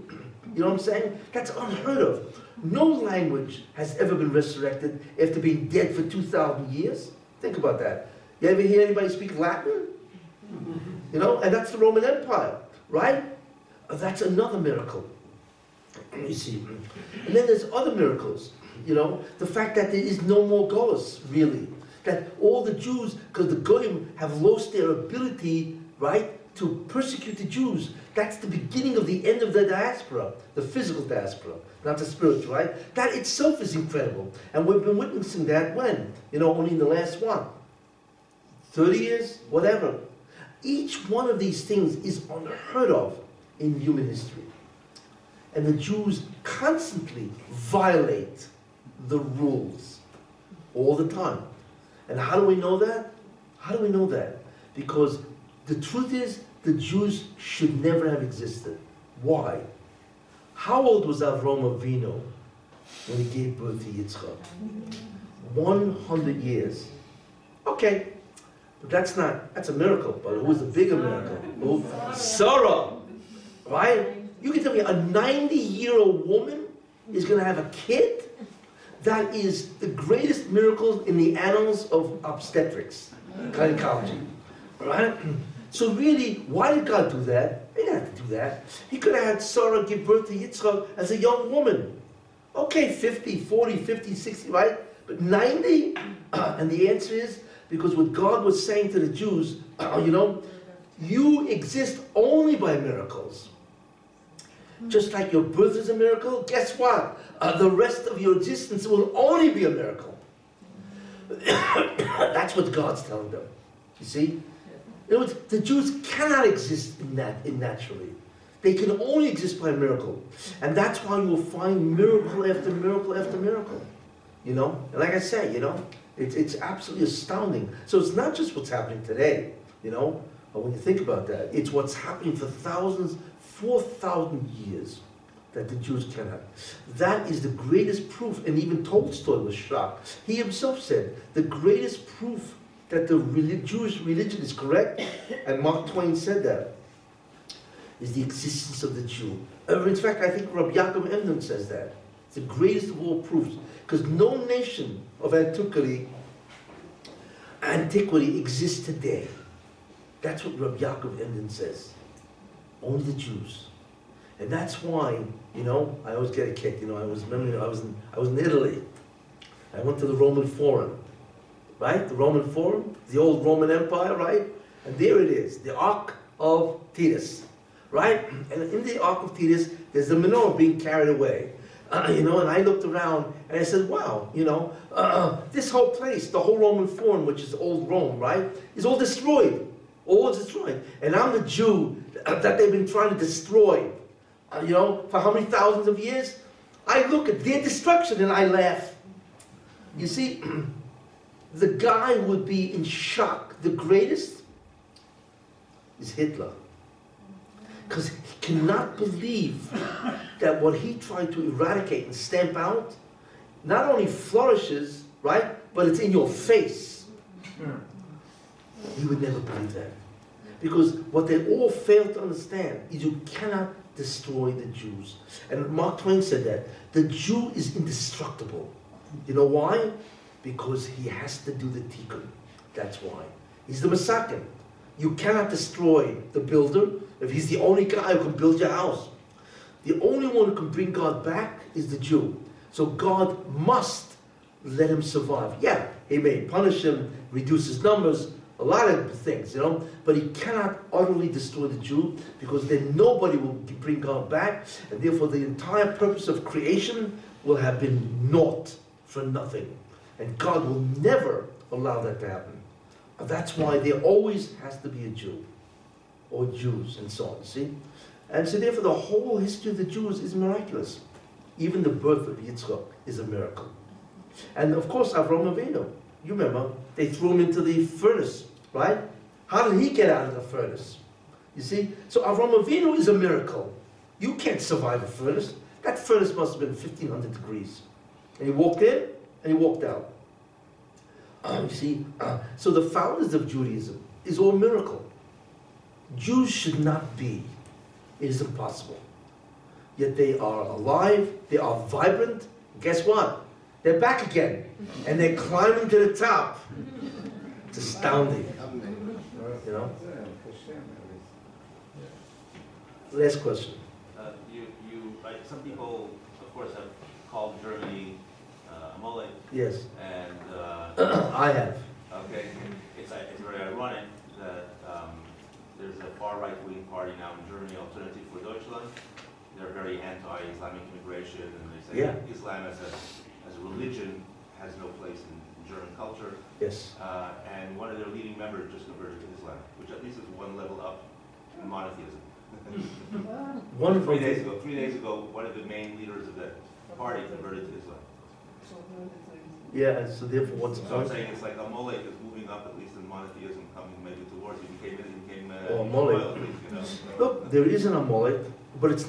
[SPEAKER 1] You know what I'm saying? That's unheard of. No language has ever been resurrected after being dead for 2,000 years. Think about that. You ever hear anybody speak Latin? You know, and that's the Roman Empire, right? Uh, That's another miracle. You see. And then there's other miracles. You know, the fact that there is no more Golos, really. That all the Jews, because the Goyim have lost their ability, right, to persecute the Jews. That's the beginning of the end of the diaspora, the physical diaspora, not the spiritual, right? That itself is incredible. And we've been witnessing that when? You know, only in the last one. 30 years, whatever. Each one of these things is unheard of in human history. And the Jews constantly violate the rules all the time. And how do we know that? How do we know that? Because the truth is, the Jews should never have existed. Why? How old was Avram Avinu when he gave birth to Yitzchak? 100 years. Okay, but that's not, that's a miracle, but it was a bigger miracle. Sarah, right? You can tell me a 90 year old woman is going to have a kid? That is the greatest miracle in the annals of obstetrics, gynecology, right? So really, why did God do that? He didn't have to do that. He could have had Sarah give birth to Yitzchak as a young woman. Okay, 50, 40, 50, 60, right? But 90? and the answer is because what God was saying to the Jews, you know, you exist only by miracles. Just like your birth is a miracle, guess what? Uh, the rest of your existence will only be a miracle. That's what God's telling them. You see? In words, the Jews cannot exist in that in naturally. They can only exist by a miracle. And that's why you will find miracle after miracle after miracle. You know? And like I say, you know, it's, it's absolutely astounding. So it's not just what's happening today, you know? But when you think about that, it's what's happening for thousands, 4,000 years that the Jews cannot. That is the greatest proof, and even Tolstoy was shocked. He himself said, the greatest proof that the relig- Jewish religion is correct, and Mark Twain said that, is the existence of the Jew. Uh, In fact, I think Rabbi Yaakov Emden says that. It's the greatest of all proofs, because no nation of antiquity, antiquity exists today. That's what Rabbi Yaakov Emden says. Only the Jews. And that's why, you know, I always get a kick. You know, I was remember I was in I was in Italy. I went to the Roman Forum, right? The Roman Forum, the old Roman Empire, right? And there it is, the Arch of Titus, right? And in the Arch of Titus, there's the menorah being carried away. Uh, you know, and I looked around and I said, wow, you know, uh, this whole place, the whole Roman Forum, which is old Rome, right, is all destroyed. all destroyed. And I'm the Jew that they've been trying to destroy, uh, you know, for how many thousands of years? I look at their destruction and I laugh. You see, the guy would be in shock. The greatest is Hitler. Because he cannot believe that what he tried to eradicate and stamp out not only flourishes, right, but it's in your face. He would never believe that. Because what they all fail to understand is you cannot destroy the Jews. And Mark Twain said that. The Jew is indestructible. You know why? Because he has to do the tikkun. That's why. He's the Masakin. You cannot destroy the builder if he's the only guy who can build your house. The only one who can bring God back is the Jew. So God must let him survive. Yeah, he may punish him, reduce his numbers, a lot of things, you know, but he cannot utterly destroy the Jew because then nobody will bring God back, and therefore the entire purpose of creation will have been naught for nothing. And God will never allow that to happen. That's why there always has to be a Jew, or Jews, and so on, see? And so therefore the whole history of the Jews is miraculous. Even the birth of Yitzchak is a miracle. And of course, Avram Avinu, you remember, they threw him into the furnace, right? How did he get out of the furnace? You see? So Avram Avinu is a miracle. You can't survive a furnace. That furnace must have been 1500 degrees. And he walked in and he walked out. Uh, you see? Uh, so the founders of Judaism is all miracle. Jews should not be. It is impossible. Yet they are alive, they are vibrant. Guess what? They're back again. And they're climbing to the top. It's astounding. You know? Last question.
[SPEAKER 5] Uh, you, you, some people, of course, have called Germany uh, Amalek,
[SPEAKER 1] Yes,
[SPEAKER 5] and, uh,
[SPEAKER 1] I have.
[SPEAKER 5] okay, it's, it's very ironic that, um, there's a far right-wing party now in Germany, Alternative for Deutschland. They're very anti-Islamic immigration, and they say
[SPEAKER 1] Yeah.
[SPEAKER 5] Islam as a, as a religion has no place in German culture.
[SPEAKER 1] Yes.
[SPEAKER 5] Uh, and one of their leading members just converted to Islam, which at least is one level up in monotheism.
[SPEAKER 1] One of
[SPEAKER 5] Three days ago, three days ago, one of the main leaders of that party converted to Islam.
[SPEAKER 1] Yeah, so therefore what's the
[SPEAKER 5] So I'm
[SPEAKER 1] point?
[SPEAKER 5] saying it's like a Amalek is moving up, at least in monotheism, coming maybe towards, he became, he became, uh,
[SPEAKER 1] Oh, Amalek.
[SPEAKER 5] royalty, you know.
[SPEAKER 1] Look, there is an Amalek, but it's,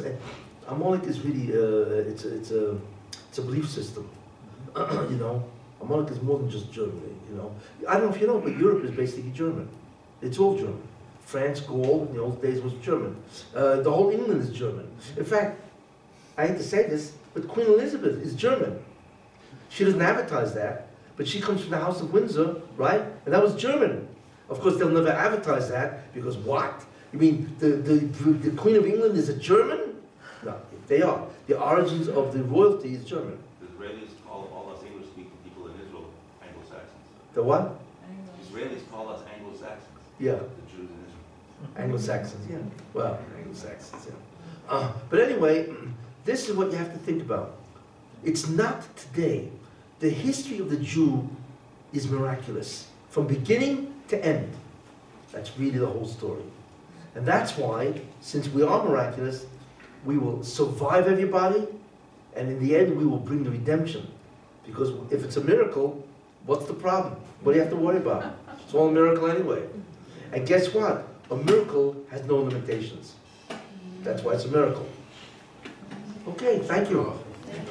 [SPEAKER 1] Amalek is really, uh, it's, a- it's a, it's a belief system. You know, Amalek is more than just Germany, you know. I don't know if you know, but Europe is basically German. It's all German. France, Gaul, in the old days was German. Uh, the whole England is German. In fact, I hate to say this, but Queen Elizabeth is German. She doesn't advertise that, but she comes from the House of Windsor, right? And that was German. Of course, they'll never advertise that because what? You mean the, the, the Queen of England is a German? No, they are. The origins of the royalty is German.
[SPEAKER 5] The Israelis call all us English-speaking people in Israel Anglo-Saxons.
[SPEAKER 1] The what?
[SPEAKER 5] Israelis call us Anglo-Saxons,
[SPEAKER 1] Yeah,
[SPEAKER 5] the Jews in Israel.
[SPEAKER 1] Anglo-Saxons, yeah. Well, Anglo-Saxons, yeah. Uh, but anyway, this is what you have to think about. It's not today. The history of the Jew is miraculous, from beginning to end. That's really the whole story. And that's why, since we are miraculous, we will survive everybody, and in the end, we will bring the redemption. Because if it's a miracle, what's the problem? What do you have to worry about? It's all a miracle anyway. And guess what? A miracle has no limitations. That's why it's a miracle. Okay, thank you.
[SPEAKER 13] It's